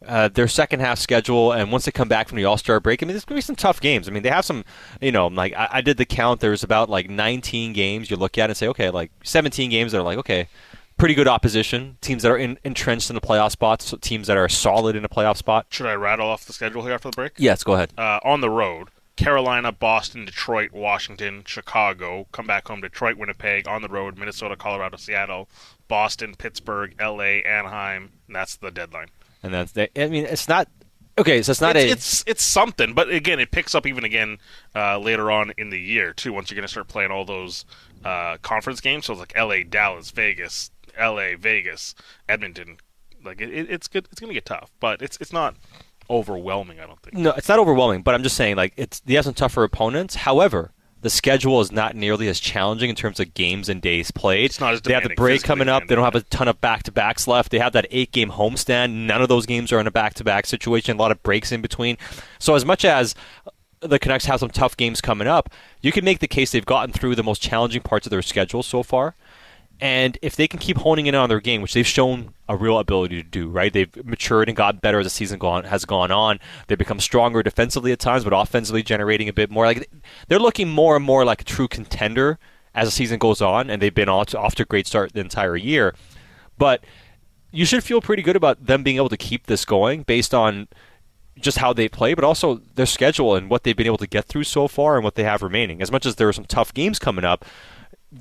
uh, their second half schedule, and once they come back from the All Star break, I mean, there's going to be some tough games. I mean, they have some, you know, like I, I did the count. There's about like 19 games you look at and say, okay, like 17 games that are like, okay, pretty good opposition, teams that are in, entrenched in the playoff spots, so teams that are solid in a playoff spot. Should I rattle off the schedule here after the break? Yes, go ahead. Uh, on the road, Carolina, Boston, Detroit, Washington, Chicago. Come back home, Detroit, Winnipeg. On the road, Minnesota, Colorado, Seattle, Boston, Pittsburgh, L.A., Anaheim. And that's the deadline. And that's the, I mean, it's not okay. So it's not it's, a it's it's something, but again, it picks up even again uh, later on in the year too. Once you're going to start playing all those uh, conference games, so it's like L.A., Dallas, Vegas, L.A., Vegas, Edmonton. Like it, it- it's good. It's going to get tough, but it's it's not overwhelming. I don't think. No, it's not overwhelming, but I'm just saying like it's they have some tougher opponents. However, the schedule is not nearly as challenging in terms of games and days played. It's not as they have the break coming up. They don't have a ton of back to backs left. They have that eight game homestand. None of those games are in a back to back situation. A lot of breaks in between. So as much as the Canucks have some tough games coming up, you can make the case they've gotten through the most challenging parts of their schedule so far. And if they can keep honing in on their game, which they've shown a real ability to do, right? They've matured and got better as the season gone, has gone on. They've become stronger defensively at times, but offensively generating a bit more. Like they're looking more and more like a true contender as the season goes on, and they've been off to, off to a great start the entire year. But you should feel pretty good about them being able to keep this going based on just how they play, but also their schedule and what they've been able to get through so far and what they have remaining. As much as there are some tough games coming up,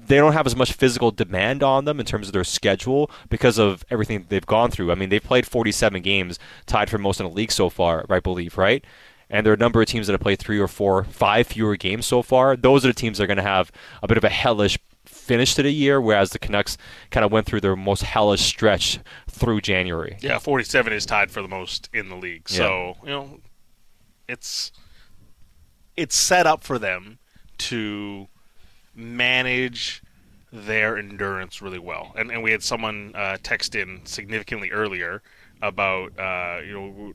they don't have as much physical demand on them in terms of their schedule because of everything they've gone through. I mean, they've played 47 games, tied for most in the league so far, I believe, right? And there are a number of teams that have played three or four, five fewer games so far. Those are the teams that are going to have a bit of a hellish finish to the year, whereas the Canucks kind of went through their most hellish stretch through January. Yeah, 47 is tied for the most in the league. So, you know, it's it's set up for them to manage their endurance really well. And and we had someone uh, text in significantly earlier about uh, you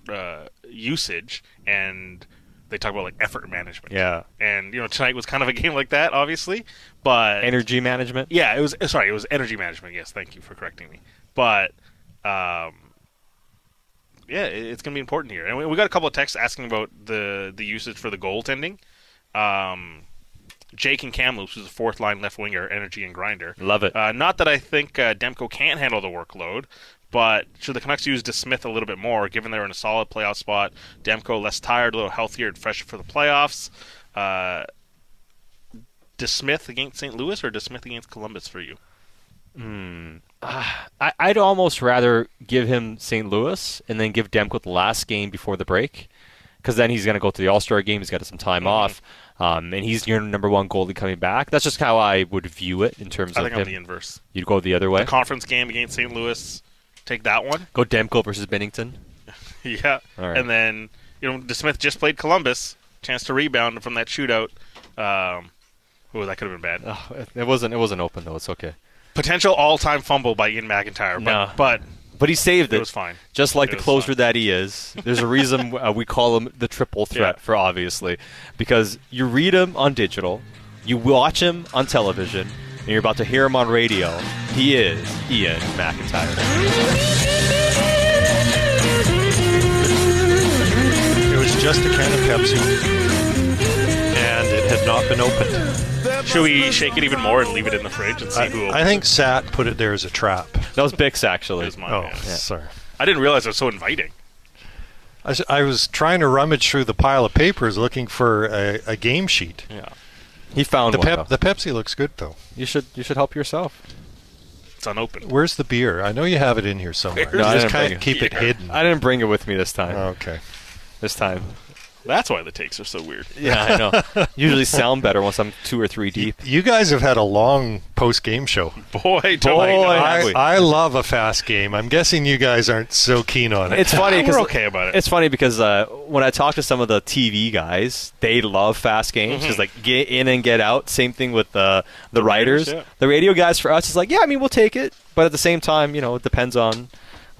know uh, usage and they talk about like effort management. Yeah. And you know tonight was kind of a game like that obviously, but Energy management? Yeah, it was sorry, it was energy management. Yes, thank you for correcting me. But um yeah, it- it's going to be important here. And we, we got a couple of texts asking about the the usage for the goaltending. Um, Jake and Kamloops, who's a fourth line left winger, energy and grinder. Love it. Uh, not that I think uh, Demko can't handle the workload, but should the Canucks use DeSmith a little bit more, given they're in a solid playoff spot? Demko less tired, a little healthier, and fresher for the playoffs. Uh, DeSmith against St. Louis or DeSmith against Columbus for you? Hmm. Ah, I, I'd almost rather give him St. Louis and then give Demko the last game before the break, because then he's going to go to the All Star game. He's got some time Mm-hmm. off, um, and he's your number one goalie coming back. That's just how I would view it in terms I of think I'm him. the inverse. You'd go the other way. The conference game against St. Louis, take that one. go Demko versus Binnington. yeah. Right. And then, you know, DeSmith just played Columbus. Chance to rebound from that shootout. Um, oh, that could have been bad. Oh, it wasn't. It wasn't open though. It's okay. Potential all-time fumble by Iain MacIntyre, but No. but But he saved it. It was fine. Just like It the was closer that he is. There's a reason uh, we call him the triple threat Yeah. for obviously, because you read him on digital, you watch him on television, and you're about to hear him on radio. He is Iain MacIntyre. It was just a can of Pepsi, and it had not been opened. Should we shake it even more and leave it in the fridge and see who? I, I think Sat put it there as a trap. That was Bik's, actually. It was oh, mine, Oh, yeah. sorry. I didn't realize it was so inviting. I was, I was trying to rummage through the pile of papers looking for a, a game sheet. Yeah. He found the one, pep, though. The Pepsi looks good though. You should you should help yourself. It's unopened. Where's the beer? I know you have it in here somewhere. No, I just didn't kind bring of keep it beer. hidden. I didn't bring it with me this time. okay. This time. That's why the takes are so weird. Yeah, I know. Usually sound better once I'm two or three deep. You guys have had a long post game show. Boy, Boy, have I. I love a fast game. I'm guessing you guys aren't so keen on it. It's funny because We're okay about it. It's funny because uh, when I talk to some of the TV guys, they love fast games. Mhm. It's like get in and get out. Same thing with the the, writers. writers, yeah. The radio guys for us is like, yeah, I mean, we'll take it, but at the same time, you know, it depends on, on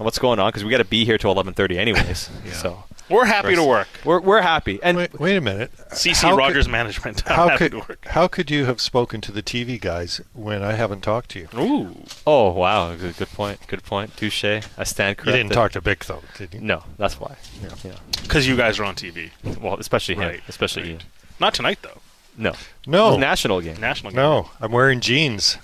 what's going on because we got to be here till 11:30 anyways. So We're happy to work. We're we're happy. And wait, wait a minute. CC How Rogers could- Management. I'm How happy could to work. how could you have spoken to the TV guys when I haven't talked to you? Ooh. Oh wow, good, good point. Good point. Touche. I stand corrected. You didn't talk to Bik though, did you? No, that's why. Yeah. Because you guys are on TV. Well, especially him. Right, Especially Iain. Not tonight, though. No. No. It was national game. National game. No, I'm wearing jeans.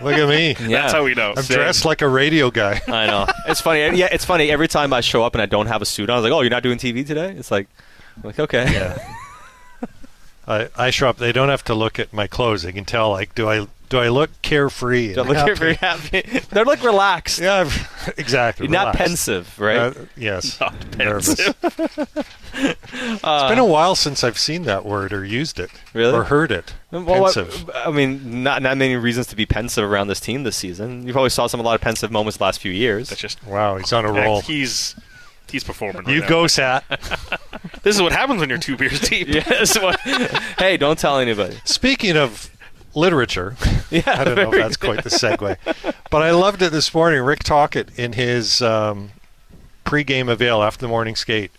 Look at me. Yeah. That's how we know. I'm Same. dressed like a radio guy. I know. It's funny. Yeah, it's funny. Every time I show up and I don't have a suit on, I was like, "Oh, you're not doing TV today?" It's like, I'm like okay. Yeah. I, I show up. They don't have to look at my clothes. They can tell. Like, do I do I look carefree? and Don't look happy? very happy. They're like relaxed. Yeah, exactly. Not relaxed. pensive, right? Uh, yes. Not Nervous. pensive. it's been a while since I've seen that word or used it. Really? Or heard it. Well, what- Pensive. I mean, not not many reasons to be pensive around this team this season. You probably saw some a lot of pensive moments the last few years. That's just Wow, he's on a roll. He's he's performing. Right You now. go, Sat. This is what happens when you're two beers deep. yes. What, hey, don't tell anybody. Speaking of literature, Yeah, I don't know if that's quite the segue, but I loved it this morning. Rick Tocchet in his um, pre-game avail after the morning skate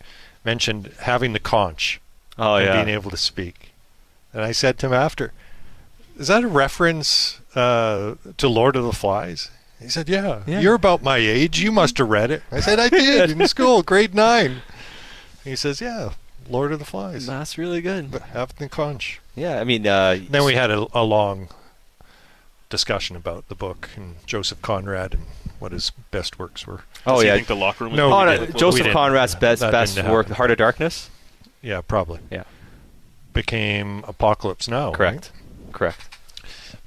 mentioned having the conch Oh and yeah. being able to speak, and I said to him after, "Is that a reference uh, to Lord of the Flies?" He said, yeah. Yeah. You're about my age. You must have read it. I said, I did in school, grade nine. He says, yeah, Lord of the Flies. That's really good. Having the conch. Yeah, I mean, uh, Then we had a, a long discussion about the book and Joseph Conrad and what his best works were. Oh Does he yeah, think the locker room No, Oh, we no, Joseph. Conrad's best That best work, happen. Heart of Darkness. Yeah, probably. Yeah, Became Apocalypse Now. right? correct, correct.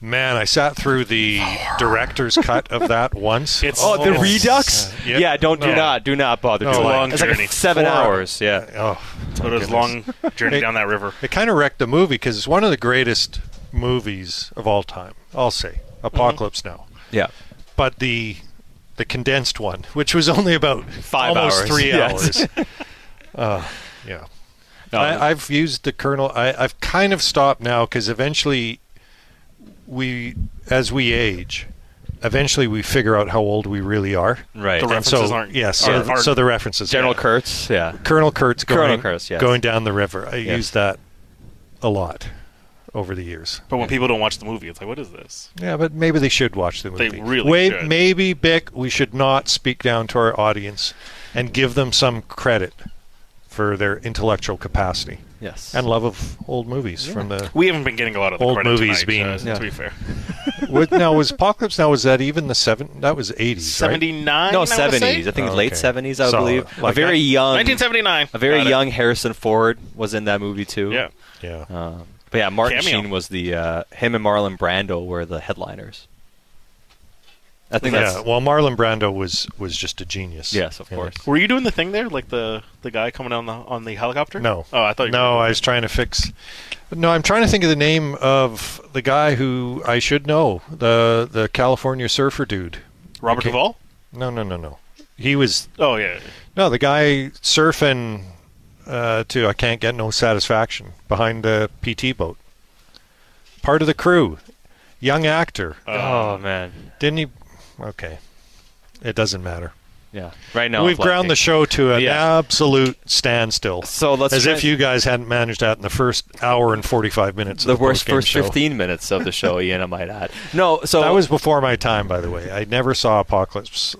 Man, I sat through the director's cut of that once. It's- Oh, the. Redux. Uh, yeah, yeah. don't do not do not bother. No, it's a long it's like journey. seven Four hours. Yeah. Oh, But it was goodness. long journey It- down that river. It kind of wrecked the movie because it's one of the greatest movies of all time. I'll say Apocalypse Now, Yeah. but the the condensed one, which was only about Five almost hours. three Yes. hours. uh, yeah, No, I, I've used the kernel. I, I've kind of stopped now because eventually we, as we age, eventually we figure out how old we really are. right. The references so, aren't- yes, so, aren't- so the references. General yeah. Kurtz. Yeah. Colonel Kurtz going, Colonel Kurtz, yes. going down the river. I Yes. used that a lot over the years. But when people don't watch the movie, it's like, what is this? Yeah, but maybe they should watch the movie. They really Wait, should. Maybe, Bik, we should not speak down to our audience and give them some credit for their intellectual capacity Yes. and love of old movies from the. We haven't been getting a lot of the Old movies tonight, being- uh, Yeah. to be fair. what, now was Apocalypse? Now was that even the seven? That was eighties. Seventy nine. no, seventies. I think Oh, late seventies. I So, believe. like a very young, Nineteen seventy nine. a very young Harrison Ford was in that movie too. Yeah. Yeah. Um, but yeah, Martin Cameo. Sheen was the uh, him and Marlon Brando were the headliners. I think yeah. that's Well, Marlon Brando was was just a genius. yes, of Yeah. course. Were you doing the thing there, like the the guy coming on the on the helicopter? No. Oh, I thought. You No, were I was trying to fix. No, I'm trying to think of the name of the guy who I should know the the California surfer dude. Robert Okay. Duvall. No, no, no, no. He was Oh yeah. no the guy surfing uh, to I can't get no satisfaction behind the PT boat. Part of the crew, young actor. oh man, Didn't he? Okay, it doesn't matter. yeah. Right now We've ground the show to an Yeah. absolute standstill. So let's as if you guys hadn't managed that in the first hour and 45 minutes the of the worst first show. fifteen minutes of the show. Iain, I might add. No, so that was before my time, by the way. I never saw Apocalypse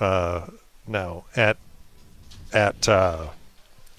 uh, now at at uh,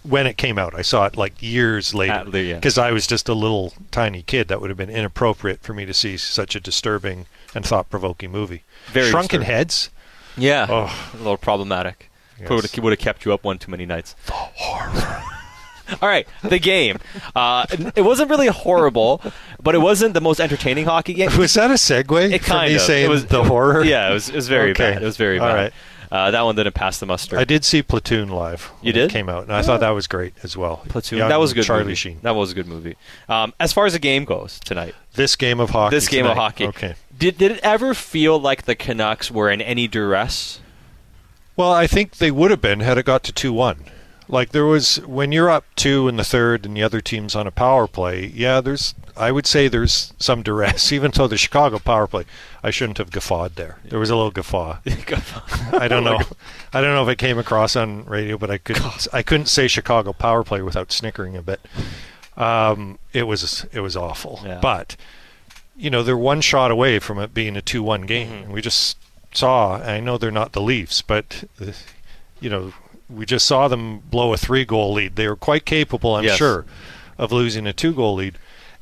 when it came out. I saw it like years later At the- yeah. because I was just a little tiny kid. That would have been inappropriate for me to see such a disturbing and thought-provoking movie. Very Shrunken disturbing. Heads. yeah, Oh. a little problematic. Yes. Would have, would have kept you up one too many nights. The horror. All right, the game. Uh, it wasn't really horrible, but it wasn't the most entertaining hockey game. Was that a segue? It kind of. saying it was the horror? Yeah, it was. It was very Okay. bad. It was very All bad. right. Uh, that one didn't pass the muster. I did see Platoon live. You did? came out, and I thought that was great as well. Platoon. Young that was a good Charlie movie. Sheen. That was a good movie. Um, as far as the game goes tonight, This game of hockey. this game of hockey. Okay. Did did it ever feel like the Canucks were in any duress? Well, I think they would have been had it got to two one. Like there was when you're up two in the third and the other team's on a power play. Yeah, there's. I would say there's some duress, even though the Chicago power play. I shouldn't have guffawed there. There was a little guffaw. I don't know. I don't know if it came across on radio, but I could. I couldn't say Chicago power play without snickering a bit. Um, it was it was awful. Yeah. But you know they're one shot away from it being a two-one game. Mm-hmm. We just saw. I know they're not the Leafs, but you know we just saw them blow a three-goal lead. They were quite capable, I'm Yes. sure, of losing a two-goal lead,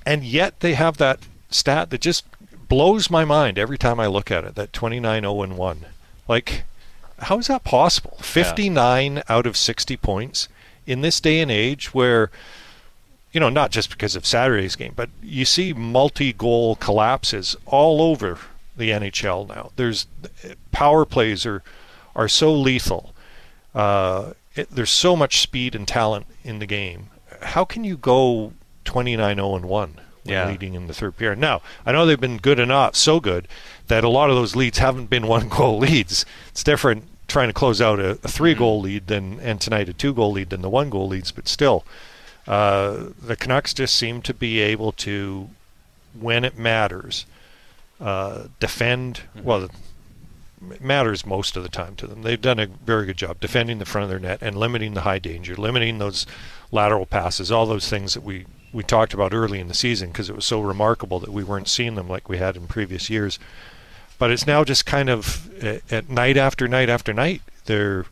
and yet they have that stat that just blows my mind every time I look at it. That 29-0 and one, like. How is that possible? 59 out of 60 points in this day and age where you know, not just because of Saturday's game, but you see multi-goal collapses all over the NHL now. There's power plays are are so lethal. Uh, it, there's so much speed and talent in the game. How can you go 29-0 and one when Yeah. leading in the third period? Now, I know they've been good enough, so good that a lot of those leads haven't been one-goal leads. It's different trying to close out a, a three-goal lead than and tonight a two-goal lead than the one-goal leads, but still uh, the Canucks just seem to be able to, when it matters, uh, defend. Well, it matters most of the time to them. They've done a very good job defending the front of their net and limiting the high danger, limiting those lateral passes, all those things that we, we talked about early in the season because it was so remarkable that we weren't seeing them like we had in previous years. But it's now just kind of at, night after night after night, they're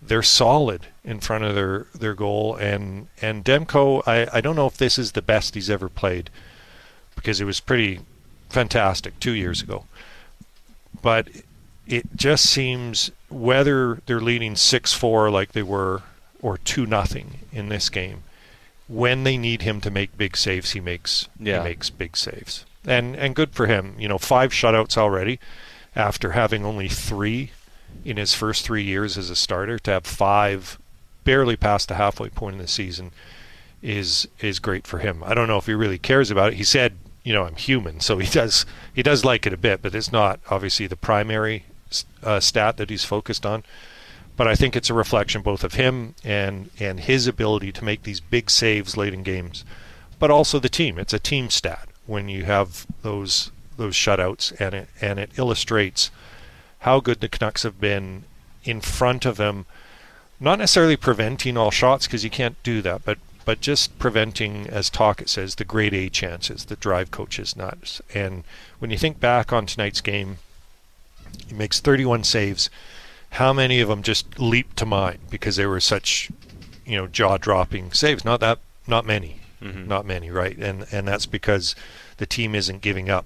they're solid in front of their, their goal and and Demko I, I don't know if this is the best he's ever played because it was pretty fantastic two years ago. But it just seems whether they're leading six four like they were or two nothing in this game, when they need him to make big saves he makes Yeah. he makes big saves. And and good for him. You know, five shutouts already after having only three in his first three years as a starter to have five barely past the halfway point in the season is is great for him. I don't know if he really cares about it. He said, you know, I'm human, so he does he does like it a bit, but it's not obviously the primary uh, stat that he's focused on. But I think it's a reflection both of him and and his ability to make these big saves late in games, but also the team. It's a team stat when you have those those shutouts, and it and it illustrates how good the Canucks have been in front of him. Not necessarily preventing all shots because you can't do that, but but just preventing, as Tocchet says, the grade A chances that drive coaches nuts. And when you think back on tonight's game, he makes 31 saves. How many of them just leap to mind because they were such, you know, jaw-dropping saves? Not that, not many, Mhm. not many, right? And and that's because the team isn't giving up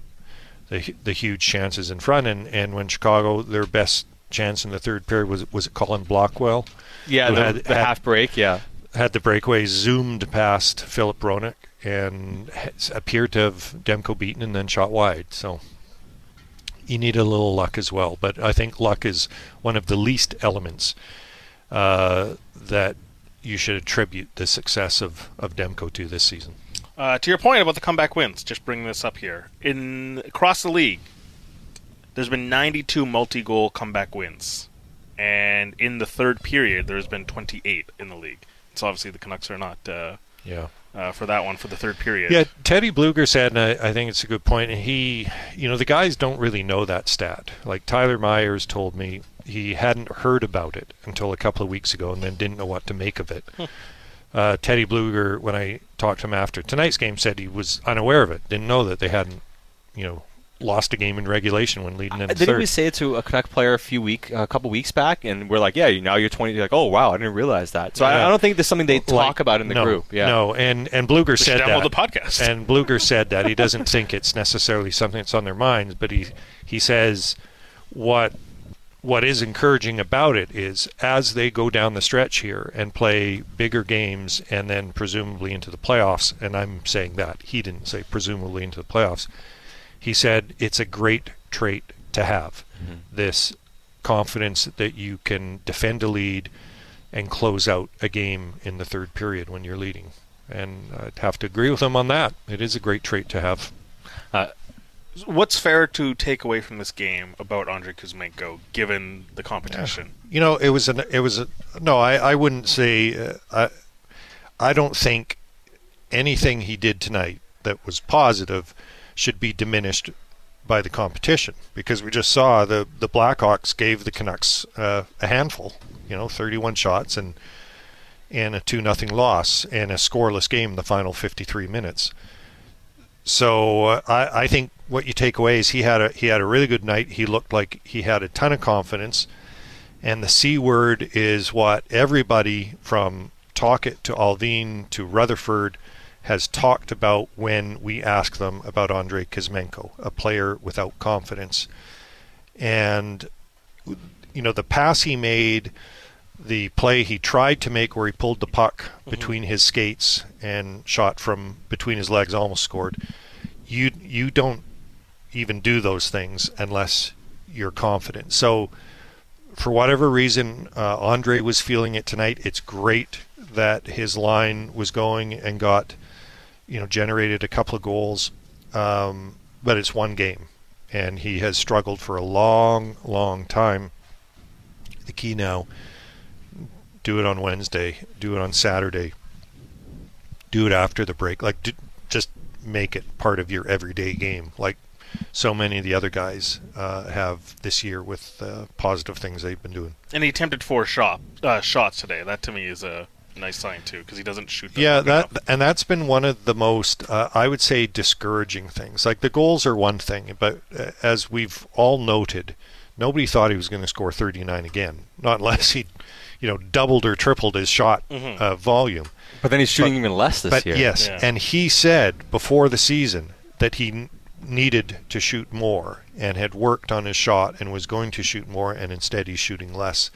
the the huge chances in front. And and when Chicago, their best chance in the third period was was it Colin Blackwell? Yeah, the, the half break. Yeah, had the breakaway zoomed past Filip Hronek and appeared to have Demko beaten and then shot wide. So you need a little luck as well. But I think luck is one of the least elements uh, that you should attribute the success of, of Demko to this season. Uh, to your point about the comeback wins, just bringing this up here in across the league, there's been 92 multi-goal comeback wins, and in the third period, there's been 28 in the league. So obviously, the Canucks are not. Uh, Yeah. Uh, for that one, for the third period. Yeah, Teddy Blueger said, and I, I think it's a good point. And he, you know, the guys don't really know that stat. Like Tyler Myers told me he hadn't heard about it until a couple of weeks ago, and then didn't know what to make of it. Hmm. uh, Teddy Blueger, when I talked to him after tonight's game, said he was unaware of it, didn't know that they hadn't, you know, lost a game in regulation when leading in the Didn't third. we say it to a Canuck player a few week, a couple weeks back, and we're like, "Yeah, now you're 20." You're like, "Oh wow, I didn't realize that." So I, Yeah. I don't think there's something they talk Like, about in the no, group. Yeah, No, and and Blueger We said download that. the podcast. And Blueger said that he doesn't think it's necessarily something that's on their minds, but he he says what what is encouraging about it is as they go down the stretch here and play bigger games and then presumably into the playoffs, and I'm saying that he didn't say presumably into the playoffs. He said it's a great trait to have this confidence that you can defend a lead and close out a game in the third period when you're leading. And I'd have to agree with him on that. It is a great trait to have. What's fair to take away from this game about Andrei Kuzmenko, given the competition? You know, it was an it was a no. I I wouldn't say uh, I I don't think anything he did tonight that was positive should be diminished by the competition because we just saw the the Blackhawks gave the Canucks uh, a handful. You know, 31 shots and and a two nothing loss and a scoreless game the final 53 minutes. So uh, I, I think what you take away is he had a he had a really good night. He looked like he had a ton of confidence, and the C word is what everybody from Tocchet to Allvin to Rutherford has talked about when we ask them about Andrei Kuzmenko, a player without confidence, and you know the pass he made. The play he tried to make where he pulled the puck between his skates and shot from between his legs almost scored. You you don't even do those things unless you're confident. So, for whatever reason, uh, Andre was feeling it tonight. It's great that his line was going and got, you know, generated a couple of goals. Um, but it's one game, and he has struggled for a long, long time. The key now: do it on Wednesday, do it on Saturday, do it after the break. Like, do, just make it part of your everyday game. Like so many of the other guys uh, have this year with uh, positive things they've been doing. And he attempted four shot uh, shots today. That to me is a nice sign too, because he doesn't shoot. them Yeah, that enough. and that's been one of the most, uh, I would say, discouraging things. Like the goals are one thing, but uh, as we've all noted, nobody thought he was going to score 39 again, not unless he, you know, doubled or tripled his shot Mhm. uh, volume. But then he's shooting even less this but year. Yes, Yeah. and he said before the season that he n- needed to shoot more and had worked on his shot and was going to shoot more, and instead he's shooting less.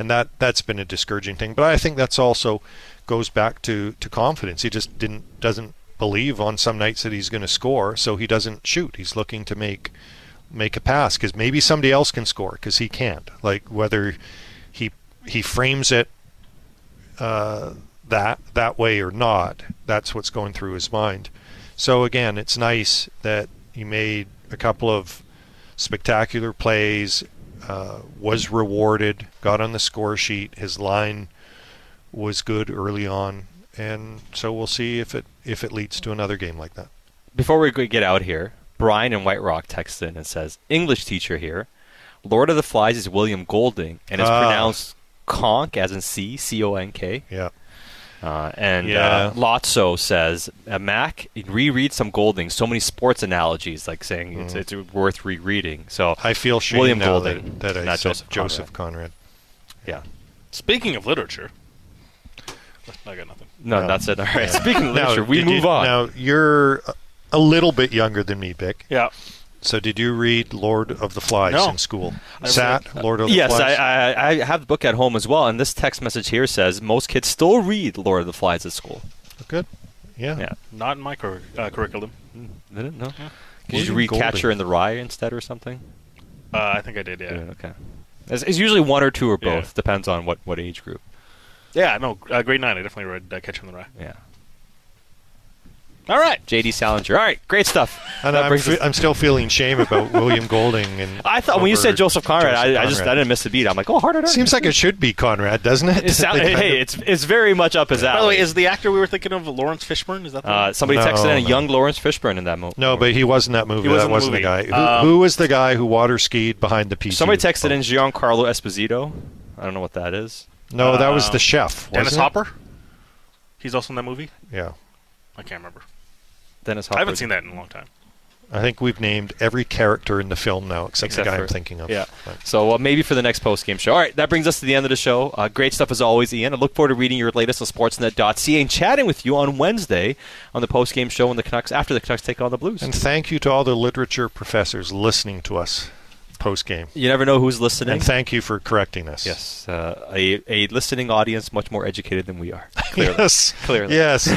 And that that's been a discouraging thing. But I think that's also goes back to, to confidence. He just didn't doesn't believe on some nights that he's going to score, so he doesn't shoot. He's looking to make make a pass because maybe somebody else can score because he can't. Like whether he he frames it uh, that that way or not. That's what's going through his mind. So again, it's nice that he made a couple of spectacular plays, uh, was rewarded, got on the score sheet. His line was good early on, and so we'll see if it if it leads to another game like that. Before we get out here, Brian in White Rock texts in and says, English teacher here. Lord of the Flies is William Golding and it's Ah. pronounced conk as in C, C O N K. Yeah. Uh, and Yeah. uh, Lotso says, uh, Mac, reread some Golding. So many sports analogies, like saying it's, Mhm. it's worth rereading. So I feel shame William now Golding, that, that I not said Joseph Joseph, Conrad. Conrad. Yeah. Speaking of literature, I got nothing. No, that's it. All right. Yeah. Speaking of Now, literature, we move you- on. Now you're a- a little bit younger than me, Bik. Yeah. So did you read Lord of the Flies No. in school? I Sat read- Lord of the yes, Flies. I, I, I have the book at home as well, and this text message here says most kids still read Lord of the Flies at school. Good. Yeah. Yeah. Not in my cur- uh, curriculum. Did it? No. Yeah. Did you William read Golding. Catcher in the Rye instead or something? Uh, I think I did. Yeah. okay. It's, it's usually one or two or Yeah. both. Depends on what, what age group. Yeah. No. Uh, grade nine. I definitely read uh, Catcher in the Rye. Yeah. All right. J.D. Salinger. All right, great stuff. And I'm, brings fe- us- I'm still feeling shame about William Golding. And I thought when you said Joseph Conrad, Joseph I, I just I didn't miss a beat. I'm like, oh, harder. Seems like it should be Conrad, doesn't it? It sound, hey, it's it's very much up his alley. By the way, is the actor we were thinking of Laurence Fishburne? Is that the uh, somebody No, texted in a young Laurence Fishburne in that movie. No, but he was in that movie. He was that in the wasn't movie. the guy. Who, Um, who was the guy who water skied behind the PG? Somebody texted in Giancarlo Esposito. I don't know what that is. No, that was the chef. Dennis wasn't it? Hopper. He's also in that movie. Yeah. I can't remember. Dennis I haven't seen that in a long time. I think we've named every character in the film now except, Except the guy for- I'm thinking of. Yeah. But- So uh, maybe for the next post game show. All right, that brings us to the end of the show. Uh, great stuff as always, Iain. I look forward to reading your latest on Sportsnet.ca and chatting with you on Wednesday on the post game show when the Canucks after the Canucks take on the Blues. And thank you to all the literature professors listening to us. Post game. You never know who's listening. And thank you for correcting us. Yes, uh, a, a listening audience much more educated than we are. Clearly. yes, clearly. Yes,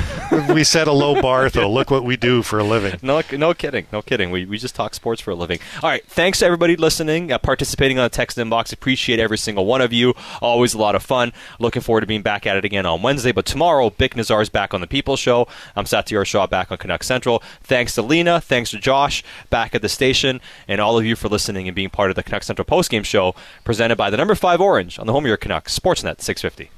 we set a low bar though. Look what we do for a living. No, no kidding, no kidding. We, we just talk sports for a living. All right, thanks to everybody listening, uh, participating on the text inbox. Appreciate every single one of you. Always a lot of fun. Looking forward to being back at it again on Wednesday. But tomorrow, Bik Nijjar is back on the People Show. I'm Satiar Shah back on Canuck Central. Thanks to Lena. Thanks to Josh back at the station, and all of you for listening and being part of the Canuck Central postgame show presented by the number five Orange on the home of your Canucks Sportsnet 650.